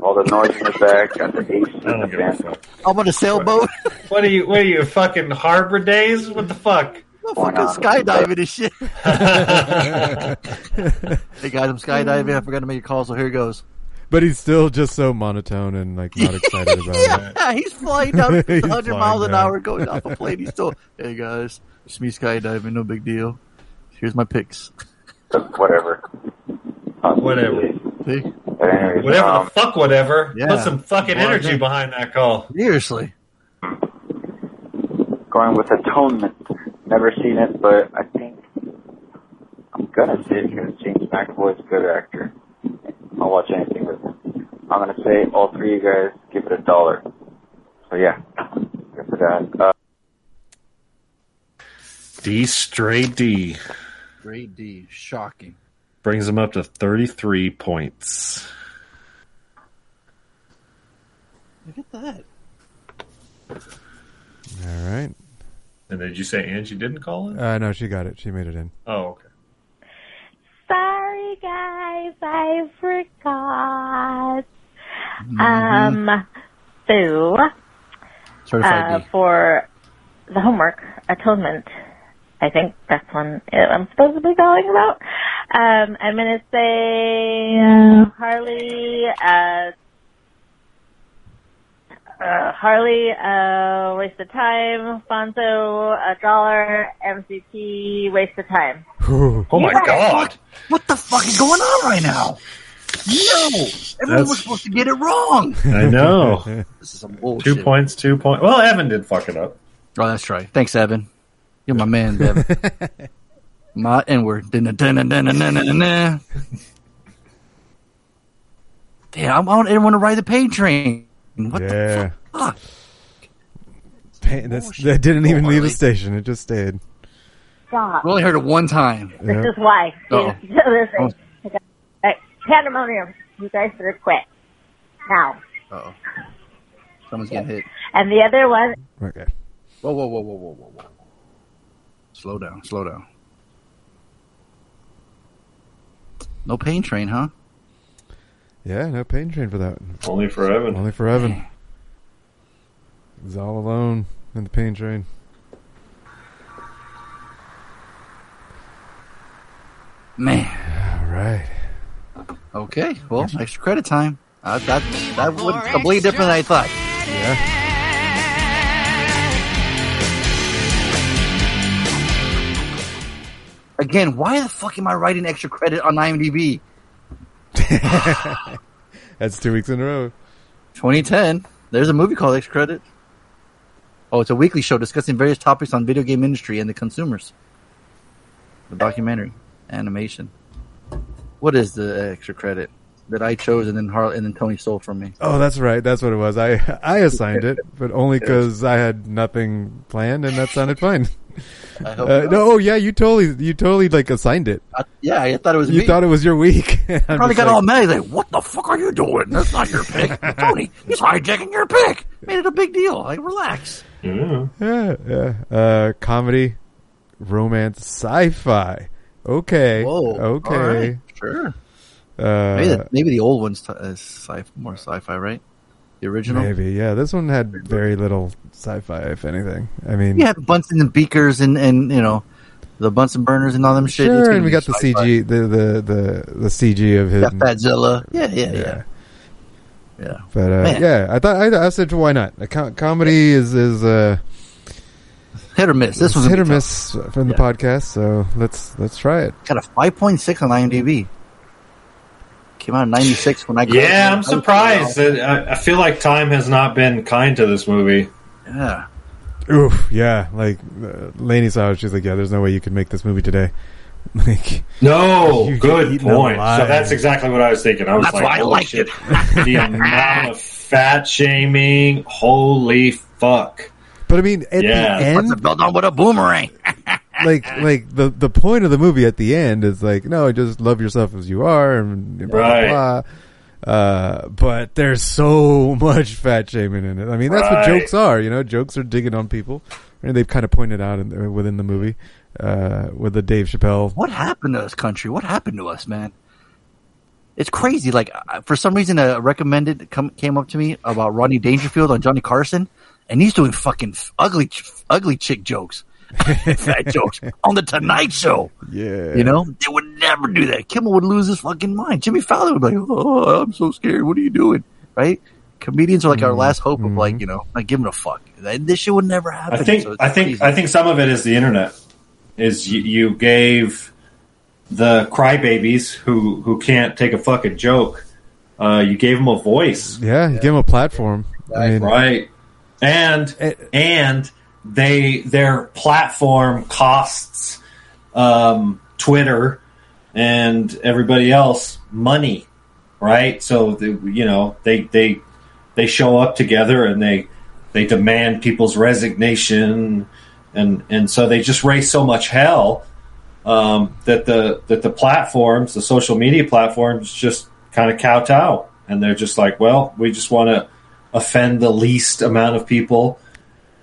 S20: All the noise in the back, got the AC in the fan.
S4: I'm on a sailboat.
S12: What are you? What are you? Fucking Harbor Days? What the fuck?
S4: fucking skydiving and shit. hey guys, I'm skydiving. I forgot to make a call, so here it goes.
S6: But he's still just so monotone and like not excited about it.
S4: Yeah, he's flying down
S6: He's
S4: 100
S6: flying
S4: miles an hour going off a plane. He's still, hey guys, it's me skydiving, no big deal. Here's my picks.
S20: Whatever.
S12: Whatever.
S4: See?
S20: Anyways,
S12: Whatever
S20: um,
S12: the fuck, whatever.
S4: Yeah.
S12: Put some fucking
S4: Well,
S12: energy
S4: then-
S12: behind that call.
S4: Seriously.
S20: going with Atonement. Never seen it, but I think I'm gonna see it because James McAvoy's a good actor. I'll watch anything with him. I'm gonna say all three of you guys give it a dollar. So yeah, good for that. Uh,
S12: D straight D
S4: Straight D. Shocking.
S12: brings him up to 33 points.
S4: Look at that.
S6: All right.
S12: And did you say Angie didn't call it?
S6: Uh, no, she got it. She made it in.
S12: Oh, okay.
S21: Sorry, guys, I forgot.
S4: Mm-hmm.
S21: Um, so
S4: Certified
S21: uh, for the homework atonement, I think that's one I'm supposed to be calling about. Um, I'm gonna say uh, Harley uh, Harley, uh, waste of time. Fonzo, a dollar. MCT, waste of time.
S12: Oh my
S21: Yeah.
S12: god.
S4: What the fuck is going on right now? No, everyone
S12: That's-
S4: was supposed to get it wrong.
S12: I know.
S4: This is some bullshit.
S12: Two points, two points. Well, Evan did fuck it up.
S4: Oh, that's right. Thanks, Evan. You're my man, Evan. my N word. Damn, I want everyone to ride the pain train. What
S6: yeah.
S4: the fuck?
S6: Pain, that's, that didn't even leave the station. It just stayed.
S21: Stop.
S4: We only heard it one time.
S21: This
S6: Yeah.
S21: is why.
S4: Uh-oh.
S21: Listen. Oh. Right. Pandemonium. You guys better quit. Now.
S4: Uh-oh. Someone's getting hit.
S21: And the other one,
S6: Okay.
S4: Whoa, whoa, whoa, whoa, whoa, whoa, whoa. Slow down, slow down. No pain train, huh?
S6: Yeah, no pain train for that.
S12: Only for Evan.
S6: Only for Evan. He's all alone in the pain train.
S4: Man.
S6: All right.
S4: Okay, well, extra credit time. Uh, that that was completely different than I thought.
S6: Yeah.
S4: Again, why the fuck am I writing extra credit on IMDb?
S6: That's two weeks in a row.
S4: 2010. There's a movie called Extra Credit. Oh, it's a weekly show discussing various topics on video game industry and the consumers. The documentary, animation. What is the extra credit that I chose and then Har- and then Tony stole from me?
S6: Oh, that's right. That's what it was. I I assigned it, but only because I had nothing planned, and that sounded fine.
S4: I hope
S6: Uh, no, oh yeah, you totally, you totally like assigned it.
S4: I, yeah, I thought it was
S6: You
S4: me.
S6: thought it was your week. I'm
S4: Probably
S6: just
S4: got
S6: like,
S4: all mad. He's like, "What the fuck are you doing? That's not your pick, Tony. He's hijacking your pick. Made it a big deal. Like, relax."
S12: Yeah.
S6: Yeah, yeah. Uh, comedy, romance, sci-fi. Okay,
S4: Whoa.
S6: okay,
S4: right. Sure.
S6: Uh,
S4: maybe, the, maybe the old one's t- sci- more sci-fi, right? The original.
S6: maybe. Yeah, this one had very little sci-fi, if anything. I mean,
S4: You had Bunsen and beakers and and you know the Bunsen burners and all them shit.
S6: Sure, and we got the
S4: sci-fi.
S6: CG, the the the the CG of his.
S4: Got Fadzilla. Yeah, yeah, yeah. Yeah.
S6: But uh, yeah, I thought I, I said why not? A co- comedy is is uh,
S4: hit or miss. This
S6: it's
S4: was
S6: hit or miss from the podcast, so let's let's try it.
S4: Got a five point six on IMDb. Came out in ninety six when I
S12: Yeah, I'm surprised. that- I, I feel like time has not been kind to this movie.
S4: Yeah.
S6: Oof, yeah. Like uh, Lainey saw it, she's like, "Yeah, there's no way you could make this movie today." Like,
S12: No, good point. So that's exactly what I was thinking. I was
S4: That's
S12: like,
S4: why I
S12: holy
S4: liked
S12: shit. the amount of fat shaming, holy fuck.
S6: But I mean, at
S12: Yeah.
S6: the end,
S4: What's built on with a boomerang?
S6: like like the the point of the movie at the end is like no just love yourself as you are and blah blah,
S12: Right.
S6: blah. Uh, but there's so much fat shaming in it. I mean, that's what jokes are. You know, jokes are digging on people, and they've kind of pointed out in, the- within the movie uh, with the Dave Chappelle.
S4: What happened to this country? What happened to us, man? It's crazy. Like for some reason, a recommended come, came up to me about Rodney Dangerfield on Johnny Carson, and he's doing fucking ugly, ugly chick jokes, fat jokes on the Tonight Show.
S6: Yeah,
S4: You know, they would never do that. Kimmel would lose his fucking mind. Jimmy Fallon would be like, "Oh, I'm so scared. What are you doing?" Right? Comedians are like our last hope of like you know, not giving a fuck. That- This shit would never happen.
S12: I think
S4: So
S12: I think
S4: crazy.
S12: I think some of it is the internet. Is you, you gave the crybabies who who can't take a fucking joke, uh, you gave them a voice,
S6: Yeah, you give them a platform. I mean,
S12: right? And and they their platform costs um, Twitter and everybody else money, right? So they, you know they they they show up together and they they demand people's resignation and and so they just raise so much hell um, that the that the platforms, the social media platforms, just kind of kowtow and they're just like, well, we just want to offend the least amount of people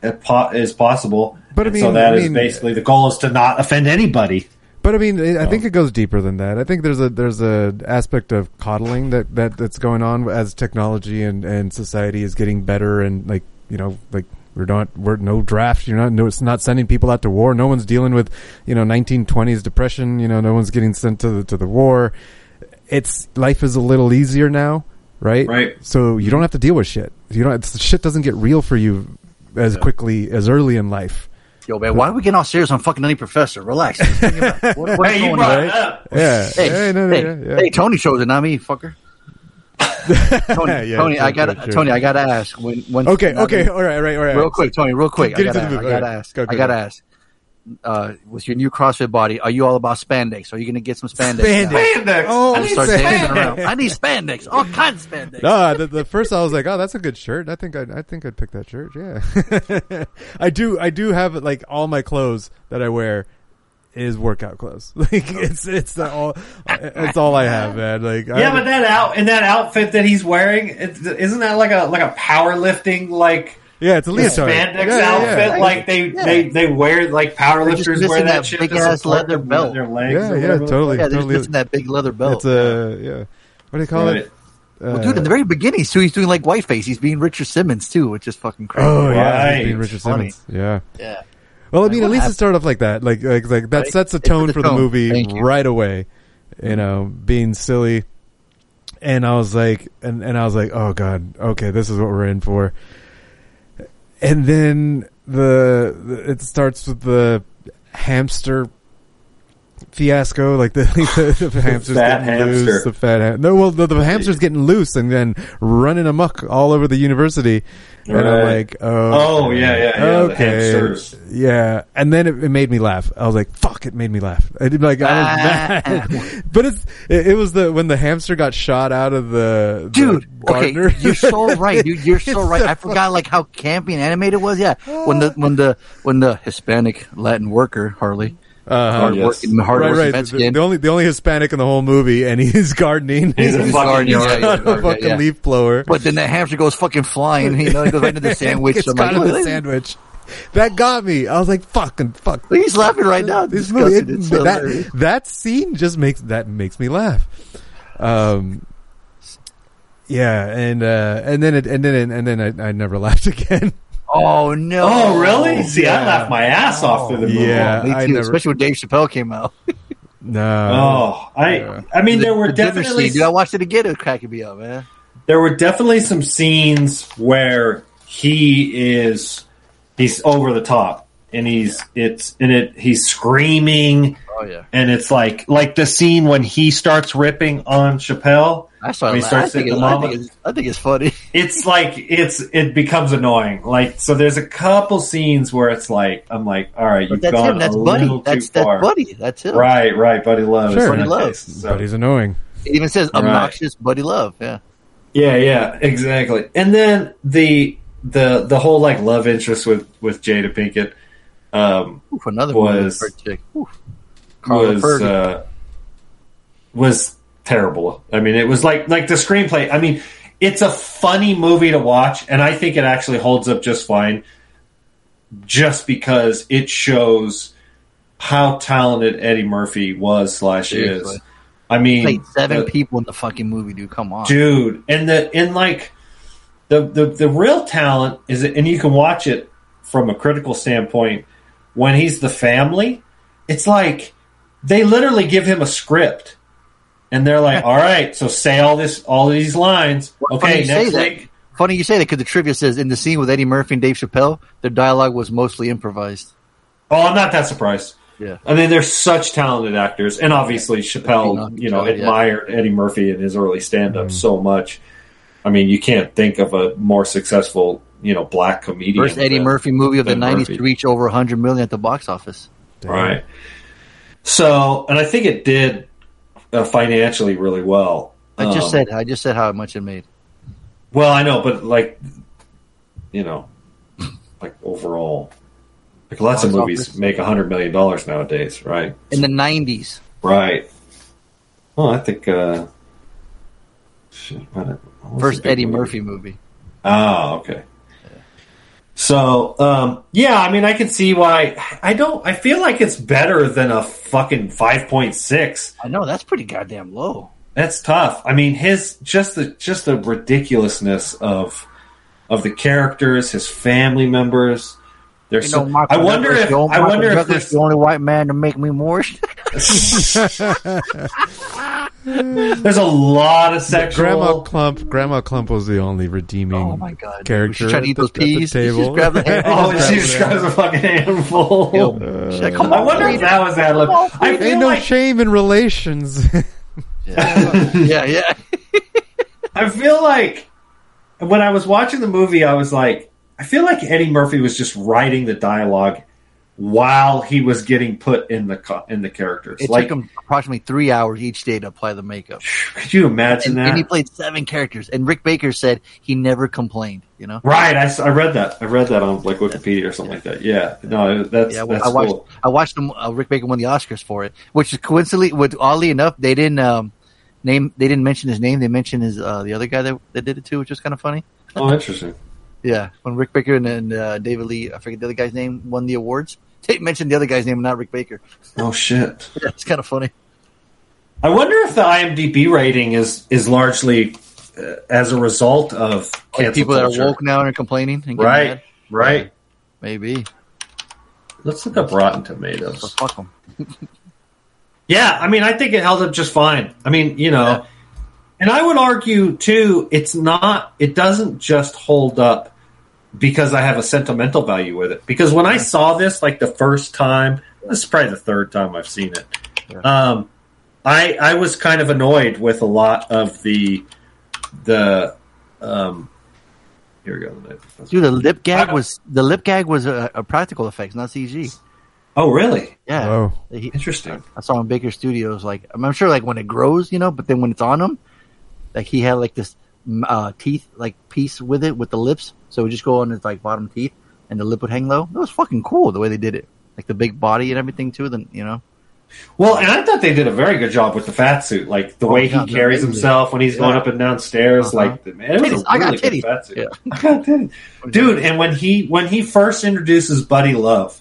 S12: as possible.
S6: But I
S12: And so
S6: mean-
S12: that
S6: I
S12: is basically the goal is to not offend anybody.
S6: But I mean, I think it goes deeper than that. I think there's a there's a aspect of coddling that, that that's going on as technology and, and society is getting better and like you know like we're not we're no draft. You're not no it's not sending people out to war. No one's dealing with you know 1920s depression. You know no one's getting sent to the to the war. It's life is a little easier now, right?
S12: Right.
S6: So you don't have to deal with shit. You know, it's, shit doesn't get real for you as quickly as early in life.
S4: Yo, man, why are we getting all serious on fucking Nutty Professor? Relax. About what- what's
S12: Hey, you brought
S4: on?
S12: it up.
S6: Yeah.
S4: Hey,
S6: Hey, no, no,
S4: hey,
S6: yeah, yeah.
S4: hey, Tony shows it, not me, fucker. Tony,
S6: Yeah,
S4: Tony,
S6: true,
S4: I gotta,
S6: true, true.
S4: Tony, I gotta ask. When, when
S6: Okay, okay, all right, all right, all right.
S4: Real quick, Tony, real quick.
S6: Get
S4: I gotta,
S6: the movie.
S4: I gotta
S6: All right.
S4: ask.
S6: Go, go,
S4: I gotta
S6: go.
S4: ask. Uh, with your new CrossFit body, are you all about spandex? Are you gonna get some spandex?
S6: Spandex.
S12: Spandex.
S6: Oh,
S4: I'm start
S6: need
S4: dancing
S6: spandex.
S4: around. I need spandex. All kinds of spandex.
S6: No, the, the first I was like, oh, that's a good shirt. I think I, I think I'd pick that shirt. Yeah, I do. I do have like all my clothes that I wear is workout clothes. Like it's it's the all it's all I have, man. Like
S12: Yeah,
S6: I,
S12: but that out and that outfit that he's wearing, it's, isn't that like a like a powerlifting like
S6: yeah, it's a leotard.
S12: spandex
S6: Yeah, yeah,
S12: outfit?
S6: yeah.
S12: Like they,
S4: Yeah.
S12: they they wear like powerlifters
S4: They're
S12: wear that,
S4: that
S12: shit
S4: big
S12: to
S4: ass leather
S12: them-
S4: belt.
S12: their legs.
S6: Yeah, yeah,
S12: whatever.
S6: totally,
S4: Yeah, they're just
S6: totally.
S4: missing that big leather belt.
S6: It's a yeah. What do you call
S12: Right.
S6: it?
S4: well,
S6: Uh,
S4: dude, in the very beginning, too, he's doing like whiteface. He's being Richard Simmons too, which is fucking crazy.
S6: Oh yeah,
S12: Right.
S6: being Richard
S4: Funny.
S6: Simmons. Yeah.
S4: yeah.
S6: Well, I mean,
S4: what
S6: at least it started off like that. Like, like, like that
S4: Right?
S6: sets a tone
S4: the
S6: for the
S4: tone.
S6: movie
S4: Thank you.
S6: right away. You know, being silly, and I was like, and and I was like, oh god, okay, this is what we're in for. And then the, it starts with the hamster fiasco, like the the, the hamsters
S12: fat
S6: getting loose,
S12: hamster.
S6: the fat ham- no, well, the, the hamster's getting loose and then running amok all over the university, and I'm like, oh,
S12: Oh, yeah, yeah, yeah,
S6: okay, yeah, and then it, it made me laugh. I was like, "Fuck!" It made me laugh. I did like I was ah. mad, but it's it, it was the when the hamster got shot out of the,
S4: Dude, okay, you're so right, dude. You're so right.
S6: so
S4: I forgot like how campy and animated it was. Yeah, when the when the when the Hispanic Latin worker Harley,
S6: Uh-huh.
S12: yes.
S4: working, hard
S6: right,
S4: working
S6: right. The, the only the only Hispanic in the whole movie, and he's gardening.
S12: He's a
S4: He's
S12: fucking
S4: gardening,
S12: yard.
S4: yeah, yeah,
S6: a fucking
S4: yeah.
S6: leaf blower.
S4: but then the hamster goes fucking flying. You know, he goes right into the sandwich.
S6: It's
S4: I'm
S6: got
S4: like,
S6: in the sandwich. That got me. I was like, "Fucking fuck."
S4: He's laughing right now.
S6: This movie, it-
S4: hilarious.
S6: that that scene just makes that makes me laugh. Um, yeah, and uh, and then it, and then and then I, I never laughed again.
S4: Oh no!
S12: Oh, really? See, I laughed my ass off through the movie.
S6: Yeah,
S4: Me too,
S6: never-
S4: especially when Dave Chappelle came out.
S6: No.
S12: Oh, I
S6: Yeah.
S12: I mean, there were
S4: The dinner
S12: definitely
S4: scene, dude. I watched it again. It was cracking me up, man.
S12: there were definitely some scenes where he is he's over the top and he's it's and it he's screaming
S4: Oh yeah,
S12: and it's like like the scene when he starts ripping on Chappelle.
S4: I saw.
S12: When
S4: It. I think, it, I, think it's, I think it's funny.
S12: It's like it's it becomes annoying. Like so, there's a couple scenes where it's like I'm like, all right,
S4: But
S12: you've
S4: that's
S12: gone
S4: him. That's
S12: a
S4: Buddy.
S12: little
S4: That's
S12: too
S4: that's
S12: far.
S4: Buddy. That's him.
S12: Right, right, Buddy Love.
S6: Sure.
S4: Buddy Love.
S12: case, so-
S6: But he's annoying.
S4: It even says
S12: Right.
S4: obnoxious Buddy Love. Yeah.
S12: Yeah, yeah, exactly. And then the the the whole like love interest with with Jada Pinkett um,
S4: Oof, another
S12: Was-
S4: was chick. Oof. Carla
S12: was uh, was terrible. I mean, it was like like the screenplay. I mean, it's a funny movie to watch, and I think it actually holds up just fine, just because it shows how talented Eddie Murphy was slash is. I mean,
S4: played seven
S12: the-
S4: people in the fucking movie, dude. Come on,
S12: dude and the and like the the the real talent is and you can watch it from a critical standpoint when he's the family it's like they literally give him a script and they're like all right so say all this all these lines
S4: Funny
S12: okay
S4: you say
S12: next
S4: that.
S12: week
S4: Funny you say that because the trivia says in the scene with Eddie Murphy and Dave Chappelle, their dialogue was mostly improvised.
S12: oh i'm not that surprised
S4: Yeah.
S12: I mean, they're such talented actors, and obviously Chappelle, you know,
S4: Chappelle, yeah.
S12: admired Eddie Murphy in his early stand-up mm-hmm. so much. I mean, you can't think of a more successful, you know, black comedian.
S4: First Eddie
S12: than-
S4: Murphy movie of the '90s
S12: Murphy.
S4: to reach over 100 million at the box office.
S12: right? So, and I think it did uh, financially really well.
S4: I just
S12: Um,
S4: said I just said how much it made.
S12: well, I know, but like, you know, like overall, like lots of movies
S4: office.
S12: make a hundred million dollars nowadays, right?
S4: In the '90s,
S12: Right. Well, I think. uh shit, what- what
S4: first Eddie
S12: movie?
S4: Murphy movie.
S12: Oh, okay. So, um, yeah, I mean, I can see why. I don't. I feel like it's better than a fucking five point six.
S4: I know that's pretty goddamn low.
S12: That's tough. I mean, his just the just the ridiculousness of of the characters, his family members, There's
S4: You know,
S12: some, I wonder if
S4: the
S12: I wonder if
S4: Douglas,
S12: there's
S4: the only white man to make me more.
S12: there's a lot of sexual.
S6: Grandma Klump. Grandma Klump was the only redeeming
S4: Oh my God.
S6: character.
S4: She's trying to eat those
S6: at the
S4: peas. Just
S6: table.
S4: grabbed the hand-
S12: Oh, she just grabs a fucking handful.
S4: She's like, "Come
S12: I
S4: on,
S12: wonder if that was ad lib. I
S6: Ain't
S12: feel
S6: no shame in relations.
S4: yeah, yeah.
S12: I feel like when I was watching the movie, I was like, I feel like Eddie Murphy was just writing the dialogue while he was getting put in the in the characters.
S4: It
S12: like,
S4: took him approximately three hours each day to apply the makeup.
S12: could you imagine
S4: And,
S12: that?
S4: and he played seven characters. And Rick Baker said he never complained. You know.
S12: right, I, I read that. I read that on like Wikipedia or something like that. Yeah, no, that's
S4: Yeah, well,
S12: that's
S4: I watched.
S12: cool.
S4: I watched him. Uh, Rick Baker won the Oscars for it, which is coincidentally, with oddly enough, they didn't um, name. They didn't mention his name. They mentioned his uh, the other guy that, that did it too, which was kind of funny.
S12: Oh, interesting.
S4: Yeah, when Rick Baker and, and uh, David Lee, I forget the other guy's name, won the awards. Tate mentioned the other guy's name, not Rick Baker.
S12: Oh shit.
S4: Yeah, it's kind of funny.
S12: I wonder if the IMDb rating is is largely uh, as a result of
S4: Like
S12: cancel
S4: people that are woke now and are complaining. And
S12: Right,
S4: mad.
S12: right.
S4: Maybe.
S12: Let's look up Rotten
S4: So
S12: Tomatoes.
S4: fuck them.
S12: Yeah, I mean, I think it held up just fine. I mean, you know, and I would argue too, it's not, it doesn't just hold up because I have a sentimental value with it. Because when I saw this, like the first time, this is probably the third time I've seen it. Um, I I was kind of annoyed with a lot of the the um. Here we go. The.
S4: Dude, the lip gag was the lip gag was a, a practical effects, not CG.
S12: Oh, really?
S4: Yeah.
S6: Oh.
S4: He-
S12: Interesting.
S4: I saw in Baker Studios, like I'm I'm sure, like when it grows, you know, but then when it's on him, like he had like this uh, teeth like piece with it with the lips, so it would just go on his like bottom teeth, and the lip would hang low. It was fucking cool the way they did it, like the big body and everything too. Then you know,
S12: Well, and I thought they did a very good job with the fat suit, like the
S4: Oh,
S12: way
S4: yeah,
S12: he carries himself when he's going up and down stairs.
S4: Uh-huh.
S12: Like, man, it was
S4: Titties.
S12: a
S4: I got
S12: really good fat suit.
S4: Yeah.
S12: I got titties. dude. And when he when he first introduces Buddy Love,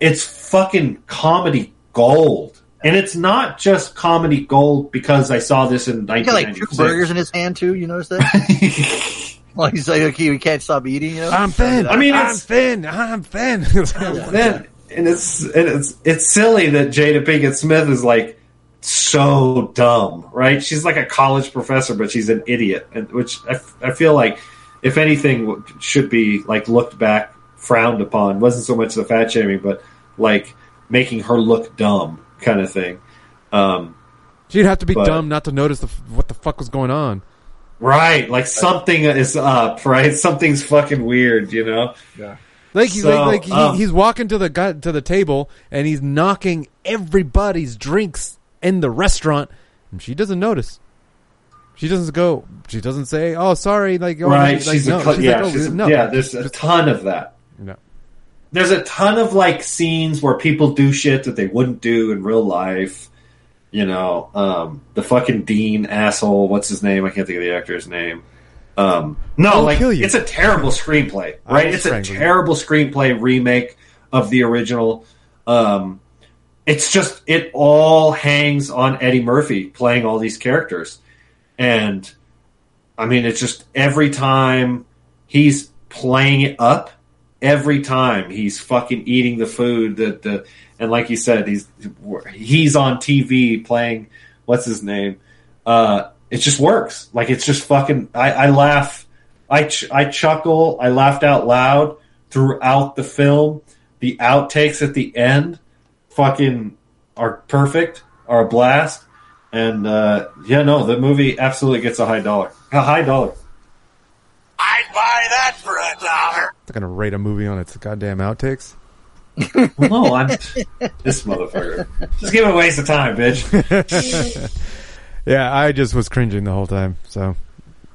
S12: it's fucking comedy gold, and it's not just comedy gold because I saw this in
S4: he got like two
S12: 1996.
S4: burgers in his hand too. You notice that? like he's like, okay, we can't stop eating. You know,
S6: I'm thin.
S12: I mean,
S6: I'm
S12: it's-
S6: thin. I'm thin.
S12: then and it's and it's it's silly that Jada Pinkett Smith is like so dumb, right? She's like a college professor, but she's an idiot, and which I, f- I feel like, if anything, should be like looked back, frowned upon. wasn't so much the fat shaming, but like making her look dumb, kind of thing. Um,
S6: She'd have to be
S12: But-
S6: dumb not to notice the, f- what the fuck was going on.
S12: Right, like something is up, right? Something's fucking weird, you know?
S4: Yeah.
S6: Like, he,
S12: So,
S6: like, like he,
S12: um,
S6: he's walking to the guy, to the table and he's knocking everybody's drinks in the restaurant, and she doesn't notice. She doesn't go. She doesn't say, "Oh, sorry." Like, oh,
S12: right?
S6: like,
S12: she's
S6: no.
S12: a, cl-
S6: She's
S12: yeah,
S6: like, oh,
S12: she's a-
S6: no.
S12: yeah. There's a ton of that.
S6: No.
S12: there's a ton of like scenes where people do shit that they wouldn't do in real life. You know, um, the fucking Dean asshole. What's his name? I can't think of the actor's name. Um, no, like it's a terrible screenplay, right? It's a
S6: strangle you.
S12: terrible screenplay remake of the original. Um, it's just it all hangs on Eddie Murphy playing all these characters, and I mean, it's just every time he's playing it up, every time he's fucking eating the food that the and like you said, he's he's on TV playing what's his name. Uh, it just works. Like it's just fucking. I, I laugh. I ch- I chuckle. I laughed out loud throughout the film. The outtakes at the end, fucking, are perfect. Are a blast. And uh, yeah, no, the movie absolutely gets a high dollar. A high dollar.
S7: I'd buy that for a dollar.
S6: They're gonna rate a movie on its goddamn outtakes.
S12: No, I'm this motherfucker. Just give it a waste of time, bitch.
S6: Yeah, I just was cringing the whole time. So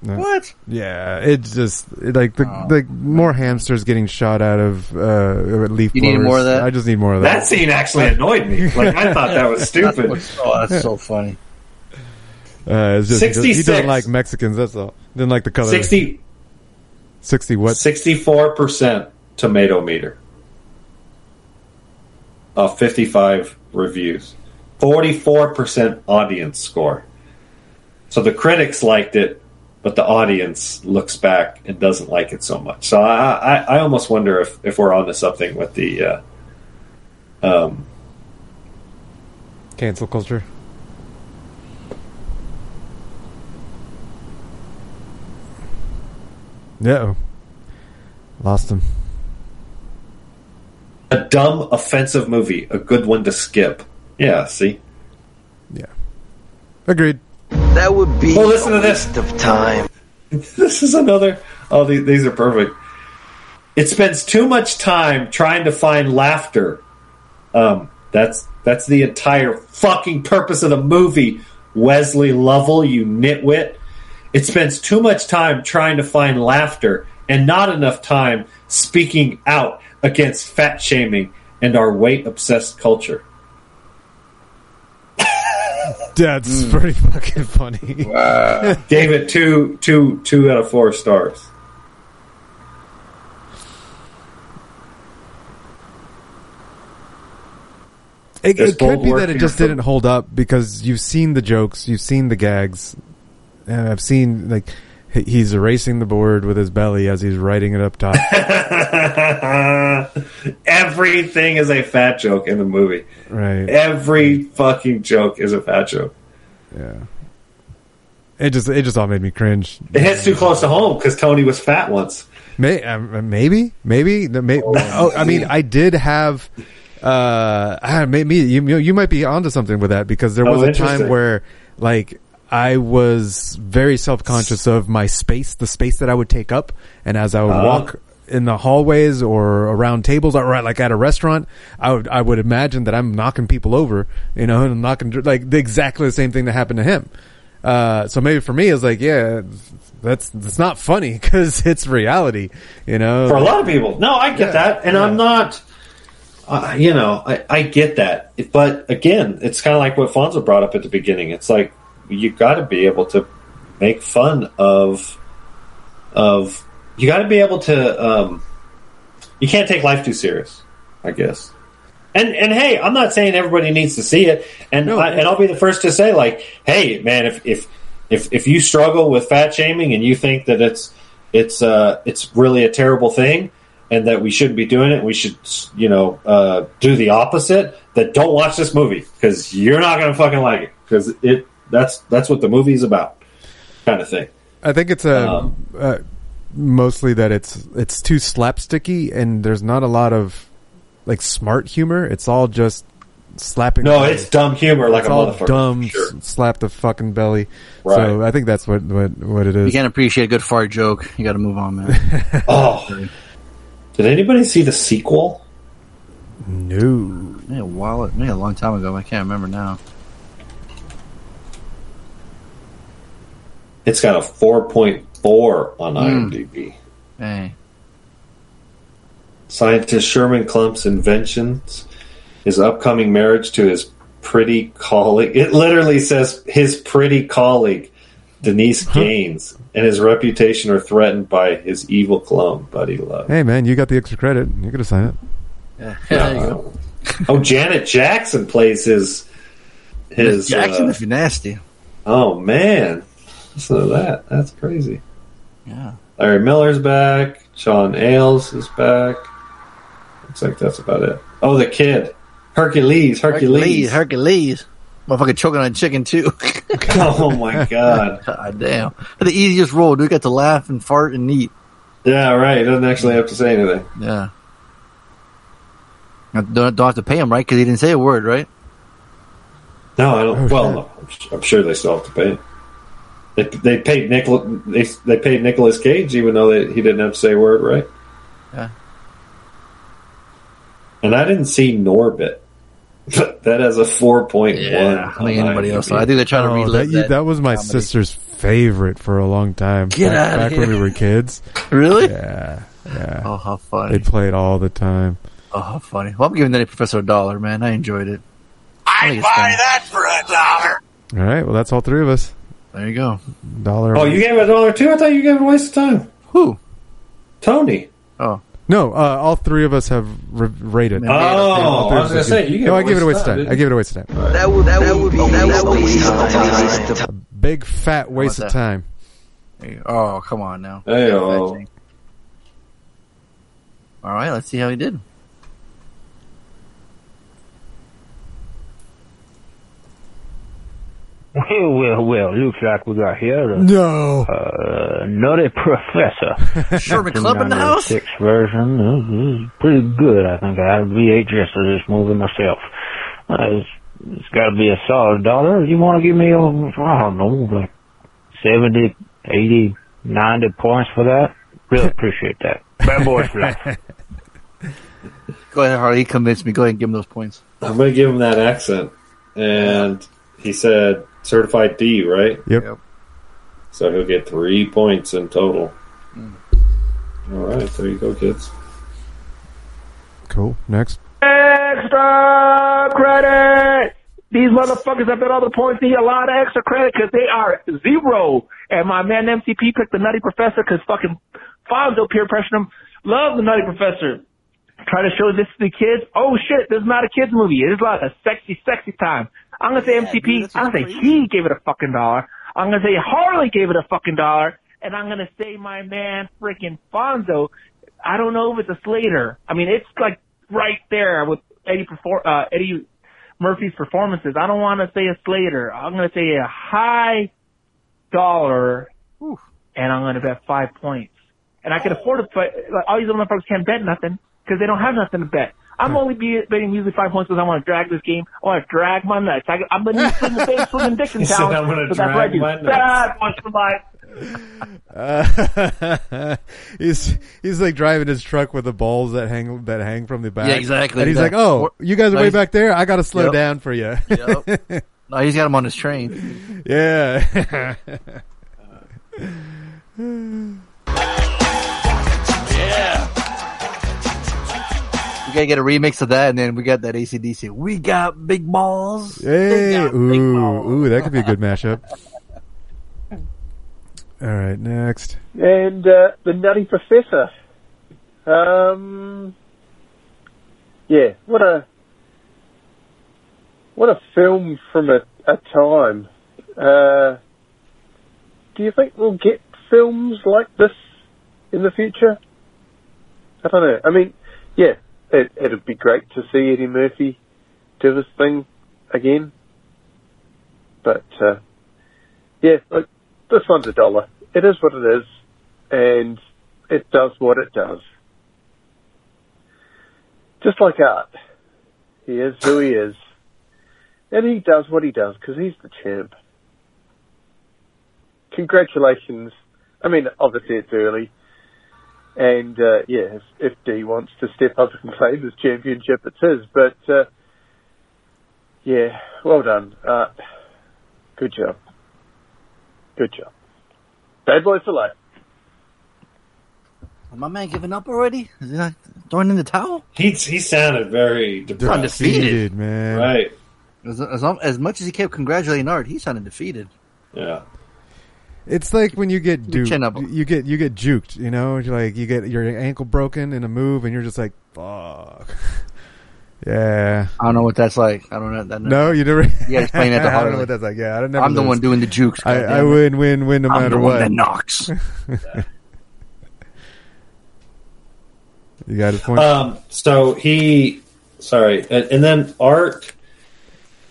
S6: no.
S4: What?
S6: Yeah, it's just it, like the
S4: Oh.
S6: like more hamsters getting shot out of uh, leaf
S4: You needed
S6: blowers.
S4: more of that?
S6: I just need more of that.
S12: That scene actually annoyed me. Like I thought that was stupid.
S4: oh, that's so funny.
S6: Uh, it's just, he, doesn't, he doesn't like Mexicans. That's all. Didn't like the color.
S12: 60,
S6: what?
S12: 64% tomato meter of 55 reviews. 44% audience score. So the critics liked it but the audience looks back and doesn't like it so much. So I, I, I almost wonder if, if we're onto something with the uh, um,
S6: Cancel culture. Yeah. Lost him.
S12: a dumb, offensive movie, a good one to skip. Yeah, see. Yeah.
S6: Agreed.
S15: That would be
S12: Well, listen
S15: a
S12: to this.
S15: of time.
S12: this is another. Oh, these, these are perfect. It spends too much time trying to find laughter. Um, that's that's the entire fucking purpose of the movie. Wesley Lovell, you nitwit. It spends too much time trying to find laughter and not enough time speaking out against fat shaming and our weight obsessed culture.
S6: That's hmm. pretty fucking funny. Wow.
S12: Gave it two, two, two out of four stars.
S6: It, it could be that it just didn't hold up because you've seen the jokes, you've seen the gags, and I've seen like he's erasing the board with his belly as he's writing it up top.
S12: Everything is a fat joke in the movie.
S6: right.
S12: Every fucking joke is a fat joke.
S6: Yeah. It just it just all made me cringe.
S12: It hits too close to home because Tony was fat once.
S6: May, um, maybe, maybe, the- may, oh, I mean, I did have, uh, ah, maybe you, you might be onto something with that because there
S12: Oh,
S6: was a time where, like, I was very self conscious of my space, the space that I would take up, and as I would
S12: Uh-huh.
S6: walk in the hallways or around tables or at- like at a restaurant, I would I would imagine that I'm knocking people over, you know, and I'm knocking like the, exactly the same thing that happened to him. Uh, so maybe for me, it's like, yeah, that's that's not funny because it's reality, you know.
S12: For a lot of people. No, I get
S6: Yeah.
S12: that. And I'm not, uh, you know, I, I get that. But again, it's kind of like what Fonzo brought up at the beginning. It's like you got to be able to make fun of, of, you got to be able to, um, you can't take life too serious, I guess. And and hey, I'm not saying everybody needs to see it, and I, and I'll be the first to say like, hey, man, if if if if you struggle with fat shaming and you think that it's it's uh it's really a terrible thing and that we shouldn't be doing it, we should you know uh, do the opposite. That don't watch this movie because you're not gonna fucking like it because it that's that's what the movie's about, kind of thing.
S6: I think it's a
S12: Um,
S6: uh, mostly that it's it's too slapsticky and there's not a lot of like smart humor. It's all just slapping.
S12: No,
S6: belly.
S12: it's dumb humor like
S6: it's
S12: a
S6: all
S12: motherfucker,
S6: dumb.
S12: sure.
S6: Slap the fucking belly.
S12: Right.
S6: So I think that's what what what it
S4: You can't appreciate a good fart joke. You got to move on, man.
S12: Oh, did anybody see the sequel?
S6: No.
S4: Maybe a while, maybe a long time ago. I can't remember now.
S12: It's got a 4.4 on
S4: Mm.
S12: IMDb.
S4: Hey,
S12: Scientist Sherman Klump's inventions, his upcoming marriage to his pretty colleague. It literally says his pretty colleague, Denise Gaines, and his reputation are threatened by his evil clone, Buddy Love.
S6: Hey man, you got the extra credit. You could have signed it.
S4: yeah,
S12: there you go. oh, Janet Jackson plays his his
S4: Jackson,
S12: uh,
S4: if you're nasty.
S12: oh man, listen to that. That's crazy.
S4: Yeah.
S12: Larry Miller's back. Sean Ales is back. Looks like that's about it. Oh, the kid. Hercules. Hercules.
S4: Hercules, Hercules. Motherfucker choking on chicken too.
S12: oh my god.
S4: God damn. The easiest role, dude. Got to laugh and fart and eat.
S12: Yeah, right. He doesn't actually have to say anything.
S4: Yeah. Don't, don't have to pay him, right? Because he didn't say a word, right?
S12: No, I don't.
S4: Oh,
S12: well, no, I'm, I'm sure they still have to pay. They they paid Nicholas they they paid Nicolas Cage even though they, he didn't have to say a word, right?
S4: Yeah.
S12: And I didn't see Norbit. that has a four point one.
S4: Yeah, I think anybody else. I think they're trying to
S6: Oh,
S4: relive
S6: that,
S4: that.
S6: that was my
S4: comedy.
S6: sister's favorite for a long time.
S4: Get
S6: back,
S4: outta
S6: back when we were kids.
S4: Really?
S6: Yeah, yeah.
S4: Oh, how funny.
S6: They played all the time.
S4: Oh, how funny. Well, I'm giving that professor a dollar, man. I enjoyed it. I
S7: I'd buy that for a dollar.
S6: All right, well that's all three of us.
S4: There you go.
S6: Dollar.
S12: Oh, you gave it a dollar too? I thought you gave it a waste of time.
S4: Who?
S12: Tony.
S4: Oh.
S6: No, uh, all three of us have r- rated.
S12: Oh,
S6: All three
S12: I
S6: of
S12: was
S6: us
S12: gonna say, you gave
S6: no,
S12: it
S6: I
S12: a
S6: gave it a
S12: waste
S6: waste
S12: of
S6: of
S12: time,
S6: time. I
S12: didn't
S6: gave it a waste of time.
S15: That would that would be that would be a waste of time.
S6: Big fat waste of time.
S4: There Oh, come on now.
S22: Hey-o.
S4: All right, let's see how he did.
S18: Well, well, well, looks like we got here the
S6: No.
S18: uh, Nutty Professor.
S4: Sherman Klump in the house?
S18: 1996 version. This is pretty good. I think I had VHS of this movie myself. Uh, it's, it's got to be a solid dollar. You want to give me, a, I don't know, like 70, 80, 90 points for that? Really appreciate that. Bad boys for life.
S4: Go ahead, Harley. He convinced me. Go ahead and give him those points.
S12: I'm going to give him that accent. And he said certified D, right?
S6: Yep.
S12: So he'll get three points in total. Mm. All right, there you go, kids.
S6: Cool. Next.
S19: Extra credit! These motherfuckers that bet all the points need a lot of extra credit because they are zero. And my man MCP picked the Nutty Professor because fucking Fonzo peer pressured him. Love the Nutty Professor. Try to show this to the kids. Oh shit, this is not a kids movie. It is like a sexy, sexy time. I'm gonna say MCP. I'm gonna say he gave it a fucking dollar. I'm gonna say Harley gave it a fucking dollar. And I'm gonna say my man freaking Fonzo. I don't know if it's a Slater. I mean, it's like right there with Eddie perfor- uh, Eddie Murphy's performances. I don't want to say a Slater. I'm going to say a high dollar, Oof. and I'm going to bet five points. And I can afford to put. Like, all these other motherfuckers can't bet nothing because they don't have nothing to bet. I'm only be, betting usually five points because I want to drag this game. I want to drag my nuts. I, I'm going to swing the same swinging dick in
S12: He said,
S19: town.
S12: "I'm gonna
S19: so that's what I
S12: drag
S19: do.
S12: my nuts."
S19: Bad boys for life.
S6: Uh, he's he's like driving his truck with the balls that hang that hang from the back.
S4: Yeah, exactly.
S6: And he's like, "Oh, you guys are
S4: No,
S6: way back there. I got to slow
S4: Yep.
S6: down for you."
S4: Yep. No, he's got him on his train.
S6: yeah.
S4: Yeah. We gotta get a remix of that, and then we got that ACDC. We got big balls.
S6: Hey,
S4: got big
S6: ooh,
S4: balls.
S6: ooh, that could be a good mashup. All right, next.
S17: And uh, the Nutty Professor. Um, yeah, what a what a film from a, a time. Uh, do you think we'll get films like this in the future? I don't know. I mean, yeah, it, it'd be great to see Eddie Murphy do his thing again. But uh, yeah, look, this one's a dollar. It is what it is, and it does what it does. Just like art, he is who he is, and he does what he does because he's the champ. Congratulations! I mean, obviously it's early, and uh, yeah, if, if D wants to step up and claim this championship, it's his. But uh, yeah, well done. Uh, good job. Good job. Bad boy for life.
S4: My man giving up already? Is he not throwing in the towel?
S12: He he sounded very depressed.
S4: Undefeated.
S6: man.
S12: Right.
S4: As, as, as much as he kept congratulating Art, he sounded defeated.
S12: Yeah.
S6: It's like when you get
S4: Your chin
S6: duped. You get you get juked. You know, You're like you get your ankle broken in a move, and you're just like, "Fuck." Yeah.
S4: I don't know what that's like. I don't know. That,
S6: No, you never.
S4: You gotta explain that to
S6: I don't know what that's like. Yeah, I don't never
S4: I'm the one doing the jukes.
S6: I, I win, win, win, no
S4: I'm
S6: matter
S4: the one
S6: what.
S4: that knocks.
S6: you got his point.
S12: Um, so he, sorry, and, and then Art.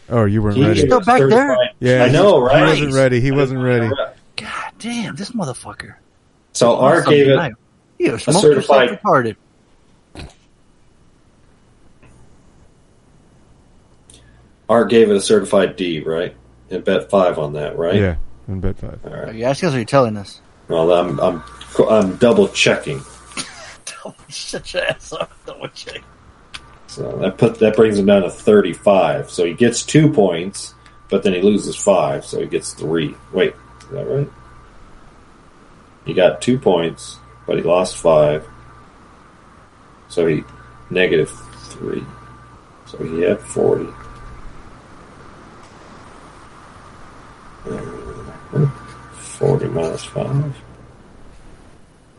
S6: oh, you weren't
S12: he
S6: ready.
S12: is certified-
S6: Yeah,
S12: I know, right?
S6: He wasn't ready. He wasn't ready.
S4: God damn, this motherfucker.
S12: So Art gave it
S4: You
S12: a certified.
S4: retarded.
S12: Art gave it a certified D, right? And bet five on that, right?
S6: Yeah, and bet five.
S12: All
S4: Are
S12: right.
S4: you asking us or are you telling us?
S12: Well, I'm I'm I'm double checking.
S4: Shut your ass up. Don't check.
S12: So that put that brings him down to thirty five. So he gets two points, but then he loses five, so he gets three. Wait, is that right? He got two points, but he lost five. So he negative three. So he had forty. Uh, Forty minus five.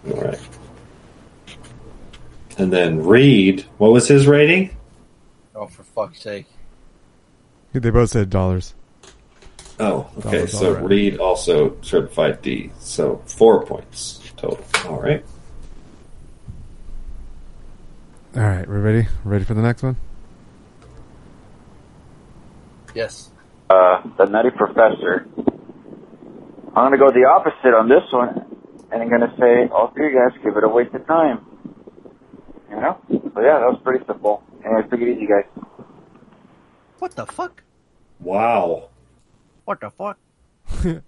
S12: All right. And then Reed, what was his rating?
S4: Oh, for fuck's sake.
S6: They both said dollars.
S12: Oh, okay. So
S6: all right.
S12: Reed also certified D. So four points total. All right.
S6: All right, we're ready. Ready for the next one?
S4: Yes.
S20: Uh, the Nutty Professor. I'm gonna go the opposite on this one, and I'm gonna say all three of you guys give it a waste of time. You know? So yeah, that was pretty simple. Anyway, take it easy, guys.
S4: What the fuck?
S12: Wow.
S4: What the fuck?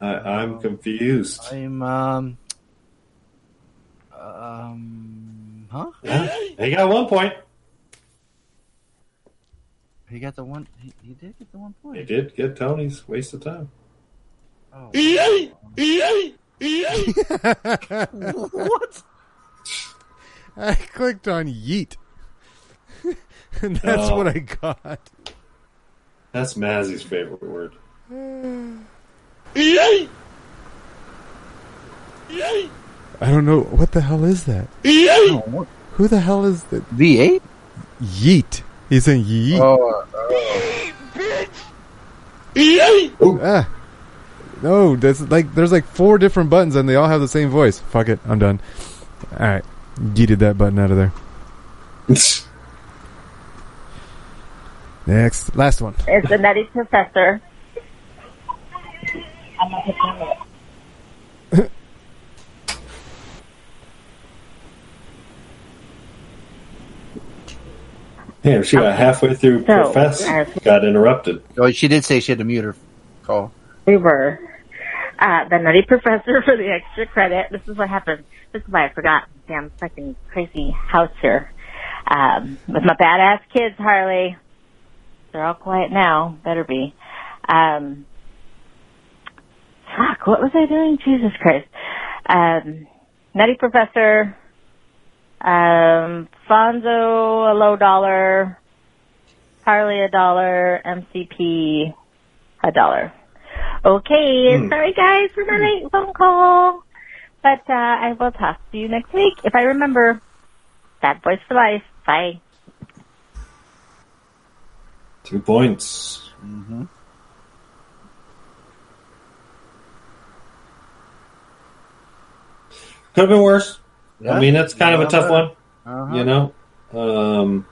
S12: I, I'm confused.
S4: I'm um um huh?
S12: Yeah, he got one point.
S4: He got the one. He, he did get the one point.
S12: He did get Tony's waste of time.
S4: Oh.
S6: what? I clicked on yeet. and that's
S12: Oh.
S6: what I got.
S12: That's Mazzy's favorite word. Yay! Yay!
S6: I don't know what the hell is that. Who the hell is that?
S4: V8?
S6: Yeet. He's saying yeet.
S4: Oh, bitch!
S6: Ah. No, there's like there's like four different buttons and they all have the same voice. Fuck it, I'm done. All right, yeeted that button out of there. Next, last one.
S21: It's the Nutty Professor. I'm not picking it.
S12: Damn, she got halfway through
S21: So,
S12: Profess,
S21: as-
S12: got interrupted.
S4: Oh, she did say she had to mute her call.
S21: We were uh, the Nutty Professor for the extra credit. This is what happened. This is why I forgot. Damn fucking crazy house here. Um, with my badass kids, Harley. They're all quiet now. Better be. Um, fuck, what was I doing? Jesus Christ. Um, Nutty Professor, um, Fonzo, a low dollar, Harley, a dollar, MCP, a dollar. Okay,
S23: Hmm.
S21: sorry guys for my late phone call. But, uh, I will talk to you next week if I remember. Bad boys for life. Bye.
S12: Two points.
S4: Mm-hmm.
S12: Could have been worse.
S4: Yeah.
S12: I mean, that's kind of a tough one.
S4: Uh-huh.
S12: You know, um,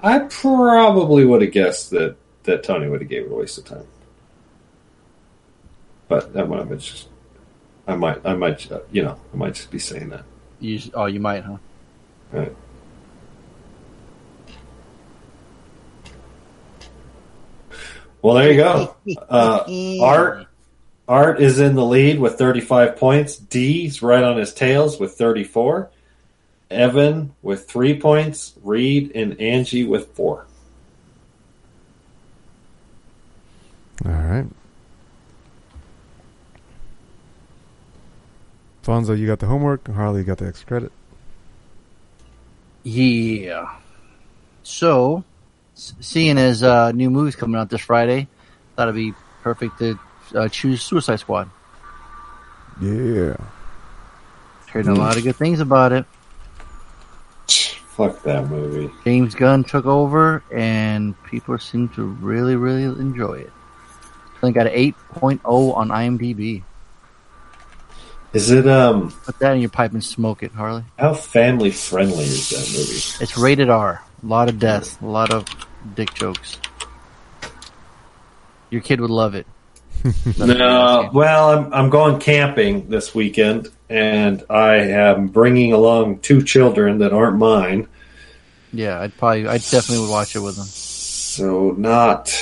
S12: I probably would have guessed that that Tony would have gave it a waste of time, but that might have been just. I might, I might, uh, you know, I might just be saying that.
S4: You, oh, you might, huh?
S12: Right. Well, there you go. Uh, Art, Art is in the lead with 35 points. D's right on his tails with 34. Evan with three points. Reed and Angie with four.
S6: All right. Fonzo, you got the homework. Harley, you got the extra credit.
S4: Yeah. So, s- seeing as uh, new movies coming out this Friday, thought it'd be perfect to uh, choose Suicide Squad.
S6: Yeah.
S4: Heard a lot of good things about it.
S12: Fuck that movie.
S4: James Gunn took over, and people seem to really, really enjoy it. I think got an 8.0 on IMDb.
S12: Is it um?
S4: Put that in your pipe and smoke it, Harley.
S12: How family friendly is that movie?
S4: It's rated R. A lot of death, a lot of dick jokes. Your kid would love it.
S12: No, well, I'm I'm going camping this weekend, and I am bringing along two children that aren't mine.
S4: Yeah, I'd probably, I definitely would watch it with them.
S12: So not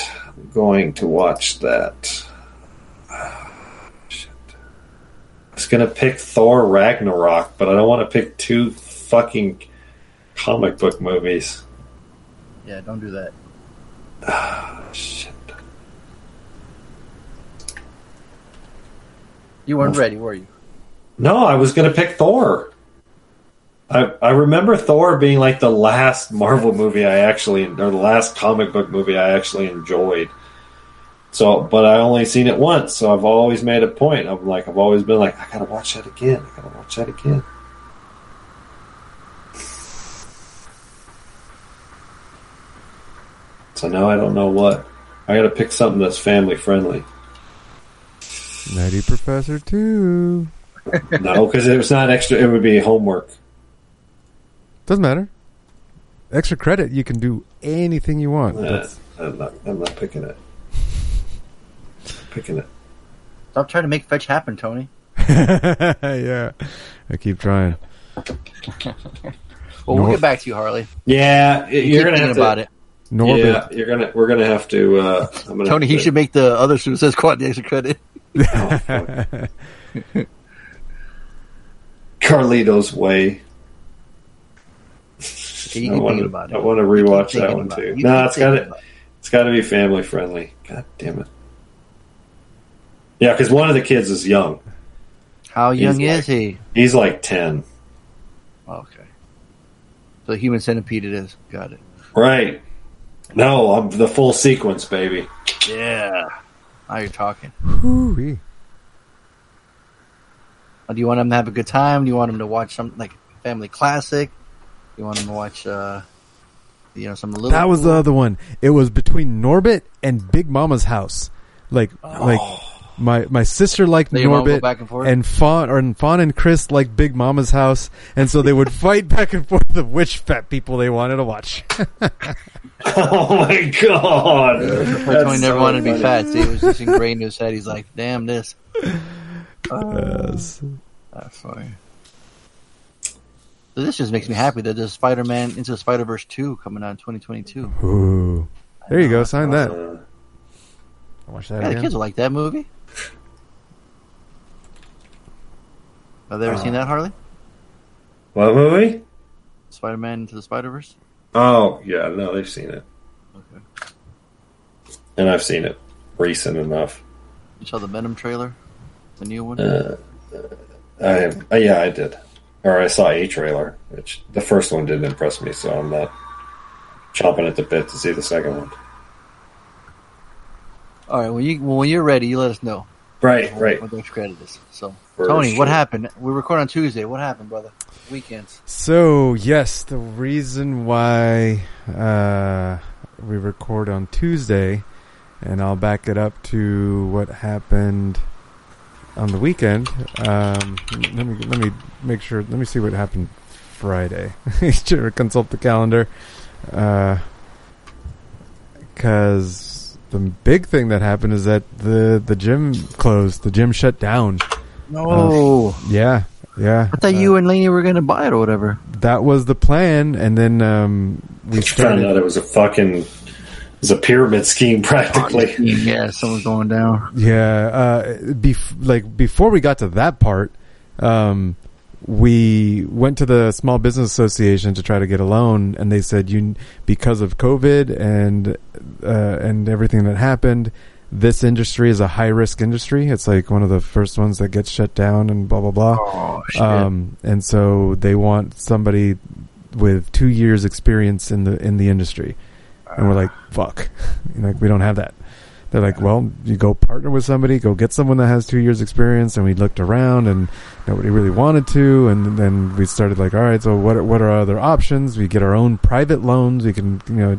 S12: going to watch that. Shit. I was gonna pick Thor Ragnarok, but I don't want to pick two fucking comic book movies.
S4: Yeah, don't do that.
S12: Ah, shit.
S4: You weren't ready, were you?
S12: No, I was gonna pick Thor. I I remember Thor being like the last Marvel movie I actually, or the last comic book movie I actually enjoyed. So, but I only seen it once, so I've always made a point. I'm like, I've always been like, I gotta watch that again. I gotta watch that again. So now I don't know what I got to pick something that's family friendly.
S6: Nutty Professor Two.
S12: No, because it was not extra. It would be homework.
S6: Doesn't matter. Extra credit, you can do anything you want. That's-
S12: I'm not. I'm not picking it. Picking it.
S4: Stop trying to make fetch happen, Tony.
S6: yeah, I keep trying.
S4: Well, we'll get back to you, Harley.
S12: Yeah,
S4: You
S12: you're gonna have to,
S4: about it.
S6: Norbit.
S12: Yeah, you're gonna. We're gonna have to. Uh, I'm gonna
S4: Tony,
S12: have
S4: he
S12: to-
S4: should make the other Suicide Squad the extra credit.
S12: Carlito's Way. I want to.
S4: about it.
S12: I want to rewatch that one
S4: about it.
S12: too.
S4: You
S12: No,
S4: keep
S12: it's got
S4: thinking
S12: to. It's got to be family friendly. God damn it. Yeah, because one of the kids is young.
S4: How
S12: He's
S4: young
S12: like-
S4: is he?
S12: He's like ten.
S4: Okay. So human centipede it is. Got it.
S12: Right. No, I'm the full sequence, baby.
S4: Yeah. Now you're talking.
S6: Hoo-wee.
S4: Uh, Do you want them to have a good time? Do you want them to watch some like family classic? Do you want them to watch, uh, you know, some little?
S6: That was the other one. It was between Norbit and Big Mama's house. Like, like my my sister liked
S4: Let your mom go
S6: Norbit,
S4: back and forth?
S6: and Fawn or and Fawn and Chris liked Big Mama's house, and so they would fight back and forth of which fat people they wanted to watch.
S12: Oh my god!
S4: That's Tony never wanted to be fat. See, it was just ingrained in his head. He's like, "Damn this."
S6: Yes.
S4: That's funny. So this just makes me happy that there's Spider-Man Into the Spider-Verse 2 coming out in 2022.
S6: Ooh. There you go. Sign that. Watch that
S4: Yeah, the kids will like that movie. Have they ever
S12: Uh,
S4: seen that, Harley?
S12: What movie?
S4: Spider-Man Into the Spider-Verse?
S12: Oh yeah, no, they've seen it,
S4: Okay.
S12: and I've seen it recent enough.
S4: You saw the Venom trailer? The new one?
S12: Uh, I uh, yeah, I did, or I saw a trailer, which the first one didn't impress me, so I'm not chomping at the bit to see the second one.
S4: All right, when you when you're ready, you let us know.
S12: Right, right.
S4: What the extra credit is. So, Tony, what happened? We record on Tuesday. What happened, brother? Weekends.
S6: So yes, the reason why uh, we record on Tuesday, and I'll back it up to what happened on the weekend. Um, let me let me make sure. Let me see what happened Friday. Should consult the calendar, because the big thing that happened is that the the gym closed. The gym shut down.
S4: No.
S6: Uh, yeah, yeah.
S4: I thought you and Laney were going to buy it or whatever.
S6: that was the plan, and then um, we
S12: Found
S6: started.
S12: out it was a fucking, it was a pyramid scheme practically.
S4: Yeah, someone's going down.
S6: Yeah, uh, bef- like before we got to that part, um, we went to the Small Business Association to try to get a loan, and they said you because of COVID and uh, and everything that happened, this industry is a high risk industry. It's like one of the first ones that gets shut down and blah blah blah.
S4: Oh.
S6: Um, and so they want somebody with two years experience in the in the industry, and we're like, fuck, like we don't have that. They're like, well, you go partner with somebody, go get someone that has two years experience. And we looked around and nobody really wanted to. And then we started like, all right, so what, are- what are other options? We get our own private loans. We can, you know,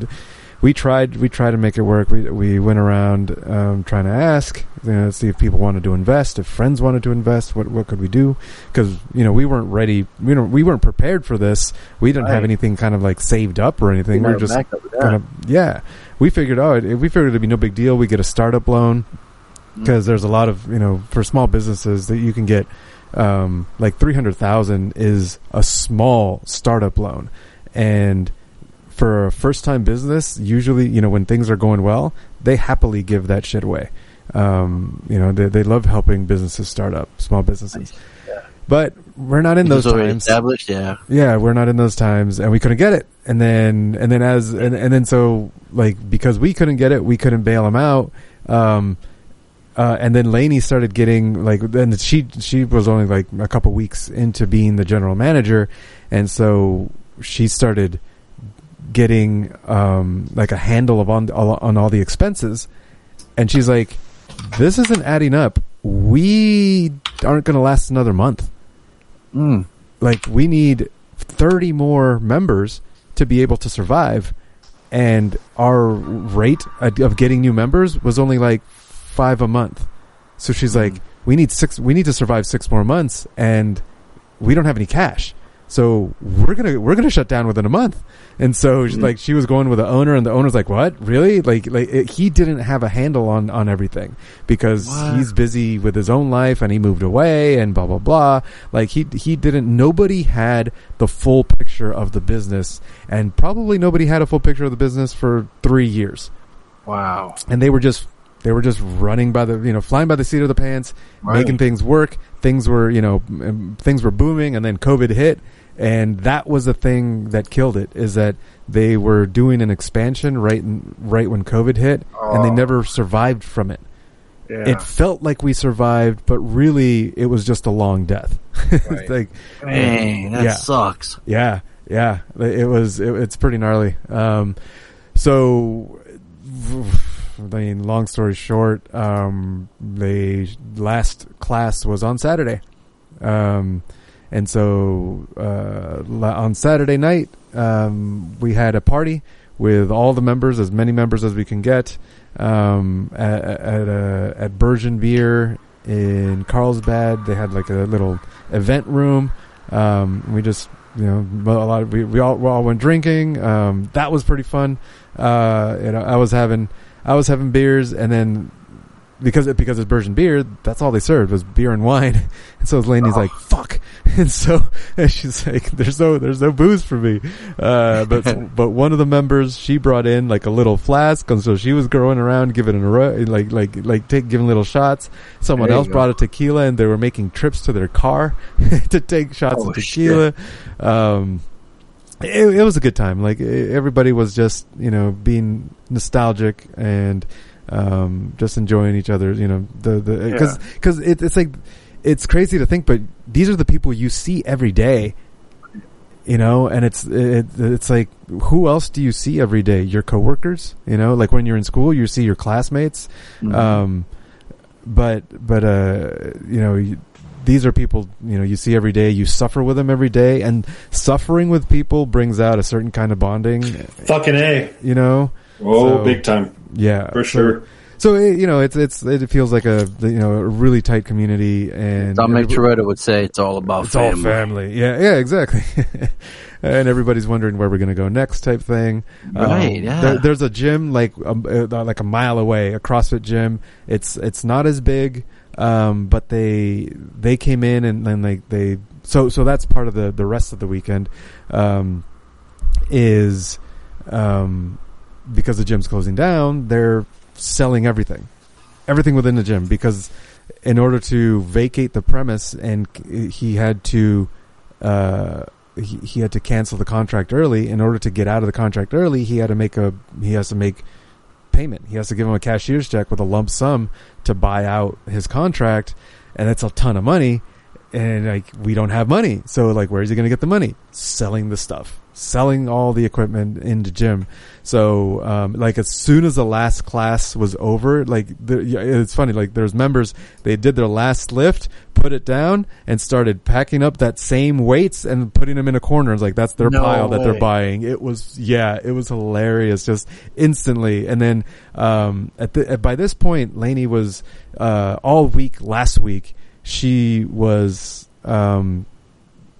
S6: we tried, we tried to make it work. We, we went around, um, trying to ask, you know, see if people wanted to invest, if friends wanted to invest, what, what could we do? Cause, you know, we weren't ready. We don't, we weren't prepared for this. We didn't have anything kind of like saved up or anything. We are just
S4: backup with that.
S6: kind of, yeah, we figured out. We figured it'd be no big deal. We get a startup loan because there's a lot of you know for small businesses that you can get um, like three hundred thousand is a small startup loan, and for a first time business, usually you know when things are going well, they happily give that shit away. Um, you know they they love helping businesses start up, small businesses. But we're not in those times.
S4: established, yeah.
S6: Yeah, we're not in those times, and we couldn't get it. And then, and then as, and, and then so, like, because we couldn't get it, we couldn't bail them out. Um, uh, and then Lainey started getting like, then she she was only like a couple weeks into being the general manager, and so she started getting um like a handle of on on all the expenses, and she's like, "This isn't adding up. We aren't going to last another month." like we need 30 more members to be able to survive and our rate of getting new members was only like five a month. So she's like, we need six, we need to survive six more months, and we don't have any cash. So we're gonna we're gonna shut down within a month. And so she's mm-hmm. like she was going with the owner, and the owner's like, "What? Really? Like like it, he didn't have a handle on on everything because
S4: What?
S6: he's busy with his own life, and he moved away, and blah blah blah. Like he he didn't. Nobody had the full picture of the business, and probably nobody had a full picture of the business for three years
S4: Wow.
S6: and they were just they were just running by the you know flying by the seat of the pants
S4: Right.
S6: making things work things were you know things were booming and then covid hit and that was the thing that killed it is that they were doing an expansion right in, right when covid hit and they
S4: Oh.
S6: never survived from it
S4: Yeah.
S6: it felt like we survived but really it was just a long death It's
S4: Right.
S6: like
S4: Dang, that
S6: yeah.
S4: sucks.
S6: Yeah, yeah, it was. It, it's pretty gnarly. Um, so, I mean, long story short, um, the last class was on Saturday, um, and so uh, on Saturday night um, we had a party with all the members, as many members as we can get, um, at at, uh, at Burgeon Beer in Carlsbad. They had like a little event room. Um, we just you know a lot of, we, we all we all went drinking. Um, that was pretty fun. Uh, you know, I was having I was having beers, and then because it, because it's Burgeon beer, that's all they served was beer and wine. And so Lainey's like, "Fuck," and so and she's like, "There's no there's no booze for me." Uh, but but one of the members she brought in like a little flask, and so she was going around giving it a like like like take giving little shots. Someone else
S4: go.
S6: brought a tequila, and they were making trips to their car to take shots
S4: Oh,
S6: of tequila. Um, it, it was a good time. Like everybody was just you know being nostalgic and um, just enjoying each other. You know the the because
S4: Yeah.
S6: because it, it's like it's crazy to think, but these are the people you see every day. You know, and it's it, it's like who else do you see every day? Your coworkers. You know, like when you're in school, you see your classmates.
S4: Mhm.
S6: Um, but but uh, you know. You, these are people you know you see every day. You suffer with them every day, and suffering with people brings out a certain kind of bonding.
S12: Fucking a.
S6: You know.
S12: Oh, big time.
S6: Yeah,
S12: For sure.
S6: So it, you know, it's it's it feels like a you know a really tight community, and
S4: Dominic
S6: everybody-
S4: Toretto would say it's all about
S6: it's
S4: family.
S6: all family. Yeah, yeah, exactly. and everybody's wondering where we're going to go next, type thing. Um,
S4: Right, yeah.
S6: there- there's a gym like um, uh, like a mile away, a CrossFit gym. It's it's not as big, um, but they they came in and then like they so so that's part of the the rest of the weekend. Um, is um, because the gym's closing down, they're selling everything, everything within the gym because in order to vacate the premise and he had to uh, he, he had to cancel the contract early in order to get out of the contract early he had to make a he has to make payment. He has to give him a cashier's check with a lump sum to buy out his contract and that's a ton of money and like we don't have money. So like where is he going to get the money? Selling the stuff selling all the equipment in the gym. So um, like as soon as the last class was over like the, it's funny like there's members they did their last lift put it down and started packing up that same weights and putting them in a corner. It's like that's their
S4: No
S6: pile that they're buying. It was yeah it was hilarious just instantly. And then um, at the, at, by this point Lainey was uh, all week last week she was um,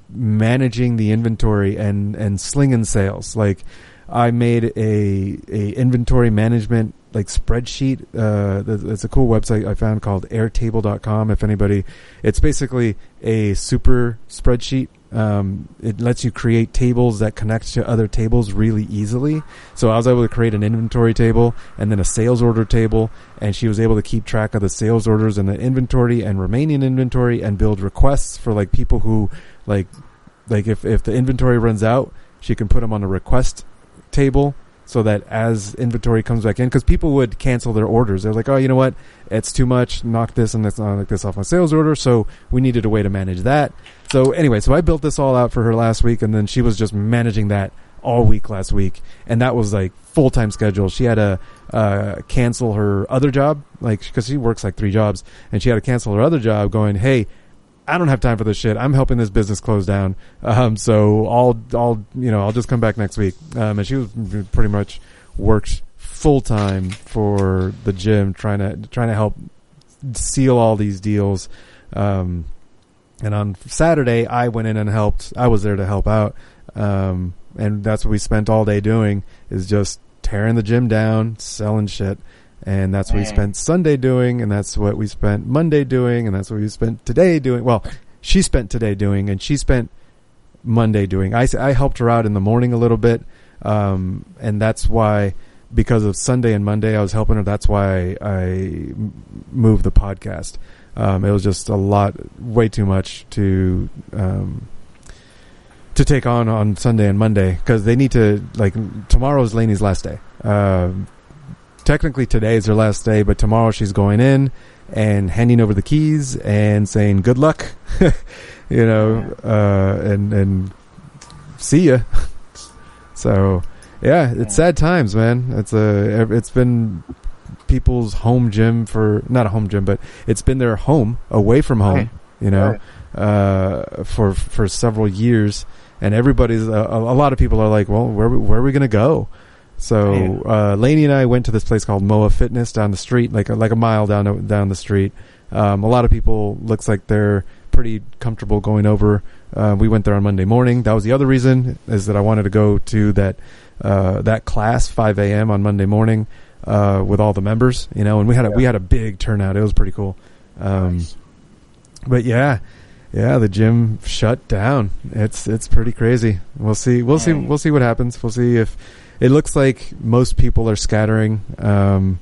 S6: managing the inventory and and slinging sales. Like I made a a inventory management like spreadsheet uh it's a cool website I found called airtable.com if anybody it's basically a super spreadsheet. Um it lets you create tables that connect to other tables really easily. So I was able to create an inventory table and then a sales order table and she was able to keep track of the sales orders and the inventory and remaining inventory and build requests for like people who like like if if the inventory runs out she can put them on a request table so that as inventory comes back in because people would cancel their orders. They're like oh you know what? It's too much. Knock this and this knock this off my sales order. So we needed a way to manage that. So anyway so i built this all out for her last week and then she was just managing that all week last week. And that was like full-time schedule. She had to uh, cancel her other job like because she works like three jobs. And she had to cancel her other job going hey I don't have time for this shit. I'm helping this business close down. Um, so I'll, I'll, you know, I'll just come back next week. Um, and she was pretty much worked full time for the gym, trying to trying to help seal all these deals. Um, and on Saturday, I went in and helped. I was there to help out, um, and that's what we spent all day doing is just tearing the gym down, selling shit. And that's what we spent Sunday doing, and that's what we spent Monday doing, and that's what we spent today doing. Well, she spent today doing, and she spent Monday doing. I, I helped her out in the morning a little bit, um, and that's why because of Sunday and Monday I was helping her. That's why I moved the podcast. Um, it was just a lot, way too much to um, to take on on Sunday and Monday because they need to like tomorrow's Lainey's last day. Um, technically today is her last day, but tomorrow she's going in and handing over the keys and saying good luck, you know, uh, and and see ya. so yeah, it's sad times, man. It's a it's been people's home gym for not a home gym, but it's been their home away from home,
S4: Right.
S6: you know, uh, for for several years, and everybody's a, a lot of people are like, well, where where are we gonna go? So uh, Lainey and I went to this place called Moa Fitness down the street, like a, like a mile down down the street. Um, a lot of people looks like they're pretty comfortable going over. Uh, we went there on Monday morning. That was the other reason is that I wanted to go to that uh, that class 5 a.m. on Monday morning uh, with all the members. You know, and we had a, we had a big turnout. It was pretty cool. Um, But yeah, yeah, the gym shut down. It's it's pretty crazy. We'll see. We'll see. We'll see what happens. We'll see if it looks like most people are scattering. Um,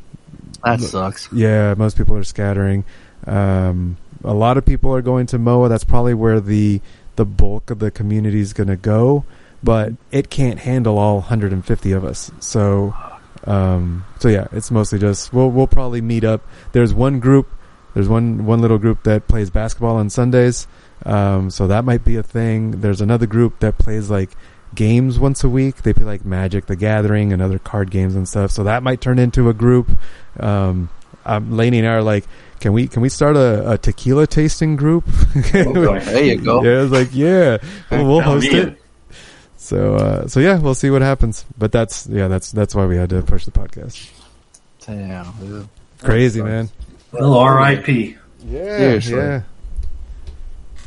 S4: That sucks.
S6: Yeah, most people are scattering. Um, a lot of people are going to MOA. That's probably where the the bulk of the community is going to go, but it can't handle all 150 of us. So, um, so yeah, it's mostly just we'll we'll probably meet up. There's one group. There's one one little group that plays basketball on Sundays. Um, so that might be a thing. There's another group that plays like games once a week. They play like Magic the Gathering and other card games and stuff. So that might turn into a group. Um, um, Lainey and I are like, can we can we start a, a tequila tasting group?
S4: There you go.
S6: Yeah, I was like, yeah, we'll, we'll host
S4: Yeah.
S6: it. So uh, so yeah, we'll see what happens. But that's yeah, that's that's why we had to push the podcast.
S4: Damn, dude.
S6: Crazy man.
S12: Well, R.I.P.
S6: Yeah,
S4: Seriously.
S6: yeah.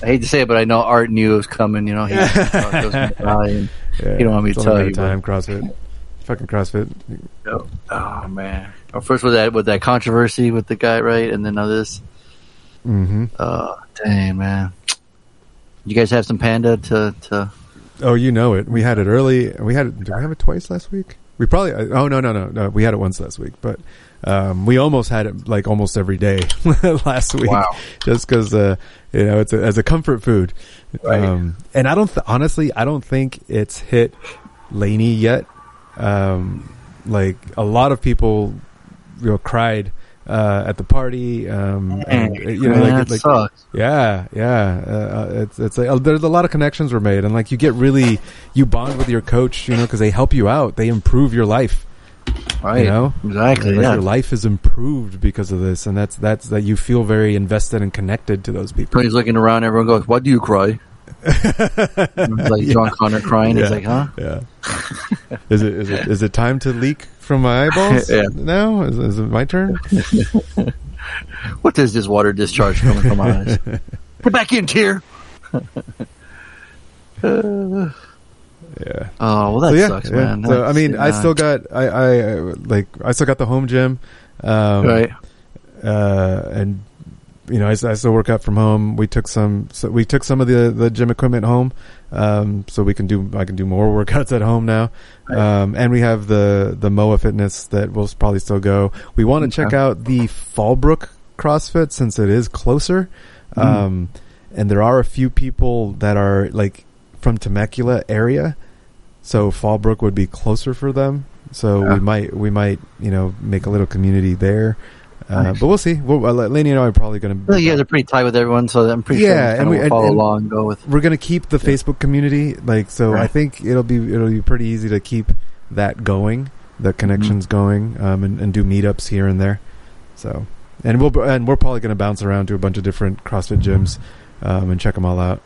S4: I hate to say it, but I know Art knew it was coming. You know, he, he
S6: Yeah,
S4: he don't want me to tell you.
S6: time CrossFit, fucking CrossFit.
S4: but- Oh man. Or first with that with that controversy with the guy, right? And then now this.
S6: Mm-hmm.
S4: Oh, dang man. You guys have some panda to to.
S6: Oh, you know it. We had it early. We had it. Did we have it twice last week? We probably. Oh no, no, no, no. We had it once last week, but um, we almost had it like almost every day last week.
S4: Wow.
S6: Just because uh, you know it's a, as a comfort food. Um, and I don't th- honestly, I don't think it's hit Laney yet. Um, like a lot of people, you know, cried. Uh, at the party, um, and, uh, you know,
S4: Man,
S6: like,
S4: that
S6: like
S4: sucks.
S6: yeah, yeah. Uh, uh, it's it's like, uh, there's a lot of connections were made, and like you get really you bond with your coach, you know, because they help you out, they improve your life.
S4: Right.
S6: You know
S4: Exactly,
S6: Like,
S4: yeah.
S6: Your life is improved because of this, and that's that's that you feel very invested and connected to those people.
S4: He's looking around, everyone goes, "Why do you cry?" It's like John Connor crying. He's like, "Huh?"
S6: Yeah. is it is it is it time to leak from my eyeballs
S4: Yeah.
S6: now? Is, is it my turn?
S4: What is this water discharge coming from my eyes? Get back in here.
S6: Uh, Yeah.
S4: Oh well, that
S6: So, yeah,
S4: sucks,
S6: yeah.
S4: man.
S6: So, I mean, I still got, I, I, like, I still got the home gym. Um,
S4: Right.
S6: Uh, and, you know, I still work out from home. We took some, so we took some of the, the gym equipment home. Um, so we can do, I can do more workouts at home now. Um, and we have the, the MOA fitness that will probably still go. We want to check out the Fallbrook CrossFit since it is closer.
S4: Mm.
S6: Um, and there are a few people that are like from Temecula area. So Fallbrook would be closer for them. So
S4: Yeah.
S6: we might we might you know make a little community there. Uh,
S4: Nice.
S6: But we'll see. We'll, uh, Laney and I are probably going
S4: Well,
S6: to.
S4: you guys are pretty tight with everyone, so I'm pretty
S6: yeah,
S4: sure
S6: and we
S4: will
S6: and,
S4: follow
S6: and
S4: along and go with.
S6: We're going to keep the Facebook community, like so. I think it'll be it'll be pretty easy to keep that going, the connections
S4: Mm-hmm.
S6: going, um, and, and do meetups here and there. So, and we'll and we're probably going to bounce around to a bunch of different CrossFit gyms, um, and check them all out.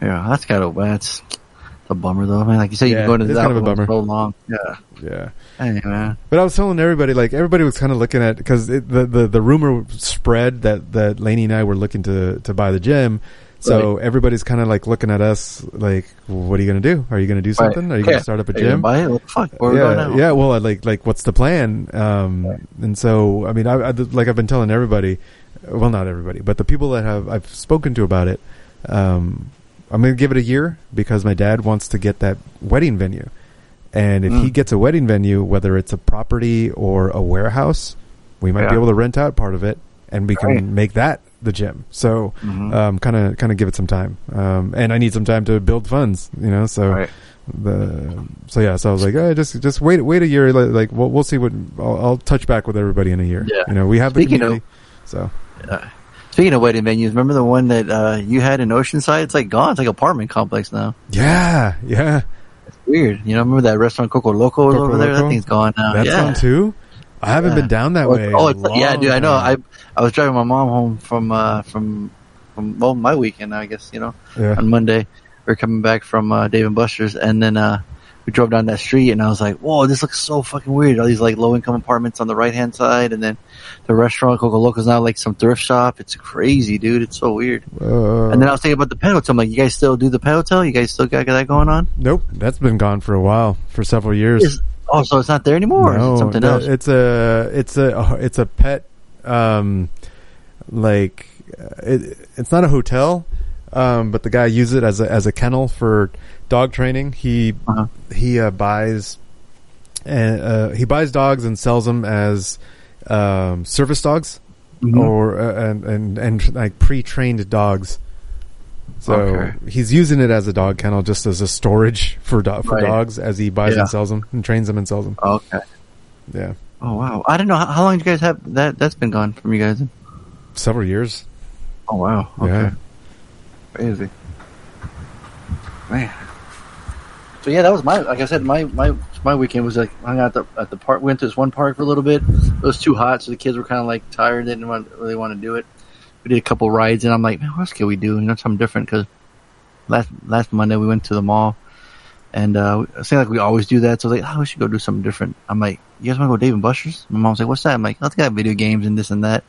S4: Yeah, that's kind of that's a bummer though, man. Like you said, you've
S6: Yeah,
S4: been going to
S6: it's
S4: that
S6: kind of a bummer.
S4: so long. Yeah,
S6: Yeah.
S4: Hey, man.
S6: But I was telling everybody, like everybody was kind of looking at because the, the the rumor spread that that Laney and I were looking to to buy the gym. So everybody's kind of like looking at us, like, "What are you going to do? Are you going to do
S4: Right.
S6: something? Are you going to start up a
S4: Are you gonna
S6: gym?"
S4: buy it? What the fuck? Where
S6: yeah,
S4: going
S6: yeah. Well, I like like what's the plan? Um, and so I mean, I, I like I've been telling everybody, well, not everybody, but the people that have I've spoken to about it. Um, I'm going to give it a year because my dad wants to get that wedding venue, and if he
S4: Mm.
S6: gets a wedding venue, whether it's a property or a warehouse, we might be able to rent out part of it, and we can
S4: Right.
S6: make that the gym. So, kind of kind of give it some time, um, and I need some time to build funds, you know. So, the so yeah, so I was like, oh, just just wait wait a year, like, we'll we'll see what I'll, I'll touch back with everybody in a year.
S4: Yeah.
S6: you know, we have the
S4: Speaking of-
S6: community, so
S4: Uh, speaking of wedding venues, remember the one that uh, you had in Oceanside? It's like gone. It's like apartment complex now.
S6: yeah, yeah.
S4: It's weird. You know, remember that restaurant Coco Loco was
S6: Coco
S4: over there?
S6: Loco?
S4: That thing's gone now.
S6: That's
S4: yeah.
S6: gone too. I haven't
S4: Yeah.
S6: been down that
S4: Oh,
S6: way.
S4: Oh, yeah, dude. I know. I. I was driving my mom home from uh, from from well my weekend. I guess you know
S6: Yeah.
S4: on Monday we are coming back from uh, Dave and Buster's, and then uh, we drove down that street, and I was like, "Whoa, this looks so fucking weird." All these like low income apartments on the right hand side, and then the restaurant Coco Loco's now like some thrift shop. It's crazy, dude. It's so weird.
S6: Uh,
S4: and then I was thinking about the pet hotel. I'm like, you guys still do the pet hotel? You guys still got that going on?
S6: Nope, that's been gone for a while, for several years.
S4: Is- oh, so it's not there anymore? or is it something
S6: no,
S4: else?
S6: It's a it's a it's a pet um like uh, it, it's not a hotel um but the guy uses it as a as a kennel for dog training. He
S4: Uh-huh.
S6: he uh, buys and uh, he buys dogs and sells them as um service dogs
S4: Mhm.
S6: or uh, and and and like pre-trained dogs. So
S4: Okay.
S6: he's using it as a dog kennel, just as a storage for do- for
S4: Right.
S6: dogs, as he buys
S4: Yeah.
S6: and sells them and trains them and sells them.
S4: Okay.
S6: Yeah,
S4: Oh wow! I don't know how, how long you guys have that. That's been gone from you guys.
S6: several years.
S4: Oh wow! Okay.
S6: Yeah.
S4: Crazy. Man. So yeah, that was my like I said, my my my weekend was like hung out at the at the park. Went to this one park for a little bit. It was too hot, so the kids were kind of like tired. They didn't want, really want to do it. We did a couple rides, and I'm like, man, what else can we do? You know, something different. Because last last Monday we went to the mall, and uh, it seemed like we always do that. So I was like, oh, we should go do something different. I'm like, you guys want to go Dave and Buster's? My mom's like, what's that? I'm like, let's got video games and this and that.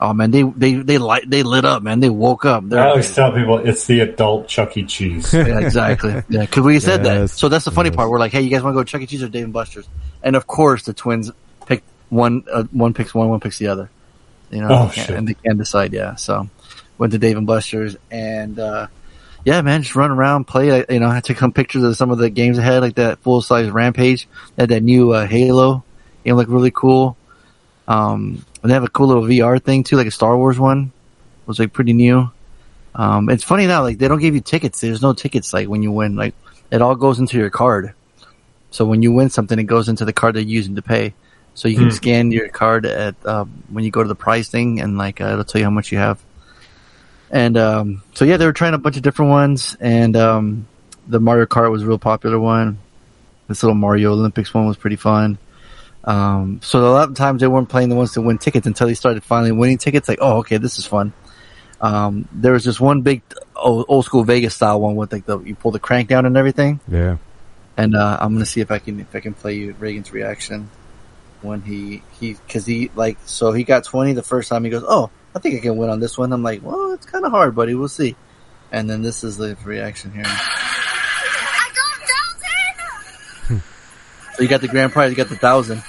S4: Oh man, they they they light they lit up, man. They woke up. They're
S12: I always tell people it's the adult Chuck E. Cheese.
S4: yeah, exactly. Yeah, because we said that. So that's the funny part. We're like, hey, you guys want to go Chuck E. Cheese or Dave and Buster's? And of course, the twins pick one. Uh, one picks one, one picks the other. You know,
S12: Oh,
S4: they
S12: shit.
S4: and they can't decide. Yeah, so went to Dave and Buster's, and uh, yeah, man, just run around, play. uh, You know, I took some pictures of some of the games I had, like that full size Rampage. They had that new uh, Halo game, looked really cool. Um, and they have a cool little VR thing too, like a Star Wars one. It was like pretty new. Um, it's funny now, like they don't give you tickets. There's no tickets like when you win. Like it all goes into your card. So when you win something, it goes into the card they're using to pay. So you can
S12: Hmm.
S4: scan your card at uh, when you go to the price thing, and like uh, it'll tell you how much you have. And um, so yeah, they were trying a bunch of different ones, and um, the Mario Kart was a real popular one. This little Mario Olympics one was pretty fun. Um, so a lot of times they weren't playing the ones to win tickets until they started finally winning tickets. Like, oh, okay, this is fun. Um, there was just one big old, old school Vegas style one with like the you pull the crank down and everything.
S6: Yeah.
S4: And uh, I'm gonna see if I can if I can play you Reagan's reaction when he he because he like so he got 20 the first time. He goes, oh, I think I can win on this one. I'm like, well, it's kind of hard, buddy. We'll see. And then this is the reaction here. So you got the grand prize. You got the thousand.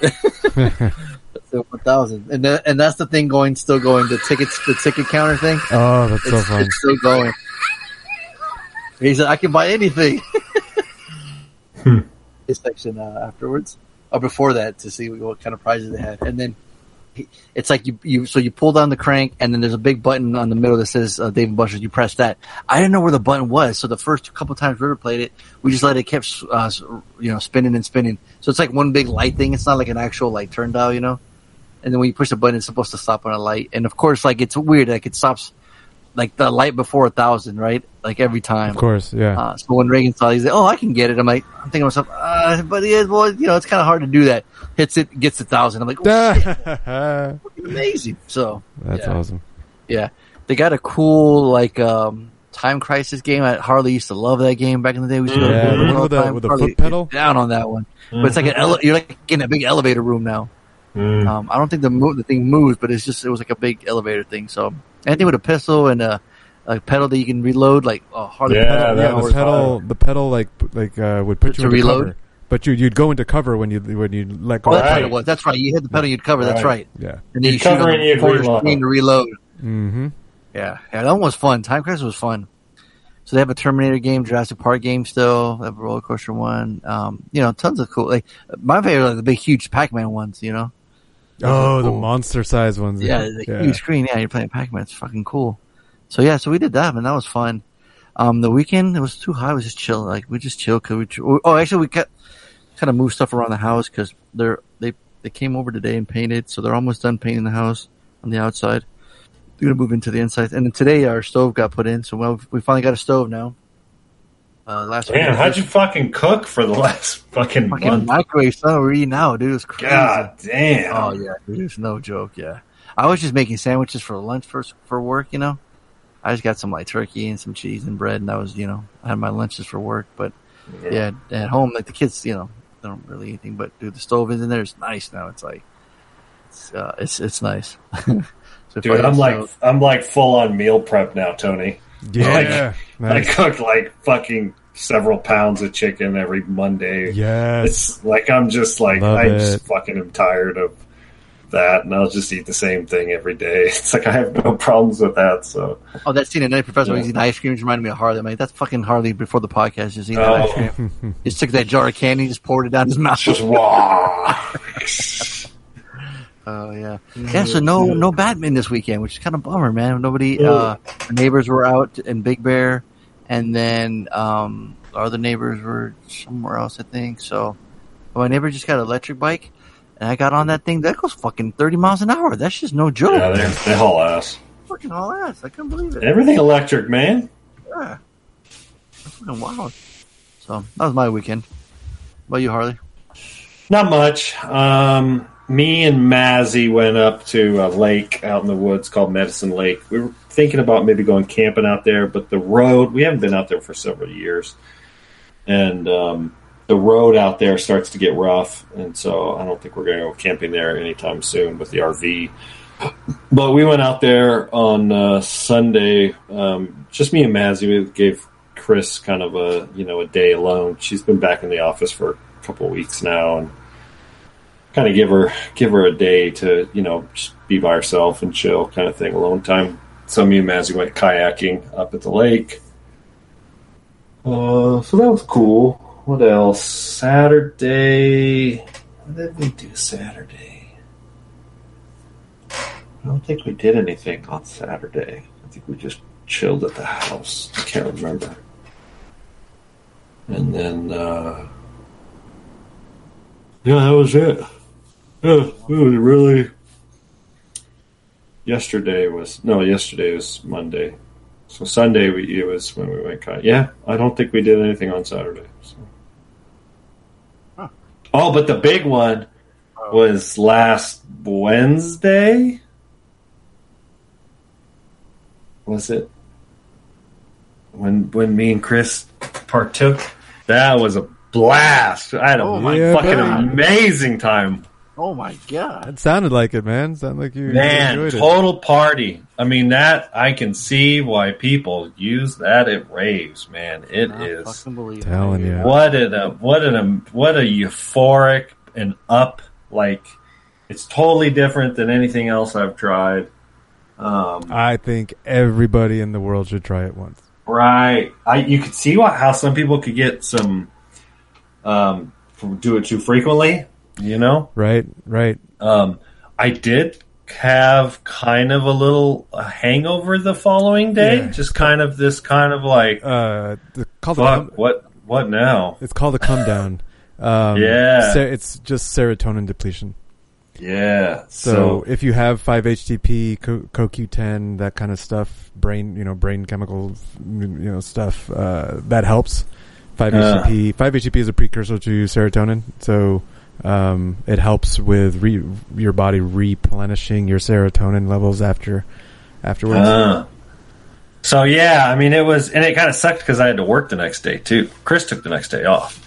S4: The one thousand, and that, and that's the thing going, still going. The tickets, the ticket counter thing.
S6: Oh, that's so
S4: it's,
S6: fun.
S4: It's still going. He said, "I can buy anything." His section uh, afterwards, or before that, to see what kind of prizes they had, and then he, it's like you you so you pull down the crank, and then there's a big button on the middle that says uh, Dave and Buster's. You press that. I didn't know where the button was, so the first couple times River played it, we just let it kept uh, you know spinning and spinning. So it's like one big light thing. It's not like an actual like turn dial, you know. And then when you push the button, it's supposed to stop on a light. And of course, like it's weird, like it stops like the light before a thousand, right? Like every time.
S6: Of course, yeah.
S4: Uh, so when Reagan saw, it, he's like, "Oh, I can get it." I'm like, I'm thinking to myself, uh, but yeah, well, you know, it's kind of hard to do that. Hits it, gets a thousand. I'm like, oh, amazing. So yeah.
S6: awesome.
S4: Yeah, they got a cool like um Time Crisis game. I, Harley used to love that game back in the day. We used to go to
S6: Yeah,
S4: Billboard
S6: remember
S4: all the
S6: the-
S4: time.
S6: with the foot pedal?
S4: Down on that one, but it's like an ele- you're like in a big elevator room now.
S12: Mm.
S4: Um, I don't think the mo- the thing moves, but it's just it was like a big elevator thing. So anything with a pistol and a, a pedal that you can reload, like oh, Harley
S12: Yeah,
S4: pedal, yeah,
S6: the pedal, the pedal, like like uh, would put
S4: To
S6: you into
S4: reload?
S6: cover, but you you'd go into cover when you when you let go.
S4: Oh,
S6: of
S4: that's
S6: the
S4: what it was. That's right. You hit the pedal, you'd cover. That's right.
S6: Yeah.
S4: And then
S12: You'd
S4: you shoot on the
S12: you'd
S4: corner screen to reload.
S6: Mm-hmm.
S4: Yeah, yeah, that one was fun. Time Crisis was fun. So they have a Terminator game, Jurassic Park game still. They have a roller coaster one. Um, you know, tons of cool. Like my favorite are the big, huge Pac-Man ones. You know.
S6: Oh, the monster size ones.
S4: Yeah, the huge screen. Yeah, you're playing Pac-Man. It's fucking cool. So yeah, so we did that, and that was fun. Um, the weekend it was too hot. It was just chill. Like we just chill. Cause we, oh, actually, we kept kind of move stuff around the house because they're they they came over today and painted, so they're almost done painting the house on the outside. They're gonna move into the inside, and then today our stove got put in, so well, we finally got a stove now. Uh, last
S12: Damn, how'd you fucking cook for the last fucking
S4: fucking
S12: month?
S4: microwave stuff we're eating now, dude? It's crazy.
S12: God damn.
S4: Oh yeah, dude, it's no joke. Yeah, I was just making sandwiches for lunch for for work. You know, I just got some like turkey and some cheese and bread, and that was you know I had my lunches for work. But yeah, at home like the kids, you know, don't really anything. But dude, the stove is in there. It's nice now. It's like it's uh, it's it's nice. so
S12: Dude,
S4: I
S12: I'm like
S4: stove-
S12: I'm like full on meal prep now, Tony.
S6: Yeah,
S12: like,
S6: nice.
S12: I cook like fucking several pounds of chicken every Monday.
S6: Yes.
S12: it's like I'm just like
S6: Love
S12: I
S6: it.
S12: just fucking am tired of that, and I'll just eat the same thing every day. It's like I have no problems with that. So
S4: Oh, that scene at Nutty Professor
S12: Yeah.
S4: was eating ice cream just reminded me of Harley. I'm like, that's fucking Harley before the podcast, just eating
S12: Oh.
S4: ice cream. just took that jar of candy, just poured it down his mouth.
S12: just wow.
S4: Oh yeah, yeah. So no, no Batman this weekend, which is kind of bummer, man. Nobody, uh, neighbors were out in Big Bear, and then um, our other neighbors were somewhere else, I think. So my neighbor just got an electric bike, and I got on that thing. That goes fucking thirty miles an hour. That's just no joke.
S12: yeah, they they haul ass.
S4: fucking all ass. I couldn't believe it.
S12: Everything electric, man.
S4: Yeah, that's fucking wild. So that was my weekend. What about you, Harley?
S12: Not much. Um, me and Mazzy went up to a lake out in the woods called Medicine Lake. We were thinking about maybe going camping out there, but the road, we haven't been out there for several years. And um, the road out there starts to get rough. And so I don't think we're going to go camping there anytime soon with the RV. But we went out there on uh, Sunday. Um, just me and Mazzy. We gave Chris kind of a you know a day alone. She's been back in the office for a couple of weeks now, and kind of give her give her a day to you know be by herself and chill, kind of thing, alone time. So me and Mazzy went kayaking up at the lake. Uh, so that was cool. What else? Saturday. What did we do Saturday? I don't think we did anything on Saturday. I think we just chilled at the house. I can't remember. And then, uh, yeah, that was it. Yeah, it was really. Yesterday was no. Yesterday was Monday, so Sunday we, it was when we went kayak. Yeah, I don't think we did anything on Saturday. So. Oh, but the big one oh. was last Wednesday. Was it when when me and Chris partook? That was a blast. I had a
S4: Oh my
S12: fucking
S4: God.
S12: amazing time.
S4: Oh my god!
S6: It sounded like it, man. Sounded like you
S12: Man,
S6: enjoyed it.
S12: total party. I mean, that I can see why people use that at raves. Man, it is.
S4: Fucking believe
S6: Telling you.
S12: What an a what an what a euphoric and up like. It's totally different than anything else I've tried. Um,
S6: I think everybody in the world should try it once.
S12: Right. I you could see what, how some people could get some um do it too frequently, you know?
S6: Right, right.
S12: Um I did have kind of a little a hangover the following day,
S6: Yeah.
S12: just kind of this kind of like
S6: Uh, the,
S12: fuck, what what now?
S6: it's called a come down. Um,
S12: Yeah.
S6: se- it's just serotonin depletion.
S12: Yeah.
S6: So,
S12: So,
S6: if you have 5-HTP, co- CoQ10, that kind of stuff, brain, you know, brain chemical, you know, stuff, uh, that helps. 5-HTP, 5-HTP is a precursor to serotonin, so um, it helps with re- your body replenishing your serotonin levels after afterwards.
S12: Ah. So yeah, I mean, it was, and it kind of sucked because I had to work the next day too. Chris took the next day off,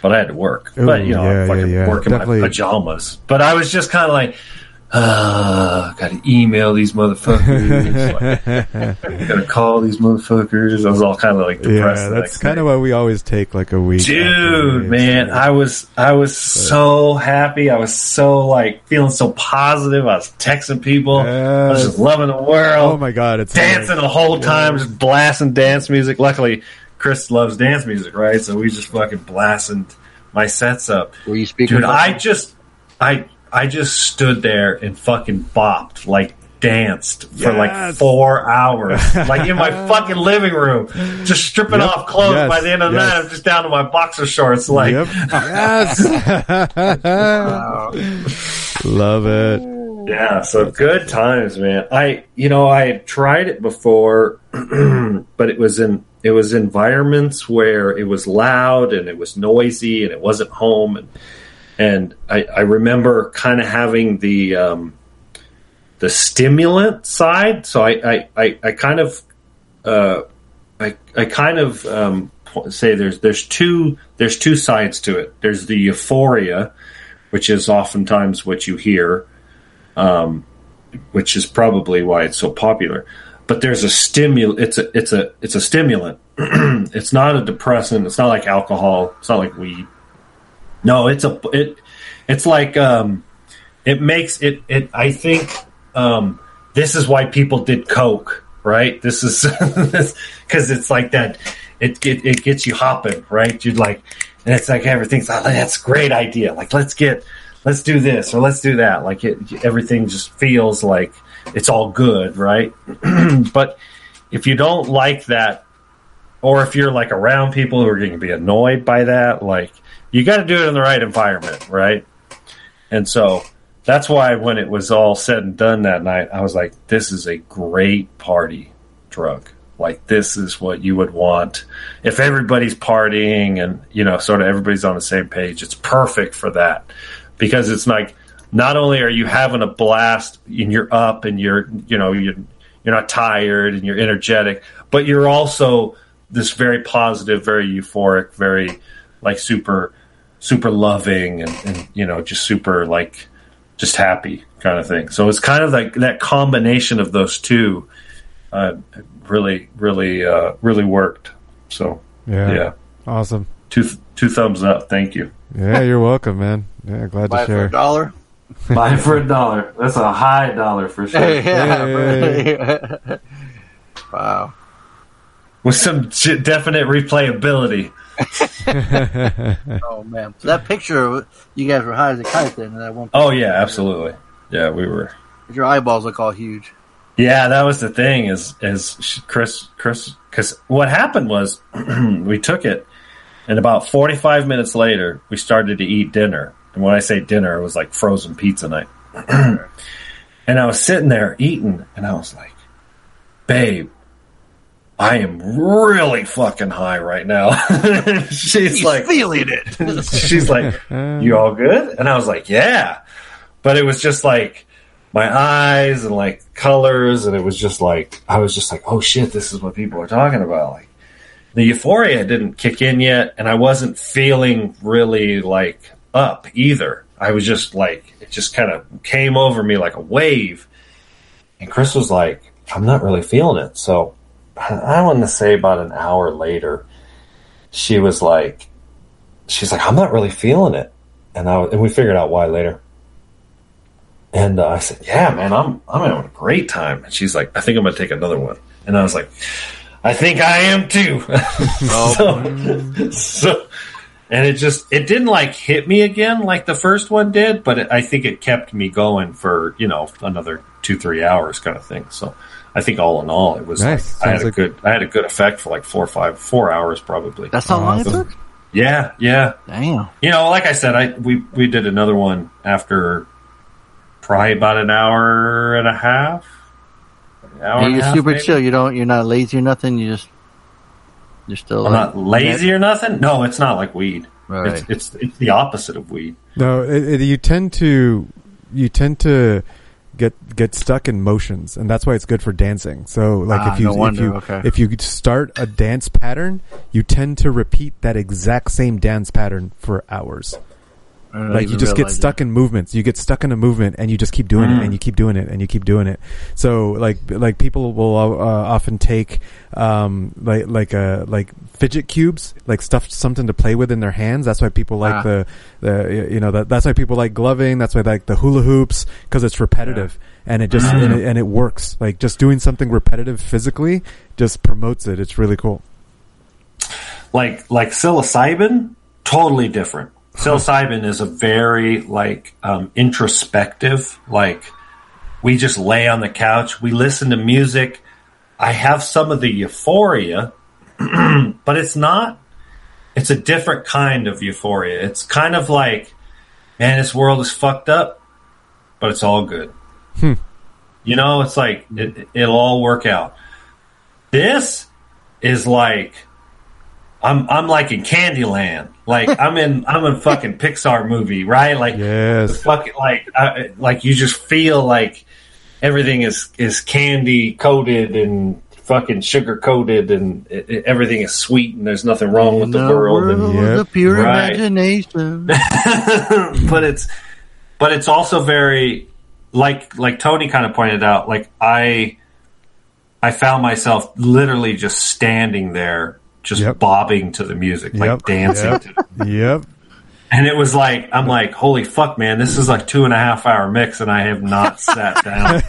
S12: but I had to work.
S6: Ooh,
S12: but you know,
S6: yeah,
S12: I'm fucking
S6: yeah, yeah.
S12: working
S6: Definitely.
S12: my pajamas. But I was just kind of like, uh, gotta email these motherfuckers. like, gotta call these motherfuckers. I was all kind of like depressed.
S6: yeah, that's kind of why we always take like a week.
S12: Dude, man, I was I was so happy. I was so like feeling so positive. I was texting people. I was just loving the world.
S6: Oh my god, it's
S12: dancing the whole time, just blasting dance music. Luckily, Chris loves dance music, right? So we just fucking blasting my sets up.
S4: Were you speaking?
S12: Dude, I just I I just stood there and fucking bopped like danced for like four hours, like in my fucking living room, just stripping
S6: Yep.
S12: off clothes.
S6: Yes.
S12: By the end of the
S6: Yes.
S12: night, I'm just down to my boxer shorts. Like,
S6: Yep. Yes. Love it.
S12: Yeah, so good times, man. I, you know, I had tried it before, but it was in it was environments where it was loud and it was noisy and it wasn't home and and I, I remember kind of having the um, the stimulant side. So I I, I, kind of uh, I I kind of um, say there's there's two there's two sides to it. There's the euphoria, which is oftentimes what you hear um, which is probably why it's so popular. But there's a stimul. It's a it's a it's a stimulant. it's not a depressant. It's not like alcohol. It's not like weed. No, it's a it. It's like um, it makes it it. I think um, this is why people did coke, right? This is because it's like that. It, it it gets you hopping, right? You'd like, and it's like everything's oh, that's great idea. Like let's get let's do this or let's do that. Like it, everything just feels like it's all good, right? but if you don't like that, or if you're like around people who are going to be annoyed by that, like you got to do it in the right environment, right? And so that's why when it was all said and done that night, I was like, this is a great party drug. Like this is what you would want if everybody's partying and you know sort of everybody's on the same page. It's perfect for that because it's like not only are you having a blast and you're up and you're you know you're you're not tired and you're energetic, but you're also this very positive, very euphoric, very like super super loving and, and you know just super like just happy kind of thing. So it's kind of like that combination of those two uh, really really uh, really worked. So
S6: Yeah.
S12: yeah,
S6: Awesome.
S12: two two thumbs up. Thank you.
S6: Yeah, you're welcome, man. Yeah, glad
S4: Buy
S6: to
S4: it for
S6: share.
S4: a dollar.
S12: Buy for a dollar. That's a high dollar for sure.
S4: yeah.
S6: Hey.
S4: really. wow.
S12: With some j- definite replayability.
S4: Oh man. So that picture, you guys were high as a kite then. That one.
S12: Oh yeah, absolutely. Yeah, we were.
S4: Your eyeballs look all huge.
S12: Yeah, that was the thing. Is is Chris Chris? Because what happened was we took it, and about forty five minutes later, we started to eat dinner. And when I say dinner, it was like frozen pizza night. and I was sitting there eating, and I was like, "Babe, I am really fucking high right now." She's
S4: He's
S12: like,
S4: feeling it.
S12: she's like, "You all good?" And I was like, "Yeah," but it was just like my eyes and like colors, and it was just like I was just like, "Oh shit, this is what people are talking about." Like the euphoria didn't kick in yet, and I wasn't feeling really like up either. I was just like it just kind of came over me like a wave, and Chris was like, "I'm not really feeling it." So I want to say about an hour later, she was like, she's like, I'm not really feeling it. And I, and we figured out why later. And uh, I said, yeah, man, I'm, I'm having a great time. And she's like, I think I'm going to take another one. And I was like, I think I am too. so, so, and it just, it didn't like hit me again like the first one did, but it, I think it kept me going for, you know, another two, three hours kind of thing. So I think all in all, it was
S6: Nice.
S12: like, I had a
S6: like-
S12: good, I had a good effect for like four or five, four hours probably.
S4: That's how long it took.
S12: Yeah, yeah.
S4: Damn.
S12: You know, like I said, I we we did another one after probably about an hour and a half. An hour
S4: Yeah,
S12: and
S4: you're
S12: half,
S4: super
S12: maybe.
S4: chill. You don't. You're not lazy or nothing. You just. You're still.
S12: I'm
S4: like-
S12: not lazy or nothing. No, it's not like weed.
S4: Right.
S12: It's, it's it's the opposite of weed.
S6: No, it, it, you tend to you tend to get get stuck in motions, and that's why it's good for dancing. So, like
S4: Ah,
S6: if you
S4: no wonder,
S6: if you
S4: okay.
S6: if you start a dance pattern, you tend to repeat that exact same dance pattern for hours.
S4: I didn't
S6: Like you just get
S4: realize
S6: stuck in movements. You get stuck in a movement, and you just keep doing
S4: Mm.
S6: it, and you keep doing it, and you keep doing it. So like like people will uh, often take um like like uh like fidget cubes, like stuff something to play with in their hands. That's why people like
S4: Ah.
S6: the the you know that that's why people like gloving. That's why they like the hula hoops because it's repetitive and it just and, it, and it works. Like just doing something repetitive physically just promotes it. It's really cool.
S12: like like psilocybin, totally different. Psilocybin is a very like um, introspective. Like we just lay on the couch, we listen to music. I have some of the euphoria, but it's not. It's a different kind of euphoria. It's kind of like, man, this world is fucked up, but it's all good.
S6: Hmm.
S12: You know, it's like it, it'll all work out. This is like I'm I'm like in Candyland. Like I'm in I'm in fucking Pixar movie, right? Like
S6: yes.
S12: fucking like I, like you just feel like everything is is candy coated and fucking sugar coated and it, it- everything is sweet and there's nothing wrong with the
S4: In a
S12: world. and,
S4: world of pure
S12: Right.
S4: imagination.
S12: but it's but it's also very like like Tony kind of pointed out like I I found myself literally just standing there just bobbing to the music like dancing
S6: Yep.
S12: to
S6: yep.
S12: and it was like I'm like holy fuck man this is like two and a half hour mix and I have not sat down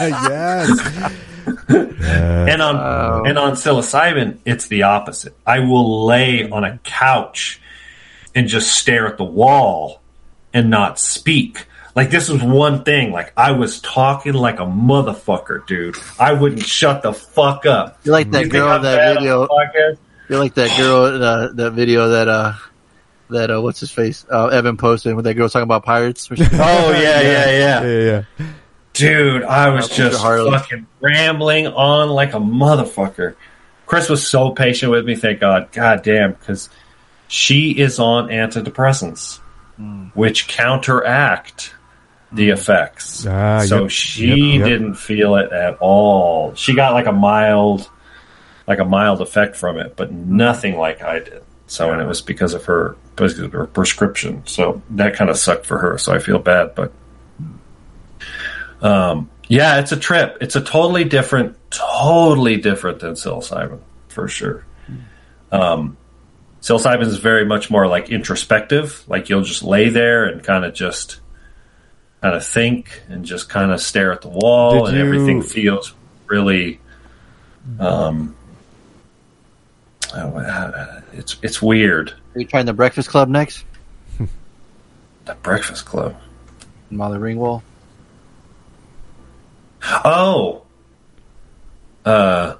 S6: yes.
S12: and on and on psilocybin, it's the opposite. I will lay on a couch and just stare at the wall and not speak. Like this was one thing. Like I was talking like a motherfucker, dude. I wouldn't shut the fuck up.
S4: You're like that
S12: You
S4: girl that video. You're like that girl uh, that video that uh that uh what's his face uh, Evan posted when that girl talking about pirates.
S12: Oh yeah, yeah, yeah.
S6: yeah, yeah.
S12: Dude, I was
S4: Picture
S12: just fucking rambling on like a motherfucker. Chris was so patient with me, thank God. God damn, because she is on antidepressants,
S4: Hmm.
S12: which counteract the effects.
S6: Ah,
S12: so
S6: yep,
S12: she
S6: yep, yep.
S12: didn't feel it at all. She got like a mild, like a mild effect from it, but nothing like I did. So, and it was because of her, because of her prescription. So that kind of sucked for her. So I feel bad, but um, yeah, it's a trip. It's a totally different, totally different than psilocybin for sure. Um, psilocybin is very much more like introspective. Like you'll just lay there and kind of just kind of think and just kind of stare at the wall,
S6: Did
S12: and
S6: you-
S12: everything feels really. Um, oh, it's it's weird.
S4: Are you trying the Breakfast Club next?
S12: The Breakfast Club.
S4: Molly Ringwald.
S12: Oh, uh,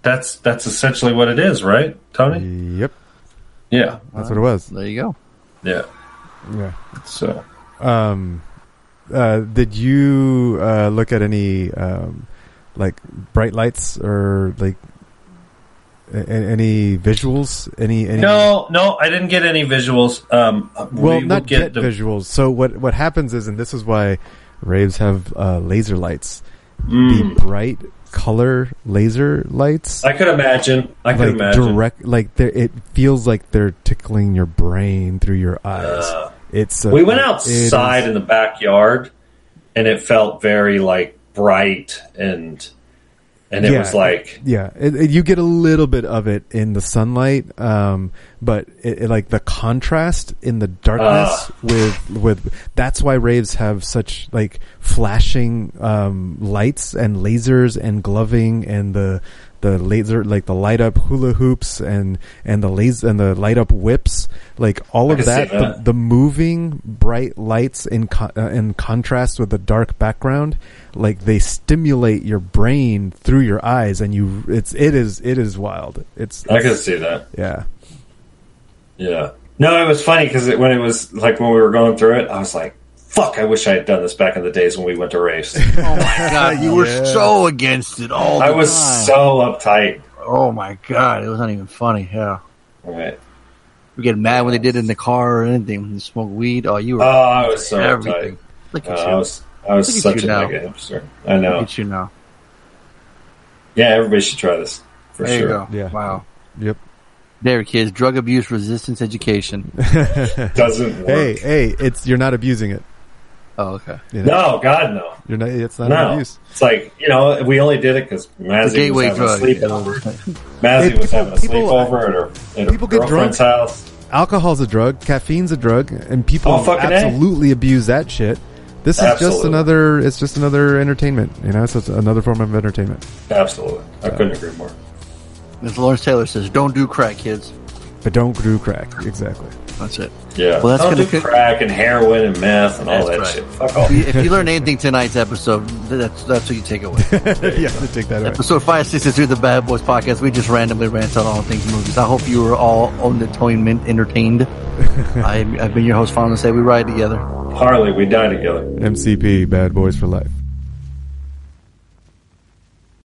S12: that's that's essentially what it is, right, Tony?
S6: Yep.
S12: Yeah,
S6: That's what it was.
S4: There you go.
S12: Yeah.
S6: Yeah.
S12: So,
S6: um, uh, did you uh, look at any um, like bright lights or like a- any visuals? Any, any
S12: no, no, I didn't get any visuals. Um,
S6: Well,
S12: we
S6: not
S12: will
S6: get,
S12: the,
S6: visuals. So what what happens is, and this is why raves have uh, laser lights,
S12: Mm.
S6: the bright color laser lights.
S12: I could imagine. I could
S6: like
S12: imagine.
S6: direct, like it feels like they're tickling your brain through your eyes. It's a,
S12: we went outside in the backyard, and it felt very like bright and and it
S6: Yeah,
S12: was like
S6: yeah, it, it- you get a little bit of it in the sunlight, um, but it, like the contrast in the darkness
S12: Ah.
S6: with with that's why raves have such like flashing um, lights and lasers and gloving and the the laser like the light up hula hoops and and the laser and the light up whips like all of that,
S12: that.
S6: The, the moving bright lights in co- uh, in contrast with the dark background like they stimulate your brain through your eyes and you it's it is it is wild it's
S12: I can see that.
S6: yeah
S12: Yeah. No, it was funny because it, when it was like when we were going through it, I was like, "Fuck! I wish I had done this back in the days when we went to race."
S4: Oh my god, you were so against it all the
S12: I was
S4: time.
S12: so uptight.
S4: Oh my god, it was not even funny. Yeah.
S12: Right.
S4: You get mad when they did it in the car or anything when you smoke weed. Oh, you were.
S12: Oh, I was so
S4: everything.
S12: uptight.
S4: Look at
S12: Uh,
S4: you.
S12: I was I was
S4: Look
S12: such a
S4: now.
S12: mega hipster. I know.
S4: Look at you now.
S12: Yeah, everybody should try this for
S4: there
S12: sure.
S4: you go.
S6: Yeah.
S4: Wow.
S6: Yep.
S4: There, kids. Drug abuse resistance education.
S12: Doesn't work.
S6: Hey, hey, it's you're not abusing it.
S4: Oh, okay.
S6: You know?
S12: No, God, no.
S6: You're not. It's not
S12: no.
S6: abuse.
S12: It's like you know, we only did it because
S4: The
S12: Mazzy was
S4: gateway
S12: having
S4: drug.
S12: a sleepover. Mazzy
S6: Hey,
S12: was having a
S6: people-
S12: sleepover at her, uh, at her
S6: people get
S12: girlfriend's
S6: drunk.
S12: house.
S6: Alcohol's a drug. Caffeine's a drug, and people
S12: Oh, fucking A.
S6: absolutely abuse that shit. This is just another. It's just another entertainment. You know, it's just another form of entertainment.
S12: Absolutely, I couldn't agree more.
S4: As Lawrence Taylor says, don't do crack, kids.
S6: But don't do crack. Exactly.
S4: That's it.
S12: Yeah,
S4: Well, that's gonna
S12: do
S4: co-
S12: crack and heroin and meth and all
S4: That's
S12: that
S4: right.
S12: shit. Fuck off.
S4: If you, learn anything tonight's episode, that's that's what you take away.
S6: yeah, to take that away.
S4: Episode 563 of the Bad Boys Podcast, we just randomly rant on all things movies. I hope you were all on the atonement entertained. I, I've been your host, Fonda Say. We ride together.
S12: Harley, we die together.
S6: MCP, Bad Boys for Life.